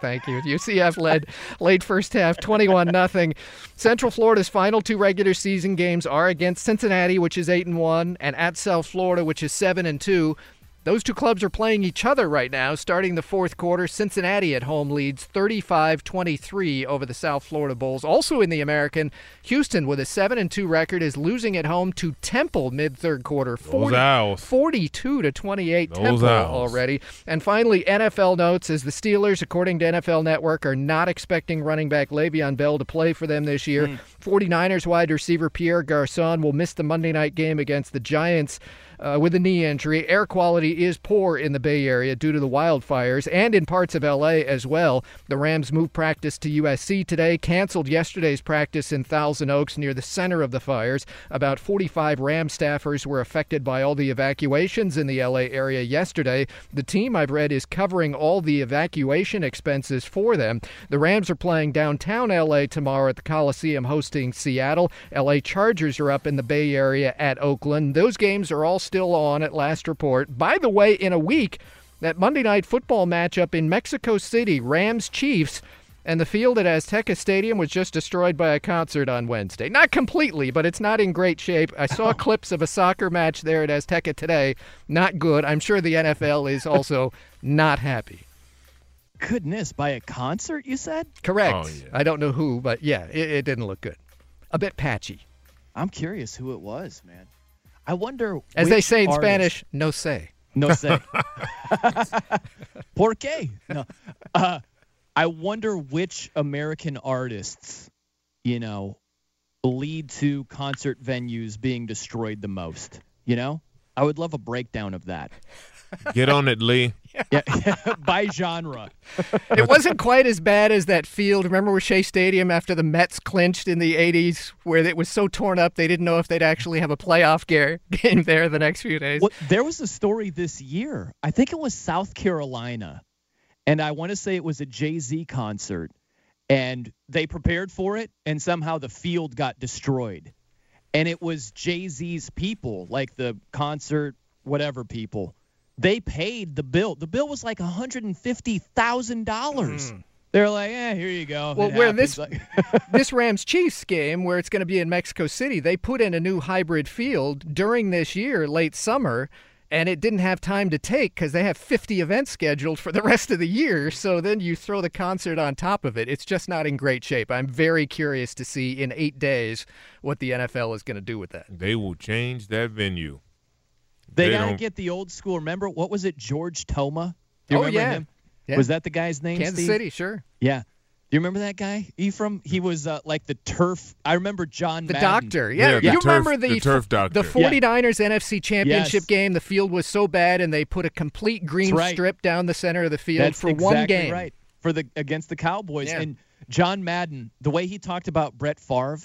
L: Thank you. UCF led late first half 21 nothing. Central Florida's final two regular season games are against Cincinnati which is 8 and 1 and at South Florida which is 7 and 2. Those two clubs are playing each other right now. Starting the fourth quarter, Cincinnati at home leads 35 23 over the South Florida Bulls. Also in the American, Houston with a 7 and 2 record is losing at home to Temple mid third quarter. 40, 42 to 28
J: Those
L: Temple
J: Owls.
L: already. And finally, NFL notes as the Steelers, according to NFL Network, are not expecting running back Le'Veon Bell to play for them this year. Hmm. 49ers wide receiver Pierre Garcon will miss the Monday night game against the Giants uh, with a knee injury. Air quality is poor in the Bay Area due to the wildfires and in parts of LA as well. The Rams moved practice to USC today, canceled yesterday's practice in Thousand Oaks near the center of the fires. About 45 Ram staffers were affected by all the evacuations in the LA area yesterday. The team I've read is covering all the evacuation expenses for them. The Rams are playing downtown LA tomorrow at the Coliseum hosting Seattle. LA Chargers are up in the Bay Area at Oakland. Those games are all still on at last report. By the way, in a week, that Monday night football matchup in Mexico City, Rams Chiefs, and the field at Azteca Stadium was just destroyed by a concert on Wednesday. Not completely, but it's not in great shape. I saw oh. clips of a soccer match there at Azteca today. Not good. I'm sure the NFL is also not happy.
I: Goodness, by a concert, you said?
L: Correct.
J: Oh, yeah.
L: I don't know who, but yeah, it, it didn't look good. A bit patchy.
I: I'm curious who it was, man. I wonder.
L: As they say in
I: artist-
L: Spanish, no say.
I: No sé. ¿Por qué? No. Uh, I wonder which American artists, you know, lead to concert venues being destroyed the most. You know, I would love a breakdown of that.
J: Get on it, Lee.
I: Yeah, by genre.
L: It wasn't quite as bad as that field. Remember with Shea Stadium after the Mets clinched in the 80s, where it was so torn up they didn't know if they'd actually have a playoff game there the next few days.
I: Well, there was a story this year. I think it was South Carolina, and I want to say it was a Jay Z concert, and they prepared for it, and somehow the field got destroyed, and it was Jay Z's people, like the concert whatever people. They paid the bill. The bill was like hundred and fifty thousand dollars. They're like, eh, here you go.
L: Well,
I: It
L: where
I: happens.
L: this this Rams Chiefs game, where it's going to be in Mexico City, they put in a new hybrid field during this year, late summer, and it didn't have time to take because they have 50 events scheduled for the rest of the year. So then you throw the concert on top of it. It's just not in great shape. I'm very curious to see in eight days what the NFL is going to do with that.
J: They will change that venue.
I: They,
J: They
I: got to
J: don't-
I: get the old school. Remember what was it? George Toma. Do you
L: Oh,
I: remember
L: yeah.
I: him?
L: Yeah.
I: Was that the guy's name?
L: Kansas
I: Steve?
L: City, sure.
I: Yeah. Do you remember that guy, Ephraim? He was uh, like the turf. I remember John.
L: The
I: Madden.
L: doctor, yeah.
J: Yeah, the
L: you
J: turf-
L: remember the
J: the turf doctor.
L: the 49ers NFC Championship
I: Yes.
L: game? The field was so bad, and they put a complete green
I: right.
L: strip down the center of the field
I: That's
L: for
I: exactly
L: one game.
I: right for the against the Cowboys.
L: Yeah.
I: And John Madden, the way he talked about Brett Favre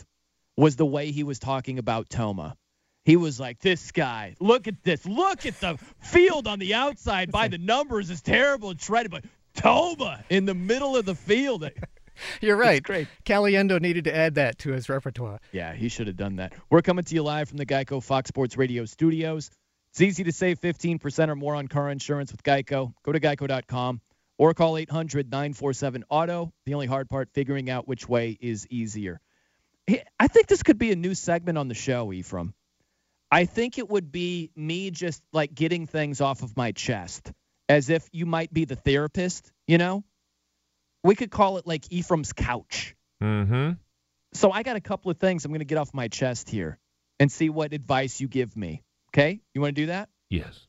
I: was the way he was talking about Toma. He was like, "This guy, look at this, look at the field on the outside. By the numbers, is terrible. and shredded, but Toma in the middle of the field."
L: You're right.
I: great.
L: Caliendo needed to add that to his repertoire.
I: Yeah, he should have done that. We're coming to you live from the Geico Fox Sports Radio studios. It's easy to save 15% or more on car insurance with Geico. Go to geico.com or call 800 947 Auto. The only hard part, figuring out which way is easier. I think this could be a new segment on the show, Ephraim. I think it would be me just like getting things off of my chest as if you might be the therapist, you know? We could call it like Ephraim's couch.
J: Mm-hmm.
I: So I got a couple of things I'm going to get off my chest here and see what advice you give me. Okay? You want to do that?
J: Yes.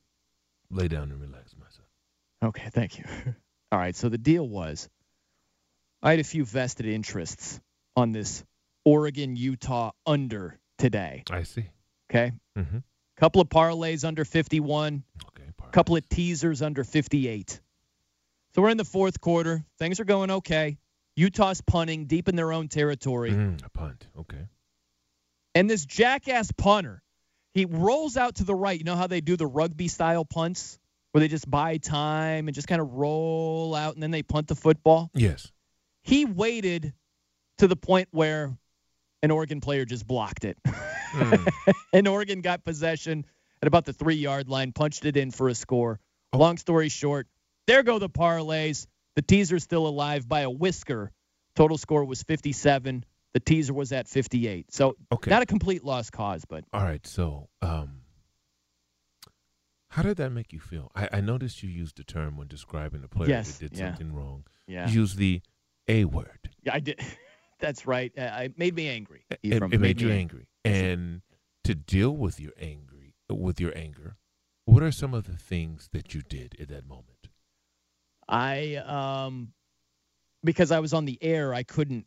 J: Lay down and relax myself.
I: Okay, thank you. All right, so the deal was I had a few vested interests on this Oregon, Utah under today.
J: I see.
I: Okay.
J: Mm-hmm.
I: Couple of parlays under 51.
J: Okay.
I: Couple of teasers under 58. So we're in the fourth quarter. Things are going okay. Utah's punting deep in their own territory.
J: Mm, a punt. Okay.
I: And this jackass punter, he rolls out to the right. You know how they do the rugby style punts? Where they just buy time and just kind of roll out and then they punt the football?
J: Yes.
I: He waited to the point where an Oregon player just blocked it.
J: Mm.
I: and Oregon got possession at about the three yard line, punched it in for a score.
J: Oh.
I: Long story short, there go the parlays. The teaser's still alive by a whisker. Total score was 57. The teaser was at 58. So
J: Okay.
I: not a complete lost cause, but
J: All right. So, um, how did that make you feel? I, I noticed you used a term when describing a player
I: Yes,
J: that did
I: yeah.
J: something wrong.
I: Yeah.
J: You used the A word.
I: yeah, I did. That's right. Uh, it made me angry.
J: It, it made you angry. And to deal with your angry with your anger, what are some of the things that you did at that moment?
I: I um because I was on the air, I couldn't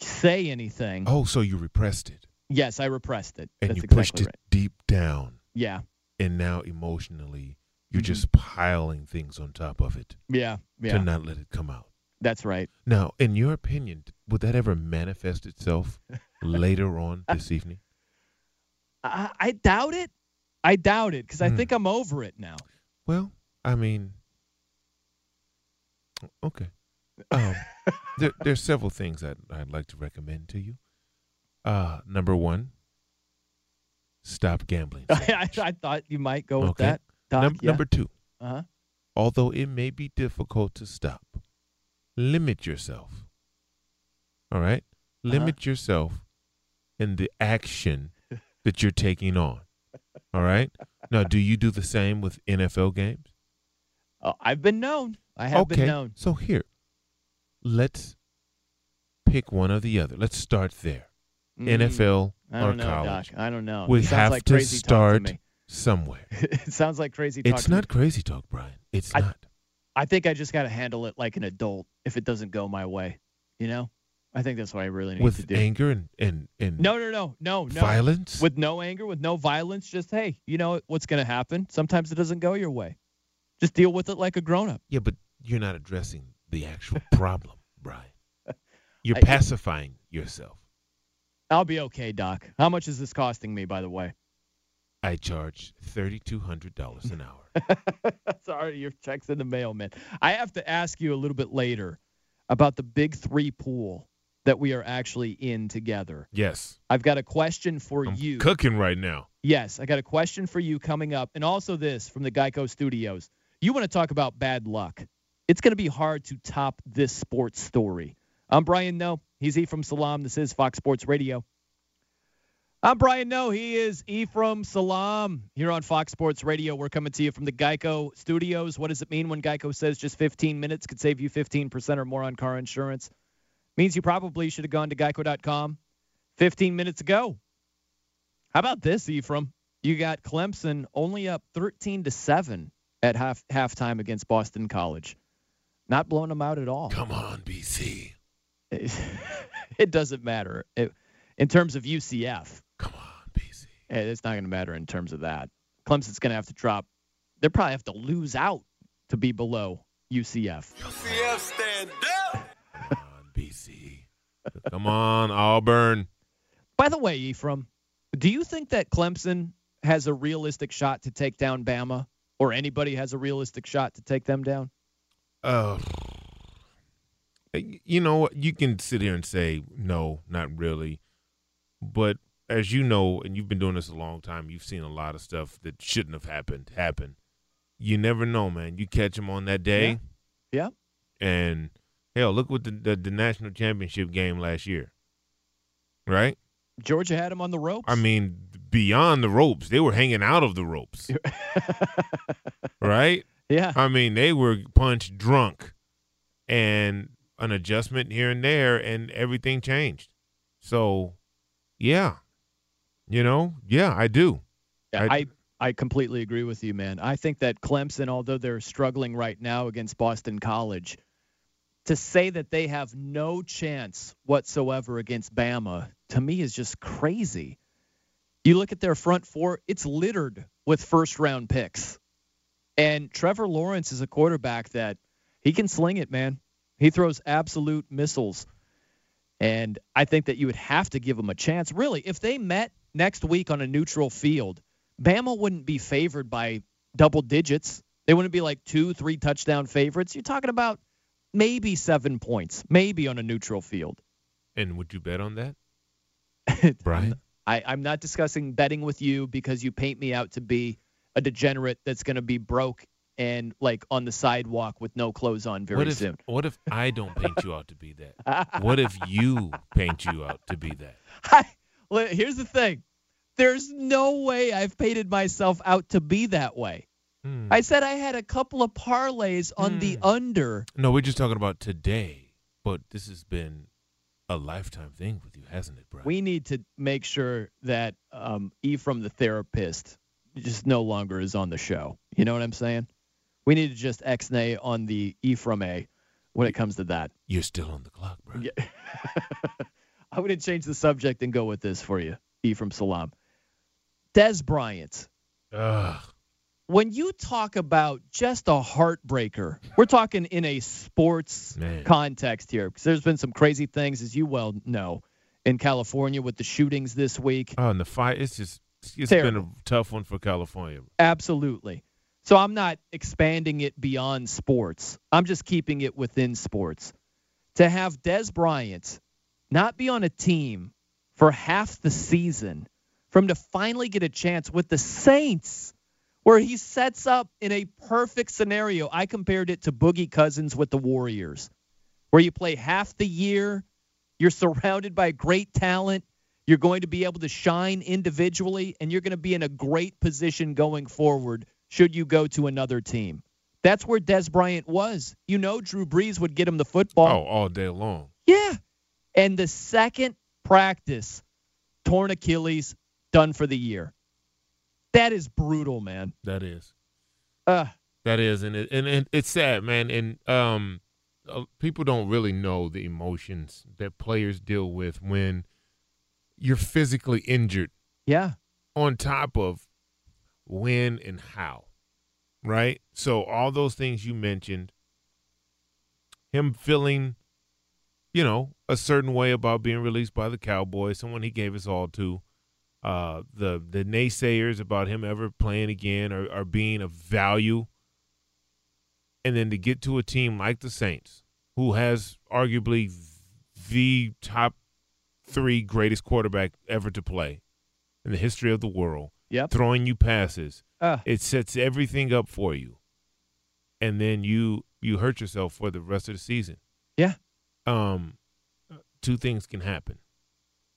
I: say anything.
J: Oh, so you repressed it
I: Yes, I repressed it.
J: and
I: That's
J: you
I: exactly
J: pushed it
I: right.
J: deep down,
I: Yeah,
J: and now emotionally you're
I: Mhm.
J: just piling things on top of it
I: yeah, yeah.
J: to not let it come out.
I: That's right.
J: Now, in your opinion, would that ever manifest itself later on this evening?
I: I, I doubt it. I doubt it because I
J: Hmm.
I: think I'm over it now.
J: Well, I mean, okay. Um, there, there's several things that I'd like to recommend to you. Uh, number one, stop gambling. so
I: I. I thought you might go with that. Doc,
J: Num-
I: yeah.
J: Number two,
I: Uh-huh.
J: although it may be difficult to stop, limit yourself. All right?
I: Uh-huh.
J: Limit yourself in the action that you're taking on. All right? Now, do you do the same with NFL games?
I: Oh, I've been known. I have
J: okay.
I: been known.
J: So here, let's pick one or the other. Let's start there.
I: Mm,
J: NFL or
I: know,
J: college.
I: Doc. I don't know.
J: We have
I: like
J: to start
I: to me.
J: somewhere.
I: it sounds like crazy talk.
J: It's
I: to me.
J: not crazy talk, Brian. It's
I: I-
J: not.
I: I think I just got to handle it like an adult if it doesn't go my way. You know? I think that's what I really need to
J: With anger and, and, and
I: No, no, no, no, no.
J: violence?
I: With no anger, with no violence, just hey, you know what's going to happen? Sometimes it doesn't go your way. Just deal with it like a grown up.
J: Yeah, but you're not addressing the actual problem, Brian. You're
I: I-
J: pacifying yourself.
I: I'll be okay, Doc. How much is this costing me, by the way?
J: I charge $3,200 an hour.
I: Sorry, your check's in the mail, man. I have to ask you a little bit later about the big three pool that we are actually in together.
J: yes.
I: I've got a question for
J: I'm
I: you.
J: cooking right now.
I: Yes, I got a question for you coming up. And also this from the Geico Studios. You want to talk about bad luck. It's going to be hard to top this sports story. I'm Brian Noe. He's Ephraim Salaam. This is Fox Sports Radio. I'm Brian Noe. He is Ephraim Salaam here on Fox Sports Radio. We're coming to you from the Geico Studios. What does it mean when Geico says just 15 minutes could save you 15% or more on car insurance? Means you probably should have gone to geico.com 15 minutes ago. How about this, Ephraim? You got Clemson only up 13 to 7 at half halftime against Boston College. Not blowing them out at all.
J: Come on, BC.
I: it doesn't matter. It- in terms of UCF,
J: Come on, BC.
I: eh, it's not going to matter in terms of that. Clemson's going to have to drop. They'll probably have to lose out to be below UCF. UCF stand up.
J: Come on, BC. Come on, Auburn.
I: By the way, Ephraim, do you think that Clemson has a realistic shot to take down Bama, or anybody has a realistic shot to take them down?
J: Uh, you know? You can sit here and say no, not really, but as you know, and you've been doing this a long time, you've seen a lot of stuff that shouldn't have happened happen. You never know, man. You catch them on that day,
I: Yeah.
J: and hell, look what the, the the national championship game last year, right?
I: Georgia had them on the ropes.
J: I mean, beyond the ropes, they were hanging out of the ropes, right?
I: yeah.
J: I mean, they were punch drunk and an adjustment here and there, and everything changed. So, yeah, you know, yeah, I do.
I: Yeah,
J: I-
I: I, I completely agree with you, man. I think that Clemson, although they're struggling right now against Boston College, to say that they have no chance whatsoever against Bama to me is just crazy. You look at their front four, it's littered with first round picks. And Trevor Lawrence is a quarterback that he can sling it, man. He throws absolute missiles. And I think that you would have to give him a chance. Really, if they met next week on a neutral field, Bama wouldn't be favored by double digits. They wouldn't be like two, three touchdown favorites. You're talking about maybe seven points, maybe on a neutral field.
J: And would you bet on that, Brian?
I: I, I'm not discussing betting with you because you paint me out to be a degenerate that's going to be broke and like on the sidewalk with no clothes on very
J: what if,
I: soon.
J: What if I don't paint you out to be that? what if you paint you out to be that?
I: I, here's the thing. There's no way I've painted myself out to be that way.
J: Hmm.
I: I said I had a couple of parlays on the under.
J: No, we're just talking about today, but this has been a lifetime thing with you, hasn't it, Brian?
I: We need to make sure that um, Ephraim, the therapist, just no longer is on the show. You know what I'm saying? We need to just X-nay on the Ephraim A when it comes to that.
J: You're still on the clock, bro.
I: Yeah. I'm going to change the subject and go with this for you, Ephraim Salaam. Dez Bryant.
J: Ugh.
I: When you talk about just a heartbreaker, we're talking in a sports
J: Man.
I: context here, because there's been some crazy things, as you well know, in California with the shootings this week.
J: Oh, and the fight, it's just, it's
I: Terrible.
J: been a tough one for California.
I: Absolutely. So I'm not expanding it beyond sports. I'm just keeping it within sports. To have Dez Bryant not be on a team for half the season, for him to finally get a chance with the Saints, where he sets up in a perfect scenario. I compared it to Boogie Cousins with the Warriors, where you play half the year, you're surrounded by great talent, you're going to be able to shine individually, and you're going to be in a great position going forward should you go to another team. That's where Dez Bryant was. You know, Drew Brees would get him the football.
J: Oh, all day long.
I: Yeah. And the second practice, torn Achilles, done for the year. That is brutal, man.
J: That is.
I: Uh,
J: That is, and it, and it, it's sad, man. And um, uh, people don't really know the emotions that players deal with when you're physically injured.
I: Yeah.
J: On top of when and how, right? So all those things you mentioned, him feeling, you know, a certain way about being released by the Cowboys, someone he gave his all to. Uh, the the naysayers about him ever playing again or, or being of value and then to get to a team like the Saints, who has arguably the top three greatest quarterback ever to play in the history of the world,
I: Yep.
J: throwing you passes,
I: Ah.
J: it sets everything up for you, and then you you hurt yourself for the rest of the season.
I: Yeah.
J: Um, two things can happen: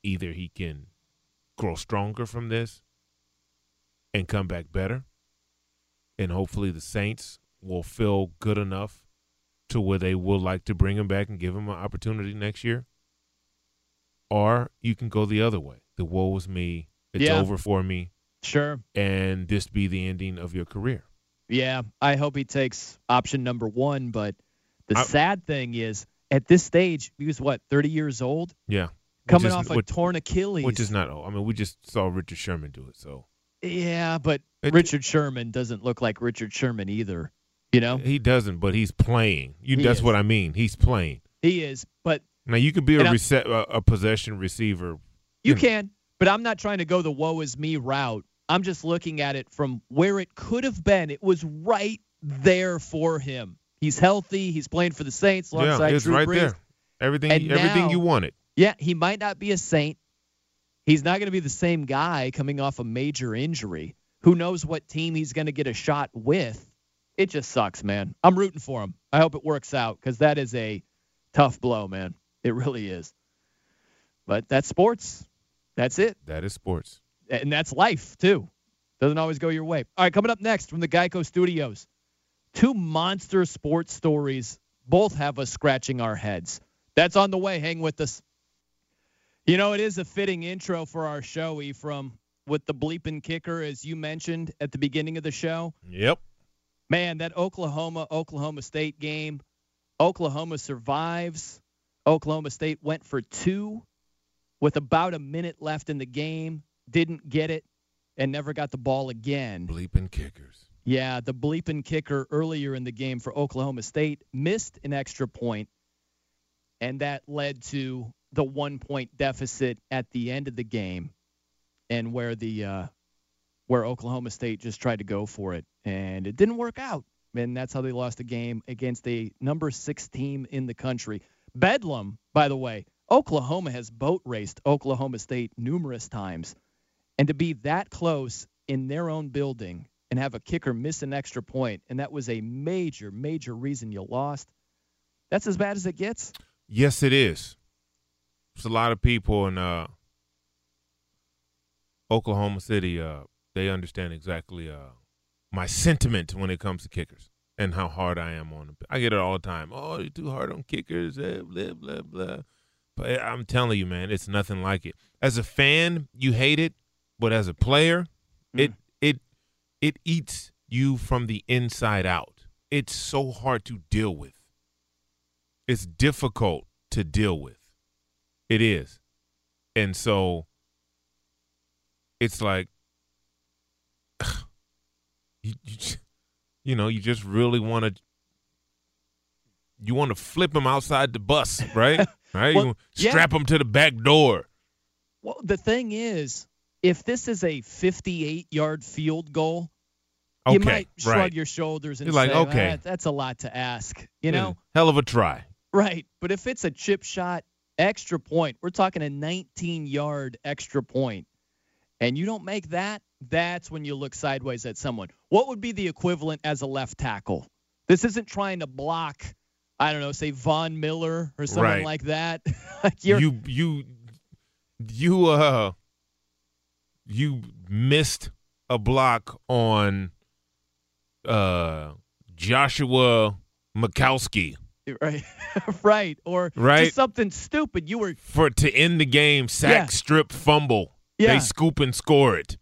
J: either he can grow stronger from this and come back better, and hopefully the Saints will feel good enough to where they will like to bring him back and give him an opportunity next year. Or you can go the other way. The woe is me. It's
I: Yeah.
J: over for me.
I: Sure.
J: And this be the ending of your career.
I: Yeah. I hope he takes option number one. But the
J: I-
I: sad thing is, at this stage, he was what, 30 years old?
J: Yeah.
I: Coming
J: is-
I: off a
J: which-
I: torn Achilles.
J: Which is not old. I mean, we just saw Richard Sherman do it. So
I: Yeah, but
J: It-
I: Richard Sherman doesn't look like Richard Sherman either. You know?
J: he doesn't, but he's playing. You,
I: He
J: that's
I: is.
J: what I mean. He's playing.
I: He is. But
J: Now you could be a, a, a possession receiver.
I: You
J: know.
I: can, but I'm not trying to go the woe is me route. I'm just looking at it from where it could have been. It was right there for him. He's healthy. He's playing for the Saints alongside Yeah,
J: it's
I: Drew
J: right
I: Brees.
J: there. Everything,
I: And
J: everything
I: now-
J: you wanted.
I: Yeah, he might not be a Saint. He's not going to be the same guy coming off a major injury. Who knows what team he's going to get a shot with? It just sucks, man. I'm rooting for him. I hope it works out because that is a tough blow, man. It really is. But that's sports. That's it.
J: That is sports.
I: and that's life too. Doesn't always go your way. All right, coming up next from the Geico Studios, two monster sports stories. Both have us scratching our heads. That's on the way. Hang with us. You know, it is a fitting intro for our show, Ephraim, with the bleeping kicker, as you mentioned at the beginning of the show.
J: Yep.
I: Man, that Oklahoma Oklahoma State game, Oklahoma survives. Oklahoma State went for two with about a minute left in the game, didn't get it, and never got the ball again.
J: Bleeping kickers.
I: Yeah, the bleeping kicker earlier in the game for Oklahoma State missed an extra point, and that led to the one point deficit at the end of the game, and where the uh, where Oklahoma State just tried to go for it, and it didn't work out, and that's how they lost the game against a number six team in the country. Bedlam, by the way, Oklahoma has boat raced Oklahoma State numerous times, and to be that close in their own building and have a kicker miss an extra point, and that was a major, major reason you lost. That's as bad as it gets.
J: Yes, it is. There's a lot of people in uh, Oklahoma City. Uh, they understand exactly uh, my sentiment when it comes to kickers and how hard I am on them. I get it all the time. Oh, you're too hard on kickers. eh, Blah blah blah. But I'm telling you, man, it's nothing like it. As a fan, you hate it, but as a player, it it eats you from the inside out. It's so hard to deal with. It's difficult to deal with. It is. And so it's like you you, you know, you just really want to you want to flip him outside the bus, right? right?
I: Well,
J: you
I: yeah.
J: strap him to the back door.
I: Well, the thing is, if this is a 58 yard field goal, you might shrug
J: right.
I: your shoulders and
J: You're like,
I: say,
J: okay.
I: "Ah, that's a lot to ask. You know?
J: Hell of a try.
I: Right. But if it's a chip shot extra point, we're talking a 19 yard extra point, and you don't make that, that's when you look sideways at someone. What would be the equivalent as a left tackle? This isn't trying to block, I don't know, say Von Miller or someone
J: Right.
I: like that. like
J: you you you uh you missed a block on uh Joshua Mikowski
I: right, right, or
J: Right.
I: just something stupid. You were
J: for to end the game sack
I: Yeah.
J: strip fumble.
I: Yeah.
J: They scoop and score it.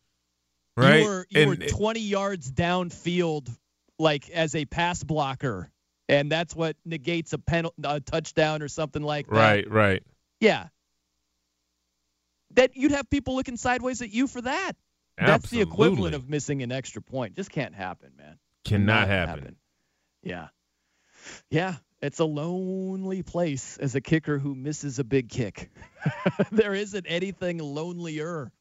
J: Right?
I: You were you
J: And-
I: were 20 yards downfield, like as a pass blocker, and that's what negates a penalty, a touchdown or something like that.
J: right, right.
I: Yeah. That you'd have people looking sideways at you for that. That's the equivalent of missing an extra point. Just can't happen, man.
J: Cannot happen.
I: Yeah. Yeah. It's a lonely place as a kicker who misses a big kick. there isn't anything lonelier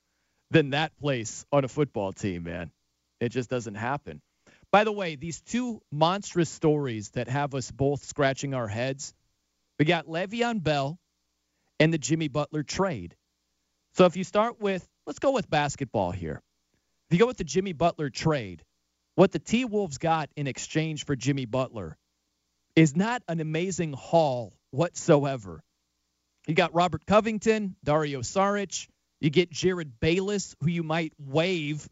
I: than that place on a football team, man. It just doesn't happen. By the way, these two monstrous stories that have us both scratching our heads we got Le'Veon Bell and the Jimmy Butler trade. So if you start with, let's go with basketball here. If you go with the Jimmy Butler trade, what the T Wolves got in exchange for Jimmy Butler is not an amazing haul whatsoever. You got Robert Covington, Dario Saric. You get Jerryd Bayless, who you might waive,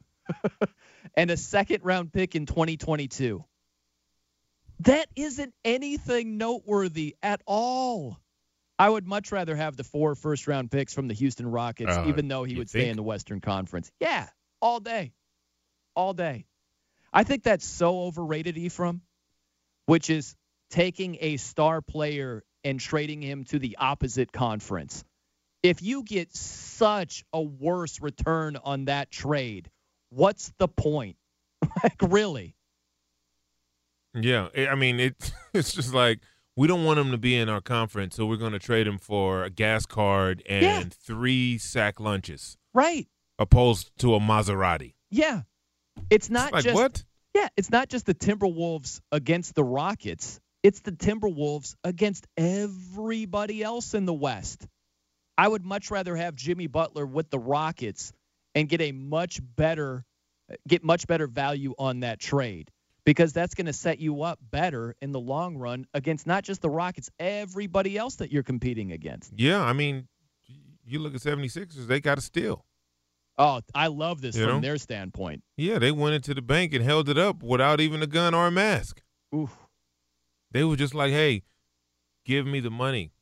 I: and a second round pick in 2022. That isn't anything noteworthy at all. I would much rather have the four first round picks from the Houston Rockets,
J: Uh,
I: even though he would stay in the Western Conference. Yeah, all day. All day. I think that's so overrated, Ephraim, which is taking a star player and trading him to the opposite conference. If you get such a worse return on that trade, what's the point? like, really?
J: Yeah, I mean it. It's just like we don't want him to be in our conference, so we're going to trade him for a gas card and
I: Yeah.
J: three sack lunches,
I: Right.
J: opposed to a Maserati.
I: Yeah. It's not
J: like,
I: just
J: what?
I: Yeah, it's not just the Timberwolves against the Rockets. It's the Timberwolves against everybody else in the West. I would much rather have Jimmy Butler with the Rockets and get a much better get much better value on that trade because that's going to set you up better in the long run against not just the Rockets, everybody else that you're competing against.
J: Yeah, I mean, you look at 76ers, they got a steal.
I: Oh, I love this
J: You
I: from
J: know?
I: their standpoint.
J: Yeah, they went into the bank and held it up without even a gun or a mask.
I: Oof.
J: They were just like, "Hey, give me the money,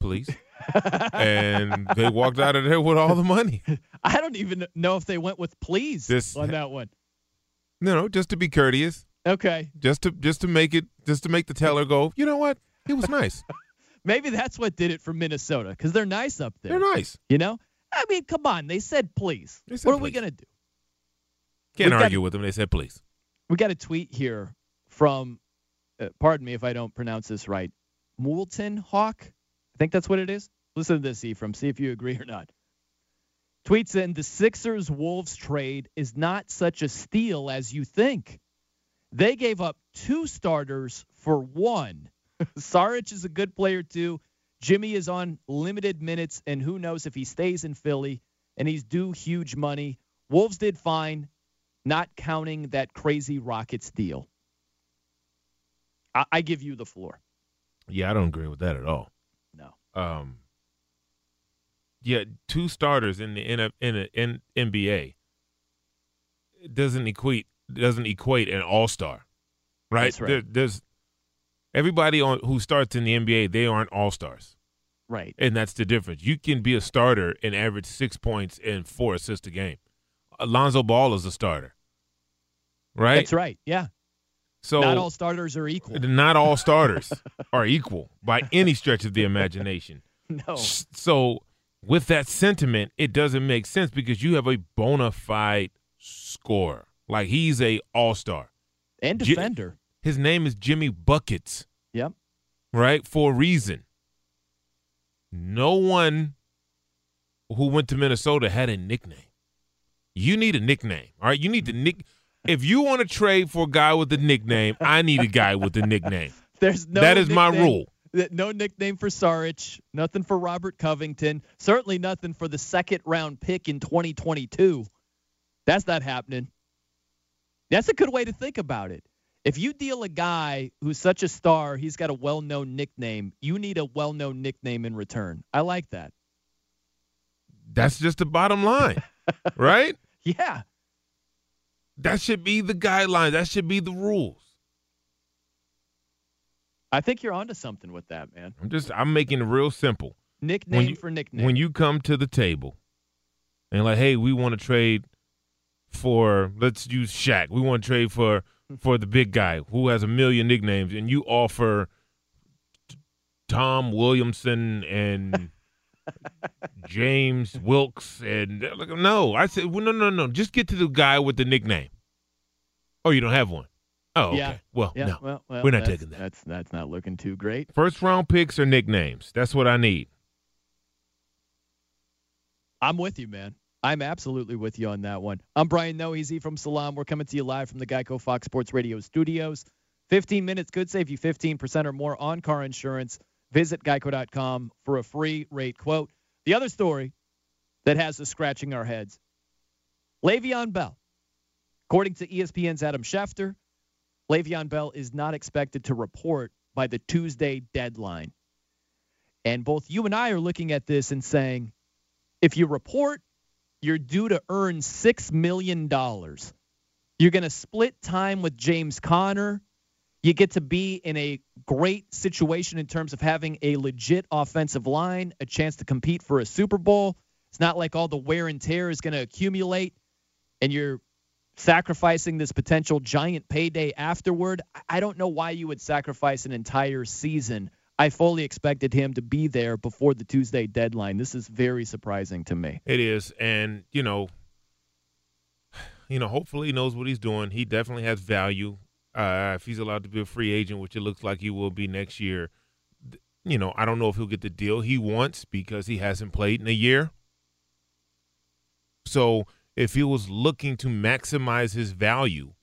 J: please," and they walked out of there with all the money.
I: I don't even know if they went with please
J: This-
I: on that one.
J: No, no, just to be courteous,
I: Okay.
J: just to just to make it, just to make the teller go. You know what? He was nice.
I: Maybe that's what did it for Minnesota because they're nice up there.
J: They're nice.
I: You know, I mean, come on. They said please.
J: They said
I: what are we gonna do?
J: Can't
I: We got-
J: argue with them. They said please.
I: We got a tweet here from, uh, pardon me if I don't pronounce this right, Moulton Hawk. I think that's what it is. Listen to this, Ephraim. See if you agree or not. Tweets in the Sixers Wolves trade is not such a steal as you think. They gave up two starters for one. Saric is a good player too. Jimmy is on limited minutes, and who knows if he stays in Philly and he's due huge money. Wolves did fine, not counting that crazy Rockets deal. I, I give you the floor.
J: Yeah, I don't agree with that at all.
I: No.
J: Um. Yeah, two starters in the in a, in, a, in NBA it doesn't equate doesn't equate an all star, right?
I: That's right.
J: There, there's everybody on who starts in the NBA. They aren't all stars,
I: Right.
J: and that's the difference. You can be a starter and average six points and four assists a game. Alonzo Ball is a starter, right?
I: That's right. Yeah.
J: So
I: not all starters are equal.
J: not all starters are equal by any stretch of the imagination.
I: No.
J: So, with that sentiment, it doesn't make sense because you have a bona fide scorer. Like he's a all star.
I: And defender.
J: His name is Jimmy Buckets,
I: Yep.
J: right? For a reason. No one who went to Minnesota had a nickname. You need a nickname, all right? You need to nick. If you want to trade for a guy with a nickname, I need a guy with a nickname.
I: There's no
J: that is my rule.
I: No nickname for Saric, nothing for Robert Covington, certainly nothing for the second round pick in 2022. That's not happening. That's a good way to think about it. If you deal a guy who's such a star, he's got a well known nickname, you need a well known nickname in return. I like that.
J: That's just the bottom line, right?
I: Yeah.
J: That should be the guidelines. That should be the rules.
I: I think you're onto something with that, man.
J: I'm just I'm making it real simple.
I: Nickname
J: you,
I: for nickname.
J: When you come to the table and like, hey, we want to trade for let's use Shaq. We want to trade for for the big guy who has a million nicknames, and you offer Tom Williamson and James Wilkes and like, no, I said well, no, no, no. Just get to the guy with the nickname. Oh, you don't have one. Oh, okay.
I: Yeah.
J: Well,
I: yeah,
J: no,
I: well, well,
J: we're not taking that.
I: That's that's not looking too great.
J: First round picks or nicknames. That's what I need.
I: I'm with you, man. I'm absolutely with you on that one. I'm Brian Noeasy from Salaam. We're coming to you live from the Geico Fox Sports Radio studios. 15 minutes could save you 15% or more on car insurance. Visit geico.com for a free rate quote. The other story that has us scratching our heads Le'Veon Bell. According to ESPN's Adam Schefter, Le'Veon Bell is not expected to report by the Tuesday deadline. And both you and I are looking at this and saying, if you report, you're due to earn $6 million. You're going to split time with James Conner. You get to be in a great situation in terms of having a legit offensive line, a chance to compete for a Super Bowl. It's not like all the wear and tear is going to accumulate and you're sacrificing this potential giant payday afterward. I- I don't know why you would sacrifice an entire season. I fully expected him to be there before the Tuesday deadline. This is very surprising to me.
J: It is, and you know, you know, hopefully he knows what he's doing. He definitely has value. Uh, if he's allowed to be a free agent, which it looks like he will be next year, you know, I don't know if he'll get the deal he wants because he hasn't played in a year. So if he was looking to maximize his value,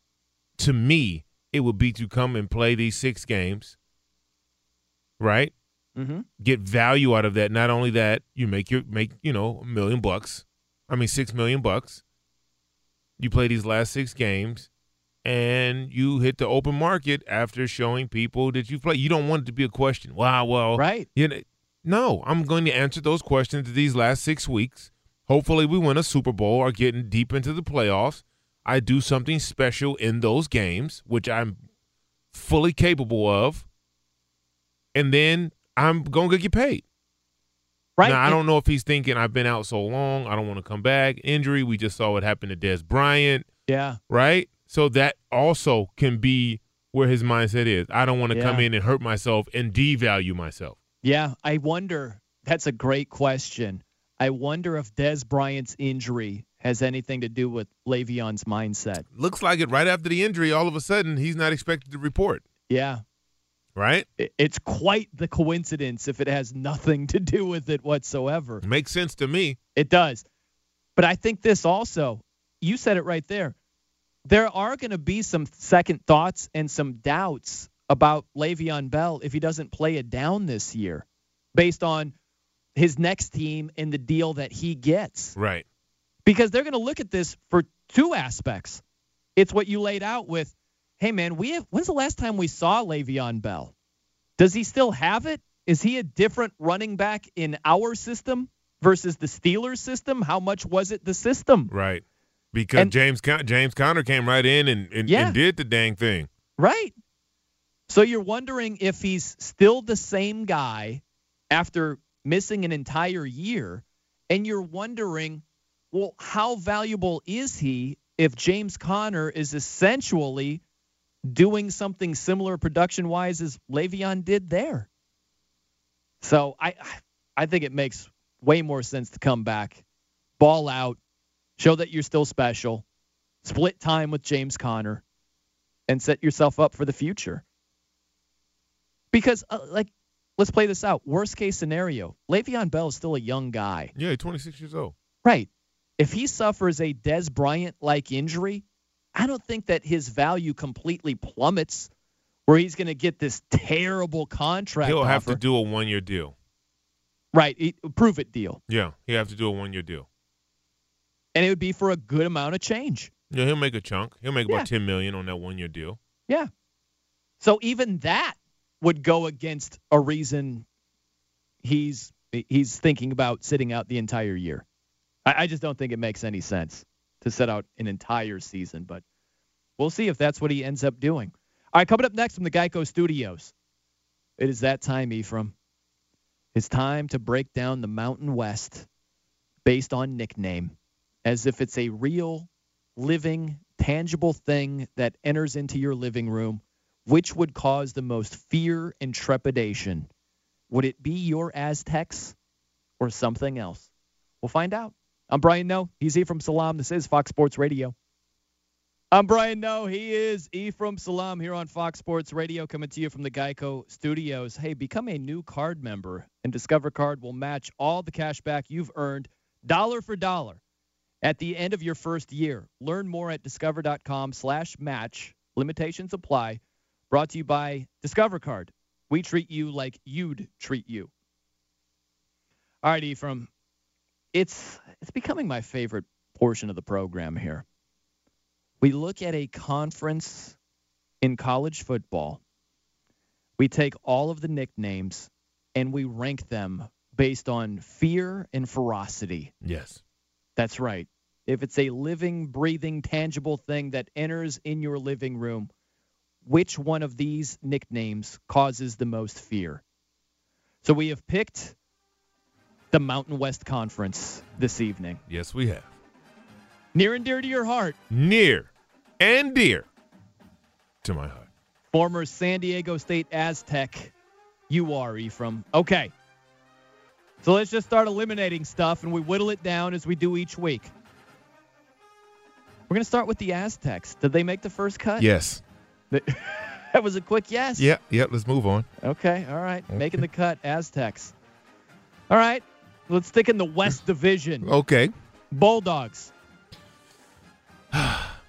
J: to me, it would be to come and play these six games, right?
I: Mm-hmm.
J: get value out of that. Not only that, you make your make you know a million bucks. I mean six million bucks. You play these last six games, and you hit the open market after showing people that you play. You don't want it to be a question. Wow, well,
I: Right.
J: You know, no, I'm going to answer those questions these last six weeks. Hopefully, we win a Super Bowl or getting deep into the playoffs. I do something special in those games, which I'm fully capable of, and then I'm gonna get paid.
I: Right.
J: Now, I don't know if he's thinking I've been out so long, I don't want to come back. Injury, we just saw what happened to Dez Bryant,
I: Yeah.
J: right? So that also can be where his mindset is. I don't want to come in and hurt myself and devalue myself.
I: Yeah, I wonder. That's a great question. I wonder if Dez Bryant's injury has anything to do with Le'Veon's mindset.
J: Looks like it right after the injury, all of a sudden he's not expected to report,
I: Yeah,
J: right?
I: it's quite the coincidence if it has nothing to do with it whatsoever.
J: Makes sense to me.
I: It does. But I think this also, you said it right there. There are going to be some second thoughts and some doubts about Le'Veon Bell if he doesn't play it down this year based on his next team and the deal that he gets.
J: Right.
I: Because they're going to look at this for two aspects. It's what you laid out with, hey, man, we have, when's the last time we saw Le'Veon Bell? Does he still have it? Is he a different running back in our system versus the Steelers system? How much was it the system?
J: Right. Because
I: And-
J: James Con- James Conner came right in and, and,
I: Yeah.
J: and did the dang thing.
I: Right. So you're wondering if he's still the same guy after missing an entire year, and you're wondering, well, how valuable is he if James Conner is essentially doing something similar production wise as Le'Veon did there? So I I think it makes way more sense to come back, ball out, show that you're still special, split time with James Conner, and set yourself up for the future. Because, uh, like, let's play this out. Worst case scenario, Le'Veon Bell is still a young guy.
J: Yeah, 26 years old.
I: Right. If he suffers a Dez Bryant like injury, I don't think that his value completely plummets where he's going to get this terrible contract.
J: He'll have to do a one year deal.
I: Right. he- Prove it deal.
J: Yeah, he'll have to do a one year deal.
I: And it would be for a good amount of change.
J: Yeah, he'll make a chunk. He'll make
I: Yeah.
J: about 10 million on that one year deal.
I: Yeah. So even that would go against a reason he's he's thinking about sitting out the entire year. I, I just don't think it makes any sense to set out an entire season, but we'll see if that's what he ends up doing. All right, coming up next from the Geico Studios. It is that time, Ephraim. It's time to break down the Mountain West based on nickname, as if it's a real, living, tangible thing that enters into your living room. Which would cause the most fear and trepidation? Would it be your Aztecs or something else? We'll find out. I'm Brian Noe. He's Ephraim Salaam. This is Fox Sports Radio. I'm Brian Noe. He is Ephraim Salaam here on Fox Sports Radio, coming to you from the Geico Studios. Hey, become a new card member, and Discover Card will match all the cash back you've earned, dollar for dollar, at the end of your first year. Learn more at discover.com slash match. Limitations apply. Brought to you by Discover Card. We treat you like you'd treat you. All right, Ephraim. It's it's becoming my favorite portion of the program here. We look at a conference in college football. We take all of the nicknames and we rank them based on fear and ferocity.
J: Yes.
I: That's right. If it's a living, breathing, tangible thing that enters in your living room, which one of these nicknames causes the most fear? So we have picked the Mountain West Conference this evening.
J: Yes, we have.
I: Near and dear to your heart,
J: Near and dear to my heart.
I: former San Diego State Aztec, you are, Ephraim. Okay. So let's just start eliminating stuff and we whittle it down as we do each week. We're going to start with the Aztecs. Did they make the first cut?
J: Yes.
I: that was a quick yes.
J: Yeah, yeah, let's move on.
I: Okay, all right. Making the cut, Aztecs. All right, let's stick in the West Division.
J: Okay.
I: Bulldogs.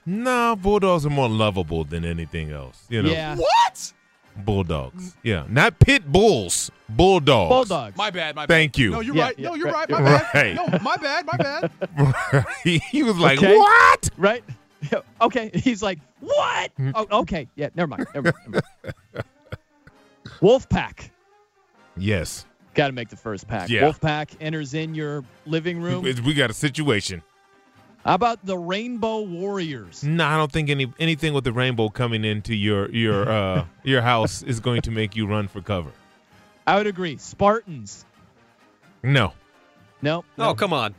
J: No, Bulldogs are more lovable than anything else. You know,
I: Yeah.
K: What?
J: Bulldogs. Yeah, not pit bulls. Bulldogs.
I: Bulldogs.
K: My bad. My bad.
J: Thank you.
K: No, you're
I: Yeah,
K: right.
I: yeah,
K: no, you're
I: right,
K: right. My bad.
J: right.
K: No, my bad. My bad.
J: he was like,
I: Okay.
J: "What?"
I: Right? okay. He's like, what?
J: Hmm.
I: Oh, okay. Yeah, never mind. Never mind. Never mind. Wolfpack.
J: Yes,
I: Got to make the first pack.
J: Yeah.
I: Wolfpack enters in your living room.
J: we got a situation.
I: How about the Rainbow Warriors?
J: No, I don't think any anything with the rainbow coming into your your uh your house is going to make you run for cover.
I: I would agree. Spartans.
J: No.
I: No.
B: Oh, come on.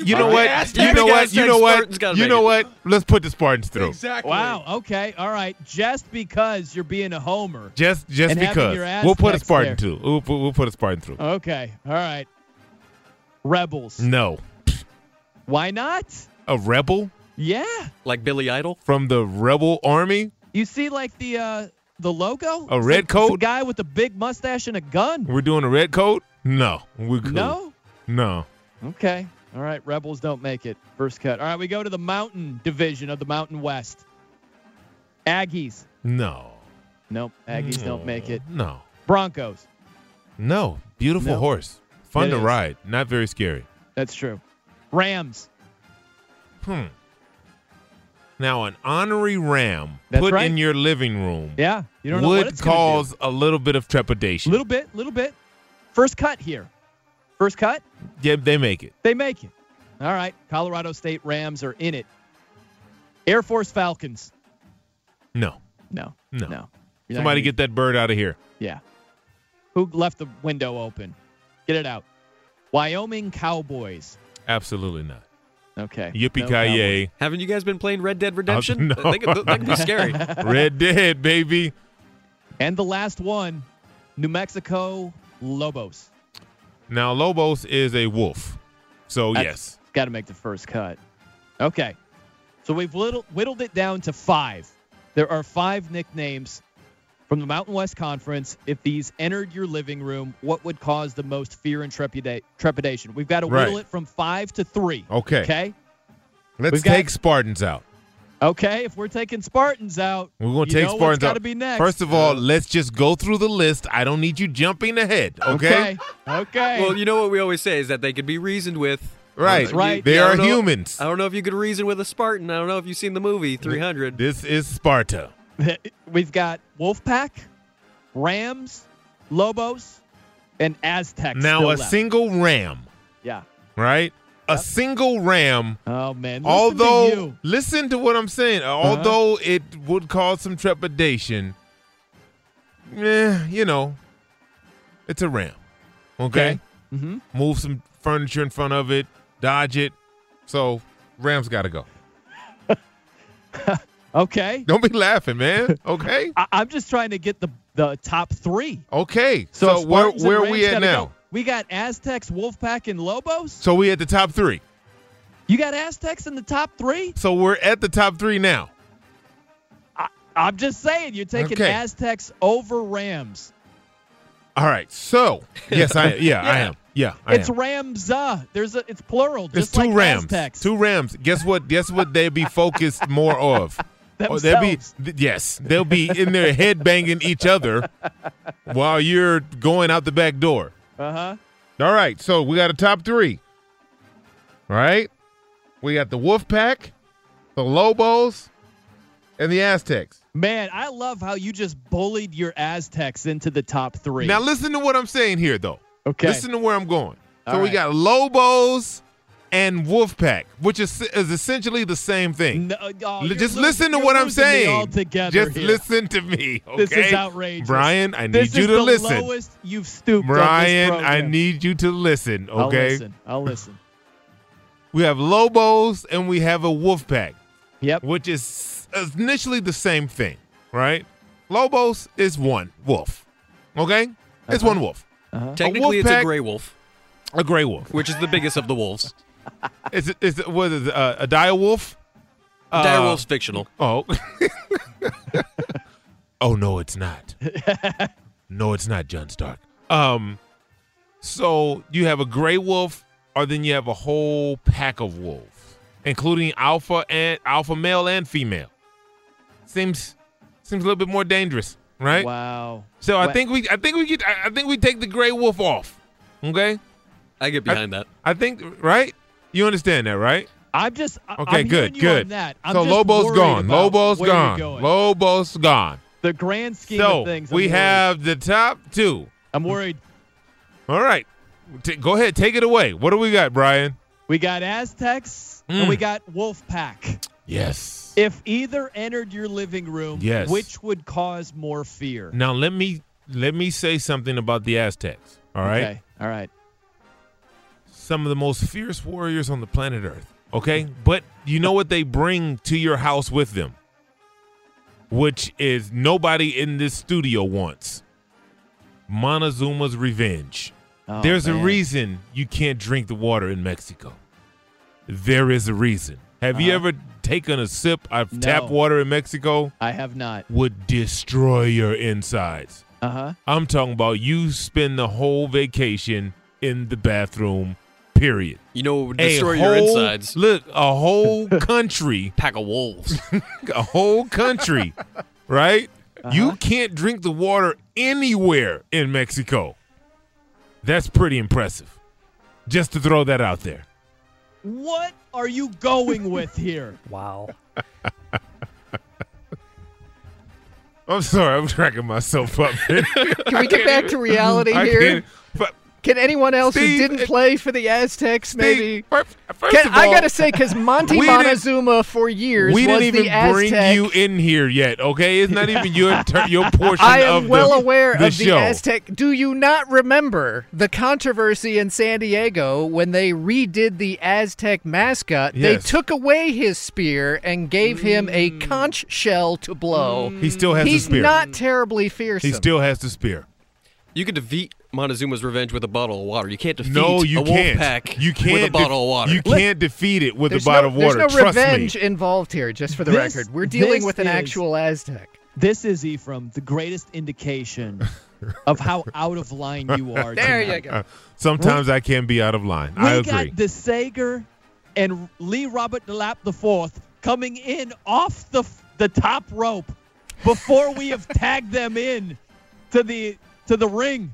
J: You know what? You know what? You know what? You know what? Let's put the Spartans through.
K: Exactly.
I: Wow. Okay. All right. Just because you're being a homer.
J: Just just because. We'll put a Spartan
I: there.
J: through. We'll put, we'll put a Spartan through.
I: Okay. All right. Rebels.
J: No.
I: Why not?
J: A rebel
I: Yeah.
M: Like Billy Idol?
J: from the rebel army?
I: You see, like the uh the logo.
J: A
I: It's
J: red
I: like-
J: coat?
I: a guy with a big mustache and a gun.
J: We're doing a red coat? No. We're cool.
I: No.
J: No.
I: Okay. All right. Rebels don't make it. First cut. All right. We go to the Mountain Division of the Mountain West. Aggies.
J: No.
I: Nope. Aggies don't make it.
J: No.
I: Broncos.
J: No. Beautiful
I: No.
J: horse. Fun
I: It
J: to
I: is.
J: ride. Not very scary.
I: That's true. Rams.
J: Hmm. Now, an honorary ram
I: That's
J: put
I: right.
J: in your living room
I: Yeah. You don't know what
J: would
I: it's
J: cause a little bit of trepidation.
I: A Little bit. Little bit. First cut here. First cut.
J: yeah, they make it.
I: They make it. All right. Colorado State Rams are in it. Air Force Falcons.
J: No.
I: No.
J: No.
I: No. You're
J: Somebody
I: gonna-
J: get that bird out of here.
I: Yeah. Who left the window open? Get it out. Wyoming Cowboys.
J: Absolutely not.
I: Okay.
J: Yippee
I: No
J: ki yay!
M: Haven't you guys been playing Red Dead uh, Redemption?
J: no.
M: That, could, that could be scary.
J: Red Dead, baby.
I: And the last one, New Mexico Lobos.
J: Now Lobos is a wolf, so
I: That's-
J: yes.
I: Got to make the first cut. Okay. So we've whittled, whittled it down to five. There are five nicknames from the Mountain West Conference. If these entered your living room, what would cause the most fear and trepida- trepidation? We've got to whittle
J: Right.
I: it from five to three.
J: Okay.
I: Okay.
J: Let's
I: got-
J: take Spartans out.
I: Okay. If we're taking Spartans out,
J: We're gonna take Spartans
I: Got
J: out.
I: be next.
J: First of all, let's just go through the list. I don't need you jumping ahead. Okay.
I: okay. Okay.
M: Well, you know what we always say is that they could be reasoned with.
J: Right.
M: You-
I: Right.
J: They
M: I
J: are
M: don't know-
J: humans.
M: I don't know if you could reason with a Spartan. I don't know if you've seen the movie 300.
J: This is Sparta.
I: We've got Wolfpack, Rams, Lobos, and Aztecs.
J: Now
I: still
J: a
I: left.
J: single ram,
I: Yeah.
J: right? A single ram.
I: Oh man. Listen
J: although,
I: to
J: listen to what I'm saying. Although it would cause some trepidation, eh, you know, it's a ram. Okay.
I: Mm-hmm.
J: Move some furniture in front of it, dodge it. So Rams got to go.
I: Okay.
J: Don't be laughing, man. Okay.
I: I- I'm just trying to get the the top three.
J: Okay.
I: So,
J: So, where where are we at now?
I: go. We got Aztecs, Wolfpack, and Lobos.
J: So we at the top three.
I: You got Aztecs in the top three.
J: So we're at the top three now.
I: I'm just saying, you're taking
J: Okay.
I: Aztecs over Rams.
J: All right. So yes, I yeah, I am. Yeah, I
I: it's
J: am.
I: Rams. Uh, there's a, it's plural,
J: It's
I: just
J: two
I: like
J: Rams.
I: Aztecs.
J: Two Rams. Guess what? Guess what? They'd be focused more of. Oh, they'll be yes. They'll be in their head banging each other while you're going out the back door.
I: Uh huh.
J: All right. So we got a top three. All right. We got the Wolf Pack, the Lobos, and the Aztecs.
I: Man, I love how you just bullied your Aztecs into the top three.
J: Now listen to what I'm saying here, though.
I: okay.
J: Listen to where I'm going. So we got Lobos and Wolfpack, which is is essentially the same thing.
I: No, oh,
J: just
I: lo-
J: listen to what I'm
I: losing me
J: saying.
I: altogether
J: Just
I: here.
J: listen to me, okay?
I: This is outrageous.
J: Brian, I need
I: This
J: you
I: is
J: to
I: the
J: listen.
I: lowest you've stooped.
J: Brian, I need you to listen, Okay.
I: I'll
J: okay?
I: listen. I'll listen.
J: We have Lobos and we have a Wolfpack,
I: Yep.
J: which is initially the same thing, right? Lobos is one wolf, okay? It's uh-huh. one wolf. Uh-huh.
M: Technically, it's a gray wolf,
J: A gray wolf.
M: which is the biggest of the wolves.
J: Is it? Is it? What is it? Uh, a dire wolf?
M: Dire
J: Uh,
M: wolf's fictional.
J: Oh. oh no, it's not. no, it's not, John Stark. Um, so you have a gray wolf, or then you have a whole pack of wolves, including alpha and alpha male and female. Seems seems a little bit more dangerous, right?
I: Wow.
J: So I
I: Wa-
J: think we I think we get I I think we take the gray wolf off. Okay?
M: I get behind that.
J: I think right? You understand that, right?
I: I'm just.
J: Okay,
I: I'm
J: good, good.
I: That. I'm
J: so Lobo's gone. Lobo's gone. Lobo's gone.
I: the grand scheme
J: So
I: of things. I'm
J: we
I: worried.
J: have the top two.
I: I'm worried.
J: All right, T- go ahead, take it away. What do we got, Brian?
I: We got Aztecs
J: Mm.
I: and we got Wolfpack.
J: Yes.
I: If either entered your living room,
J: Yes.
I: which would cause more fear?
J: Now let me let me say something about the Aztecs. All right.
I: Okay. All right.
J: Some of the most fierce warriors on the planet Earth. Okay, but you know what they bring to your house with them, which is nobody in this studio wants. Montezuma's revenge.
I: Oh,
J: There's a reason you can't drink the water in Mexico. There is a reason. Have you
I: Uh-huh.
J: ever taken a sip of
I: No.
J: tap water in Mexico?
I: I have not.
J: Would destroy your insides.
I: Uh huh.
J: I'm talking about you spend the whole vacation in the bathroom, period.
M: You know, what would
J: A
M: destroy your
J: whole-
M: insides.
J: Look, a whole country,
M: Pack of wolves.
J: a whole country, right?
I: Uh-huh.
J: You can't drink the water anywhere in Mexico. That's pretty impressive. Just to throw that out there.
I: What are you going with here?
L: Wow.
J: I'm sorry, I'm tracking myself up.
L: Can we get back to reality
J: I
L: here?
J: Can't- but
L: Can anyone else
J: Steve,
L: who didn't
J: it-
L: play for the Aztecs maybe?
J: fir- first
L: Can-
J: of
L: I gotta say, because Monty
J: we didn't-
L: Montezuma for years
J: we
L: was
J: didn't even
L: the
J: bring
L: Aztec.
J: you in here yet, okay? It's not even your tur- your portion
L: I am
J: of
L: well
J: the,
L: aware
J: the
L: of the. Aztec. Do you not remember the controversy in San Diego when they redid the Aztec mascot? They took away his spear and gave him a mm. conch shell to blow.
J: He still has the
L: He's
J: spear.
L: not terribly fearsome.
J: He still has the spear.
M: You could defeat Montezuma's revenge with a bottle of water. You can't defeat
J: No, you
M: a
J: can't.
M: wolf pack
J: you can't
M: with a
J: def-
M: bottle of water.
J: You can't defeat it with
L: there's
J: a bottle
L: no,
J: of water.
L: There's no
J: Trust
L: revenge
J: me.
L: involved here, just for the
I: This-
L: record. We're dealing with an
I: is-
L: actual Aztec.
I: This is Ephraim, the greatest indication of how out of line you are.
L: There you go.
J: Sometimes I can be out of line.
I: We
J: I
I: got
J: agree.
I: DeSager and Lee Robert DeLap the fourth coming in off the the top rope before we have tagged them in to the to the ring.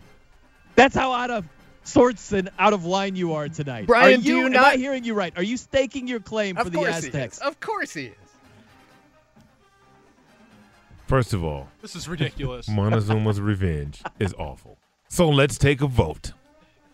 I: That's how out of sorts and out of line you are tonight.
L: Brian,
I: are
L: do you
I: am
L: not-
I: I hearing you right? Are you staking your claim for the Aztecs?
L: Of course he is.
J: First of all,
K: This is ridiculous.
J: Montezuma's revenge is awful. So let's take a vote.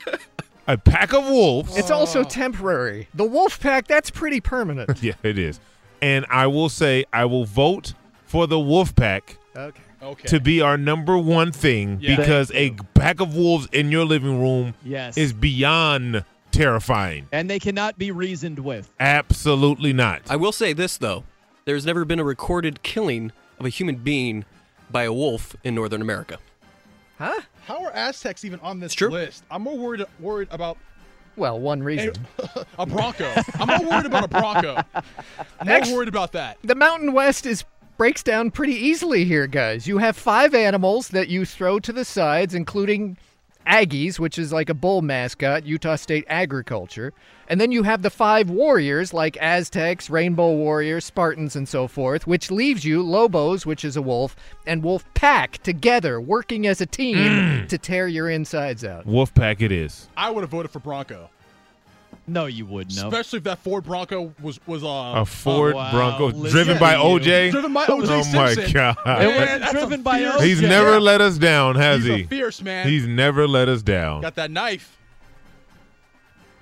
J: A pack of wolves.
L: It's also temporary. The wolf pack, that's pretty permanent.
J: yeah, it is. And I will say I will vote for the wolf pack
L: Okay.
K: Okay.
J: to be our number one thing
K: Yeah.
J: because a pack of wolves in your living room
I: Yes.
J: is beyond terrifying.
I: and they cannot be reasoned with.
J: Absolutely not.
M: I will say this though: there's never been a recorded killing of a human being by a wolf in Northern America.
L: Huh?
K: How are Aztecs even on this list? I'm more worried worried about
L: Well, one reason.
K: a bronco. I'm more worried about a bronco. I'm more
L: Ex-
K: worried about that.
L: The Mountain West is breaks down pretty easily here, guys. You have five animals that you throw to the sides, including Aggies, which is like a bull mascot, Utah State Agriculture. And then you have the five warriors like Aztecs, Rainbow Warriors, Spartans, and so forth, which leaves you Lobos, which is a wolf, and Wolf Pack together working as a team mm. to tear your insides out.
J: wolf pack it is.
K: I would have voted for Bronco,
I: No, you wouldn't. No.
K: especially if that Ford Bronco was was uh,
J: A Ford
I: wow.
J: Bronco
I: Listen
J: driven by
I: you.
J: OJ.
K: driven by OJ
J: oh my god.
K: Man, that's
I: driven by OJ.
J: He's
I: Yeah.
J: never let us down, has
K: He's
J: he?
K: a fierce man.
J: He's never let us down.
K: got that knife.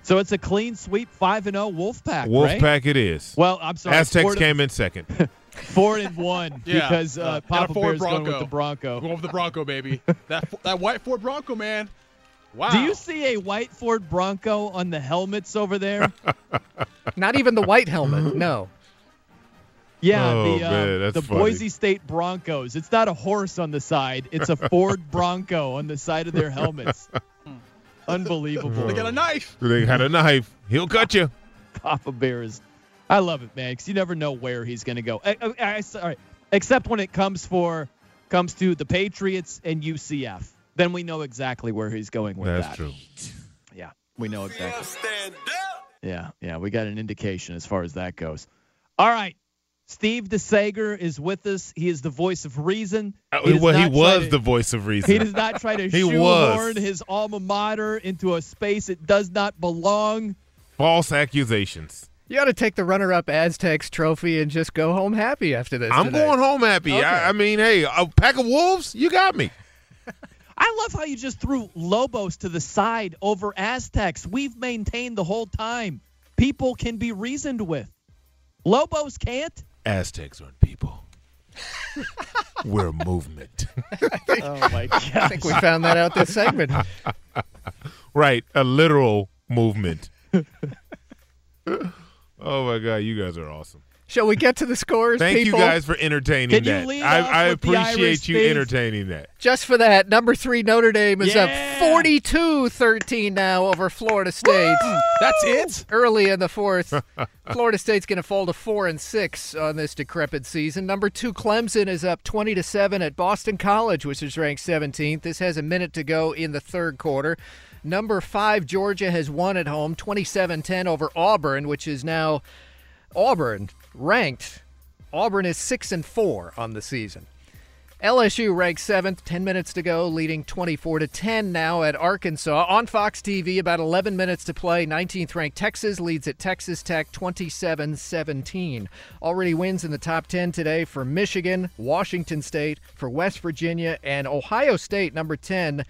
I: So it's a clean sweep, five and zero Wolfpack.
J: Wolfpack,
I: right?
J: it is.
I: Well, I'm sorry.
J: Aztecs
I: four
J: came in second.
I: four and one
K: Yeah.
I: because
K: Uh,
I: uh, Papa
K: Ford
I: Bear's going with the Bronco.
K: Going with the Bronco, baby. that that white Ford Bronco, man. Wow.
I: Do you see a white Ford Bronco on the helmets over there?
L: Not even the white helmet, no.
I: Yeah,
J: Oh,
I: the uh,
J: man, that's
I: the
J: funny.
I: Boise State Broncos. It's not a horse on the side; it's a Ford Bronco on the side of their helmets. Unbelievable.
K: They got a knife.
J: They had a knife. He'll cut you.
I: Papa Bear is. I love it, man, because you never know where he's going to go. I, I, I- all right, except when it comes for comes to the Patriots and UCF, then we know exactly where he's going with
J: That's
I: that.
J: That's true.
I: Yeah, we know exactly. Yeah, yeah, we got an indication as far as that goes. All right. Steve DeSager is with us. He is the voice of reason.
J: Uh,
I: does
J: well, he was
I: to-
J: the voice of reason.
I: He does not try to
J: He
I: shoehorn
J: was.
I: his alma mater into a space it does not belong.
J: False accusations.
L: You got to take the runner-up Aztecs trophy and just go home happy after this.
J: I'm
L: tonight.
J: going home happy.
L: Okay.
J: I, I mean, hey, a pack of wolves, you got me.
I: I love how you just threw Lobos to the side over Aztecs. We've maintained the whole time people can be reasoned with. Lobos can't.
J: Aztecs aren't people. We're a movement.
I: Oh my god!
L: I think we found that out this segment.
J: right, a literal movement. oh my god, you guys are awesome.
L: Shall we get to the scores?
J: Thank
L: people?
J: you guys for entertaining
I: Can you
J: that.
I: lead
J: I,
I: off
J: I
I: with the Irish
J: appreciate you
I: thief?
J: entertaining that.
L: Just for that, number three Notre Dame is
I: Yeah.
L: up 42-13 now over Florida State.
K: That's it.
L: Early in the fourth, Florida State's going to fall to four and six on this decrepit season. Number two Clemson is up 20 to seven at Boston College, which is ranked 17th. This has a minute to go in the third quarter. Number five Georgia has won at home 27-10 over Auburn, which is now Auburn ranked. Auburn is six and four on the season. LSU ranked seventh, 10 minutes to go, leading 24 to 10 now at Arkansas. On Fox TV, about 11 minutes to play. 19th ranked Texas leads at Texas Tech 27 17. Already wins in the top 10 today for Michigan, Washington State, for West Virginia, and Ohio State, number 10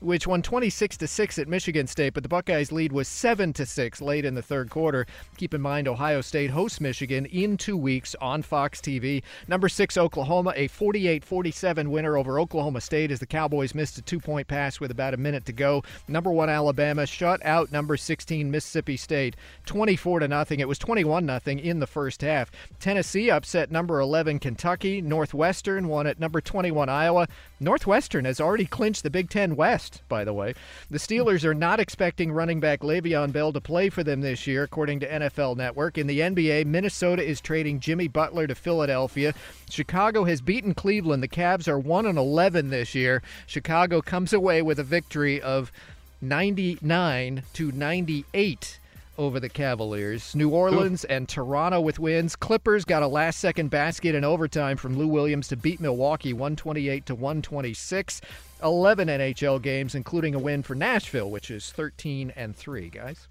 L: which won 26 to 6 at Michigan State, but the Buckeyes lead was 7 to 6 late in the third quarter. Keep in mind Ohio State hosts Michigan in 2 weeks on Fox TV. Number 6 Oklahoma, a 48-47 winner over Oklahoma State as the Cowboys missed a two-point pass with about a minute to go. Number 1 Alabama shut out number 16 Mississippi State 24 to nothing. It was 21 nothing in the first half. Tennessee upset number 11 Kentucky. Northwestern won at number 21 Iowa. Northwestern has already clinched the Big 10 West, by the way. The Steelers are not expecting running back Le'Veon Bell to play for them this year, according to NFL Network. In the NBA, Minnesota is trading Jimmy Butler to Philadelphia. Chicago has beaten Cleveland. The Cavs are 1 and 11 this year. Chicago comes away with a victory of 99 to 98 over the Cavaliers. New Orleans and Toronto with wins. Clippers got a last second basket in overtime from Lou Williams to beat Milwaukee 128 to 126. 11 NHL games including a win for Nashville which is 13 and 3, guys.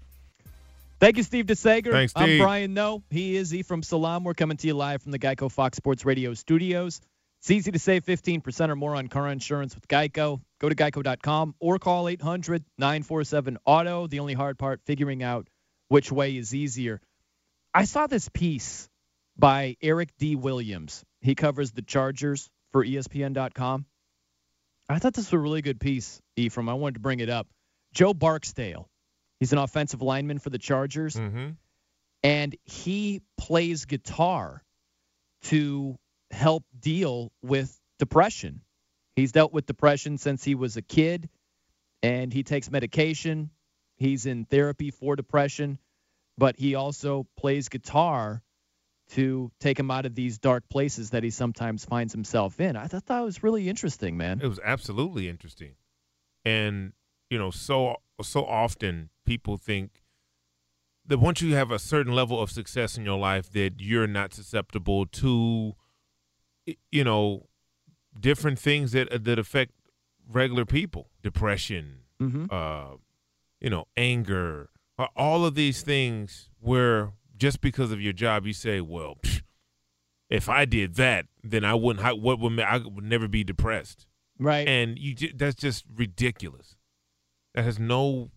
I: Thank you, Steve DeSager.
J: Thanks,
I: I'm Brian Noe. He is Ephraim Salaam. We're coming to you live from the Geico Fox Sports Radio studios. It's easy to save 15% or more on car insurance with Geico. Go to geico.com or call 800 947 Auto. The only hard part, figuring out which way is easier. I saw this piece by Eric D. Williams. He covers the Chargers for ESPN.com. I thought this was a really good piece, Ephraim. I wanted to bring it up. Joe Barksdale. He's an offensive lineman for the Chargers
J: Mm-hmm.
I: and he plays guitar to help deal with depression. He's dealt with depression since he was a kid, and he takes medication. He's in therapy for depression, but he also plays guitar to take him out of these dark places that he sometimes finds himself in. I thought that was really interesting, man.
J: It was absolutely interesting, and you know, so so often people think that once you have a certain level of success in your life, that you're not susceptible to, you know, different things that that affect regular people, depression,
I: Mm-hmm.
J: uh, you know, anger, uh, all of these things where just because of your job, you say, well, psh, if I did that, then I wouldn't. How, what would I would never be depressed,
I: Right.
J: and you that's just ridiculous. That has no.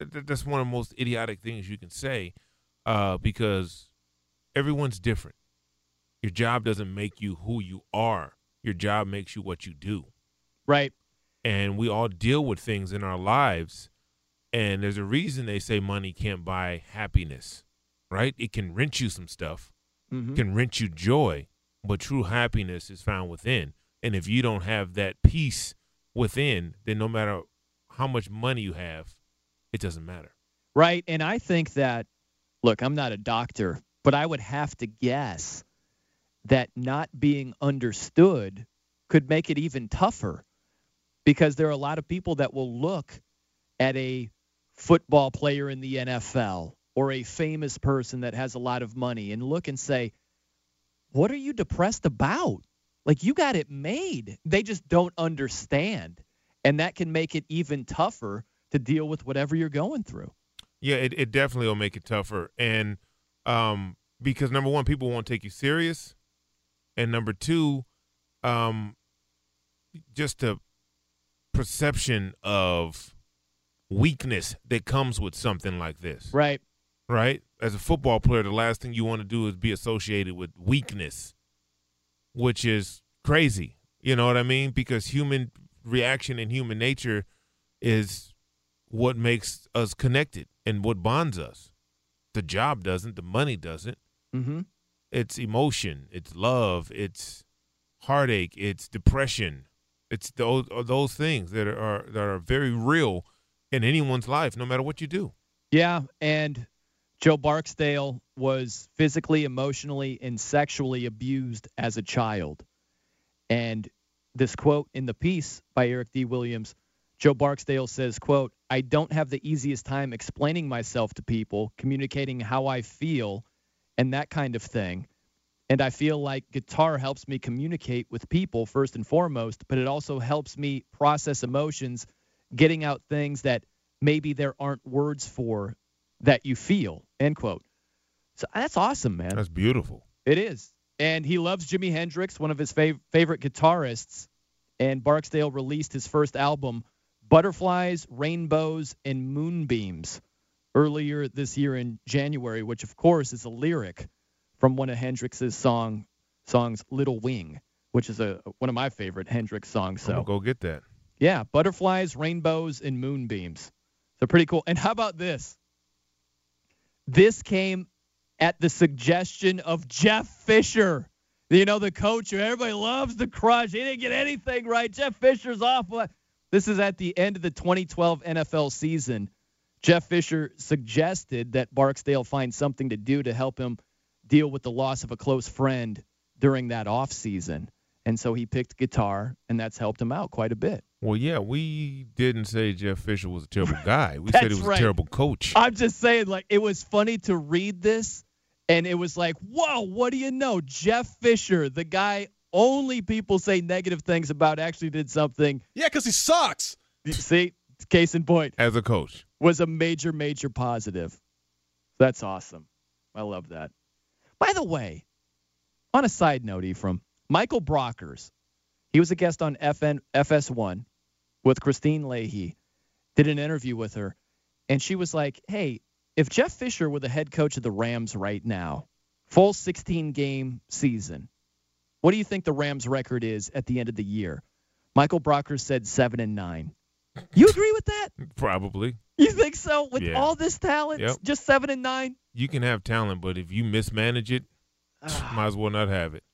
J: That's one of the most idiotic things you can say, uh, because everyone's different. Your job doesn't make you who you are. Your job makes you what you do
I: Right.
J: and we all deal with things in our lives and there's a reason they say money can't buy happiness right it can rent you some stuff
I: Mhm.
J: can rent you joy but true happiness is found within and if you don't have that peace within then no matter how much money you have it doesn't matter
I: Right. And I think that, look, I'm not a doctor, but I would have to guess that not being understood could make it even tougher because there are a lot of people that will look at a football player in the NFL or a famous person that has a lot of money and look and say, What are you depressed about? Like, you got it made. They just don't understand. And that can make it even tougher to deal with whatever you're going through.
J: Yeah, it, it definitely will make it tougher. And um, because number one, people won't take you serious. And number two, um, just the perception of weakness that comes with something like this.
I: Right.
J: Right? As a football player, the last thing you want to do is be associated with weakness, which is crazy. You know what I mean? Because human reaction and human nature is what makes us connected and what bonds us. The job doesn't. The money doesn't.
I: Mm-hmm.
J: It's emotion. It's love. It's heartache. It's depression. It's those those things that are that are very real in anyone's life, no matter what you do.
I: Yeah, and Joe Barksdale was physically, emotionally, and sexually abused as a child. And this quote in the piece by Eric D. Williams, Joe Barksdale says, quote, I don't have the easiest time explaining myself to people, communicating how I feel, and that kind of thing. And I feel like guitar helps me communicate with people first and foremost, but it also helps me process emotions, getting out things that maybe there aren't words for that you feel. End quote. So that's awesome, man.
J: That's beautiful.
I: It is. And he loves Jimi Hendrix, one of his fav- favorite guitarists. And Barksdale released his first album, Butterflies, Rainbows, and Moonbeams, earlier this year in January, which of course is a lyric from one of Hendrix's song songs, Little Wing, which is a one of my favorite Hendrix songs. So
J: go get that.
I: Yeah, butterflies, rainbows, and moonbeams. So pretty cool. And how about this? This came at the suggestion of Jeff Fisher. You know, the coach who everybody loves to crush. He didn't get anything right. Jeff Fisher's off. This is at the end of the 2012 NFL season. Jeff Fisher suggested that Barksdale find something to do to help him deal with the loss of a close friend during that off season. And so he picked guitar, and that's helped him out quite a bit.
J: Well, yeah, we didn't say Jeff Fisher was a terrible guy. We said he was
I: right.
J: a terrible coach.
I: I'm just saying, like, it was funny to read this, and it was like, whoa, what do you know? Jeff Fisher, the guy only people say negative things about, actually did something.
K: Yeah, because he sucks.
I: See, case in point,
J: As a coach.
I: was a major, major positive. That's awesome. I love that. By the way, on a side note, Ephraim, Michael Brockers, he was a guest on FN, FS1 with Christine Leahy, did an interview with her, and she was like, hey, if Jeff Fisher were the head coach of the Rams right now, full 16 game season, what do you think the Rams record is at the end of the year? Michael Brocker said 7 and 9. You agree with that?
J: Probably.
I: You think so? With
J: Yeah.
I: all this talent,
J: Yep.
I: just 7 and 9?
J: You can have talent, but if you mismanage it, ah. might as well not have it.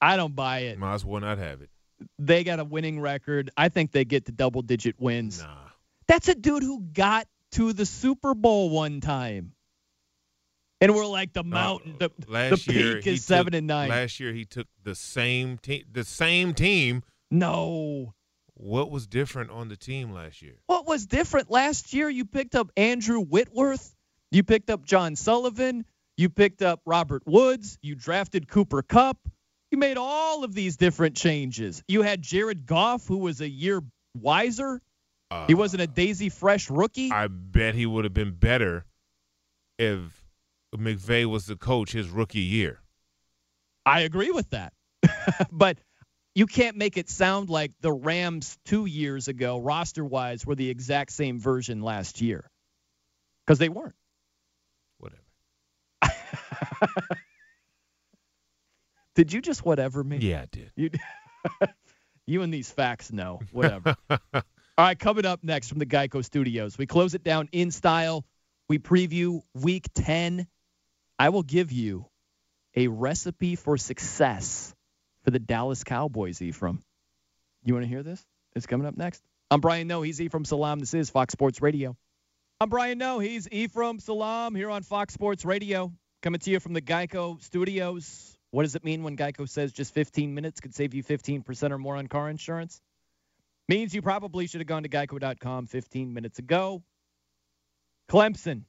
I: I don't buy it.
J: Might as well not have it.
I: They got a winning record. I think they get to double digit wins.
J: Nah.
I: That's a dude who got to the Super Bowl one time. And we're like the mountain, the,
J: Last
I: the
J: year
I: peak is seven
J: took-
I: and nine.
J: Last year he took the same team. The same team.
I: No.
J: What was different on the team last year?
I: What was different last year? You picked up Andrew Whitworth. You picked up John Sullivan. You picked up Robert Woods. You drafted Cooper Kupp. You made all of these different changes. You had Jared Goff, who was a year wiser. he wasn't a daisy fresh rookie.
J: Uh, I bet he would have been better if McVay was the coach his rookie year.
I: I agree with that. but you can't make it sound like the Rams two years ago, roster wise, were the exact same version last year. Because they weren't.
J: Whatever.
I: Did you just whatever me?
J: Yeah, I did.
I: You, you and these facts know. Whatever. All right, coming up next from the Geico Studios, we close it down in style. We preview week 10. I will give you a recipe for success for the Dallas Cowboys, Ephraim. You want to hear this? It's coming up next. I'm Brian Noe. He's Ephraim Salaam. This is Fox Sports Radio. I'm Brian Noe. He's Ephraim Salaam here on Fox Sports Radio. Coming to you from the Geico Studios. What does it mean when Geico says just 15 minutes could save you 15% or more on car insurance? Means you probably should have gone to geico.com 15 minutes ago. Clemson,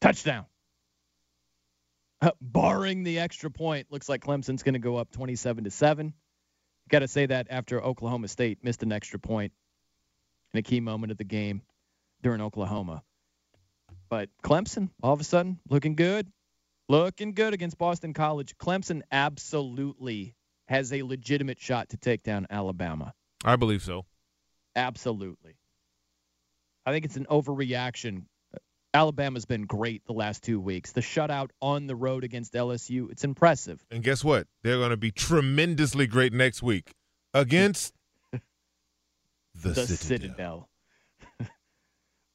I: touchdown. Uh, barring the extra point, looks like Clemson's going to go up 27 to 7. Got to say that after Oklahoma State missed an extra point in a key moment of the game during Oklahoma. But Clemson, all of a sudden, looking good. Looking good against Boston College. Clemson absolutely has a legitimate shot to take down Alabama.
J: I believe so.
I: Absolutely. I think it's an overreaction. Alabama's been great the last two weeks. The shutout on the road against LSU, it's impressive.
J: And guess what? They're going to be tremendously great next week against the,
I: the
J: Citadel.
I: Citadel.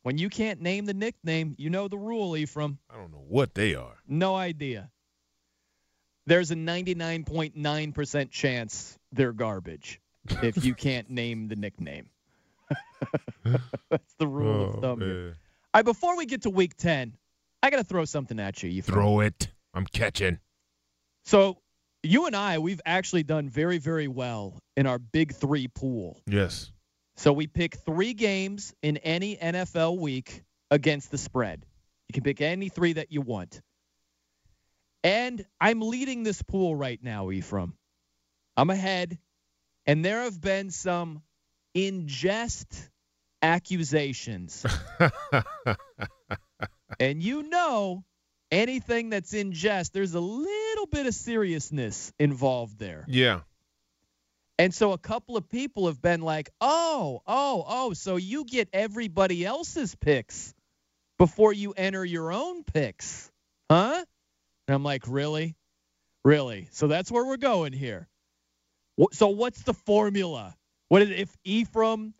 I: When you can't name the nickname, you know the rule, Ephraim.
J: I don't know what they are.
I: No idea. There's a 99.9% chance they're garbage if you can't name the nickname. That's the rule
J: Oh,
I: of thumb. All right, before we get to week 10, I got to throw something at you. Ephraim.
J: Throw it. I'm catching.
I: So, you and I, we've actually done very, very well in our big three pool.
J: Yes.
I: So, we pick three games in any NFL week against the spread. You can pick any three that you want. And I'm leading this pool right now, Ephraim. I'm ahead, and there have been some ingest accusations. and you know, anything that's in jest, there's a little bit of seriousness involved there.
J: yeah.
I: And so a couple of people have been like, oh, oh, oh, so you get everybody else's picks before you enter your own picks, huh? And I'm like, really? Really? So that's where we're going here. So what's the formula? What is if Ephraim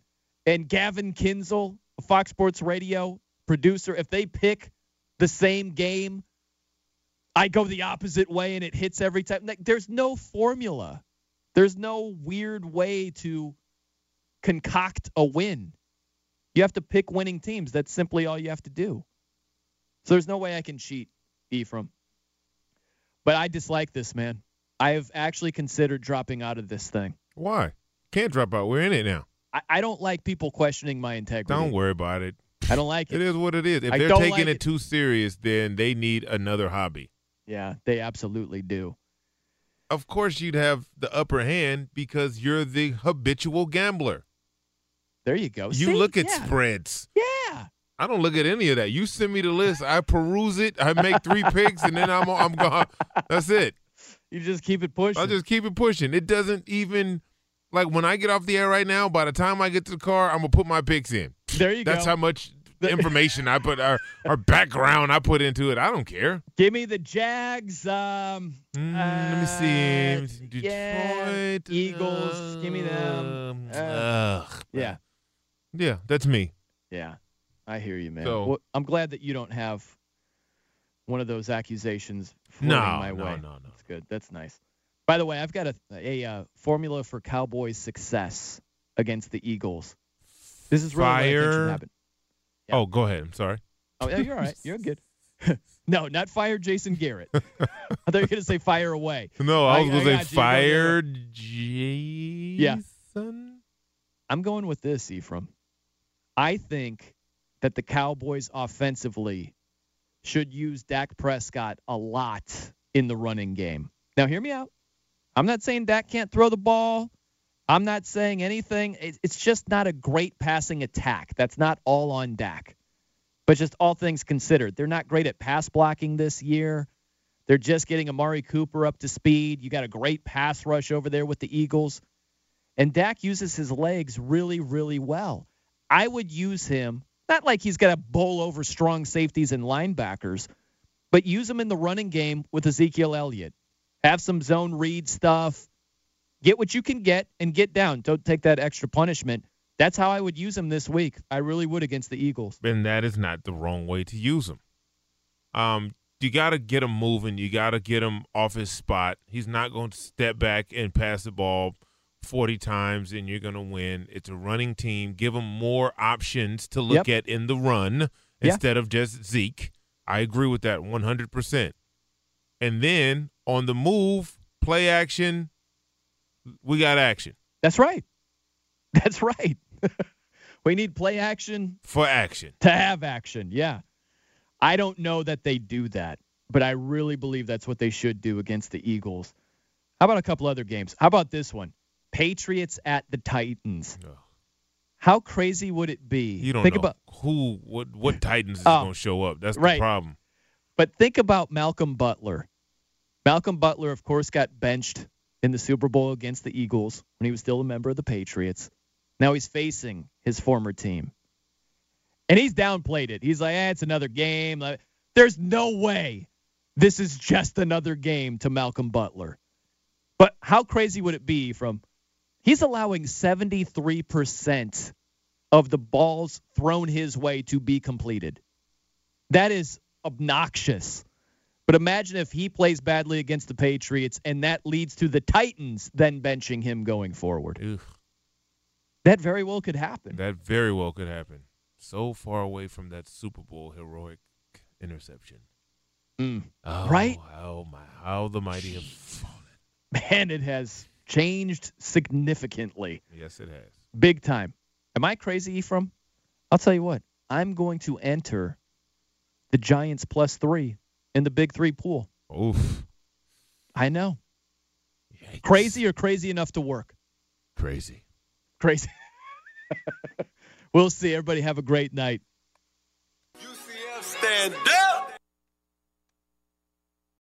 I: and Gavin Kinzel, Fox Sports Radio producer, if they pick the same game, I go the opposite way and it hits every time. Like, there's no formula. There's no weird way to concoct a win. You have to pick winning teams. That's simply all you have to do. So there's no way I can cheat, Ephraim. But I dislike this, man. I have actually considered dropping out of this thing.
J: Why? Can't drop out. We're in it now.
I: I, I don't like people questioning my integrity.
J: Don't worry about it.
I: I don't like
J: It
I: it.
J: is what it is. If
I: I
J: they're taking
I: like
J: it,
I: it.
J: too serious, then they need another hobby.
I: Yeah, they absolutely do.
J: Of course, you'd have the upper hand because you're the habitual gambler.
I: There you go.
J: You
I: See?
J: look at
I: Yeah.
J: spreads.
I: Yeah.
J: I don't look at any of that. You send me the list, I peruse it, I make three picks, and then I'm I'm gone. That's it.
I: You just keep it pushing.
J: I'll just keep it pushing. It doesn't even like when I get off the air right now. By the time I get to the car, I'm gonna put my picks in.
I: There you
J: That's
I: go.
J: That's how much information I put our or background I put into it. I don't care.
I: Give me the Jags. Um,
J: Mm, let me see.
I: uh,
J: Detroit,
I: yeah, Eagles. give me them.
J: um,
I: Uh, yeah,
J: Yeah, that's me.
I: yeah. I hear you, man.
J: So-
I: well, I'm glad that you don't have one of those accusations
J: No,
I: my
J: no,
I: way.
J: no, no.
I: That's good. That's nice. By the way, I've got a, a, uh formula for Cowboys' success against the Eagles. This is really what I think should
J: Fire.
I: Happen.
J: Oh, go ahead. I'm sorry.
I: Oh, yeah, you're all right. You're good. no, not fire Jason Garrett. I thought you were going to say fire away.
J: No, I was gonna say
I: got you. Go, go, go.
J: fire
I: Yeah.
J: Jason.
I: I'm going with this, Ephraim. I think that the Cowboys offensively should use Dak Prescott a lot in the running game. Now, hear me out. I'm not saying Dak can't throw the ball. I'm not saying anything. It's just not a great passing attack. That's not all on Dak. But just all things considered, they're not great at pass blocking this year. They're just getting Amari Cooper up to speed. You got a great pass rush over there with the Eagles. And Dak uses his legs really, really well. I would use him, not like he's got to bowl over strong safeties and linebackers, but use him in the running game with Ezekiel Elliott. Have some zone read stuff. Get what you can get and get down. Don't take that extra punishment. That's how I would use him this week. I really would against the Eagles.
J: And that is not the wrong way to use him. Um, you got to get him moving. You got to get him off his spot. He's not going to step back and pass the ball 40 times and you're going to win. It's a running team. Give him more options to look
I: Yep.
J: at in the run
I: Yeah.
J: instead of just Zeke. I agree with that 100%. And then on the move, play action, we got action
I: That's right. That's right. we need play action
J: for action.
I: to have action. Yeah. I don't know that they do that, but I really believe that's what they should do against the Eagles. How about a couple other games? How about this one? Patriots at the Titans. How crazy would it be?
J: You don't
I: think
J: know
I: about
J: who, what, what Titans is
I: Oh,
J: going to show up. That's
I: right.
J: the problem.
I: But think about Malcolm Butler. Malcolm Butler, of course, got benched in the Super Bowl against the Eagles when he was still a member of the Patriots. Now he's facing his former team. And he's downplayed it. He's like, eh, it's another game. There's no way this is just another game to Malcolm Butler. But how crazy would it be from he's allowing 73% of the balls thrown his way to be completed. That is obnoxious. But imagine if he plays badly against the Patriots and that leads to the Titans then benching him going forward.
J: Ugh.
I: That very well could happen.
J: That very well could happen. So far away from that Super Bowl heroic interception.
I: Mm.
J: Oh,
I: Right?
J: How my how the mighty have fallen.
I: Man, it has changed significantly.
J: Yes, it has.
I: Big time. Am I crazy, Ephraim? I'll tell you what. I'm going to enter the Giants plus three in the big three pool.
J: Oof.
I: I know. Crazy or crazy enough to work?
J: Crazy.
I: Crazy. we'll see. Everybody have a great night.
H: UCF stand up!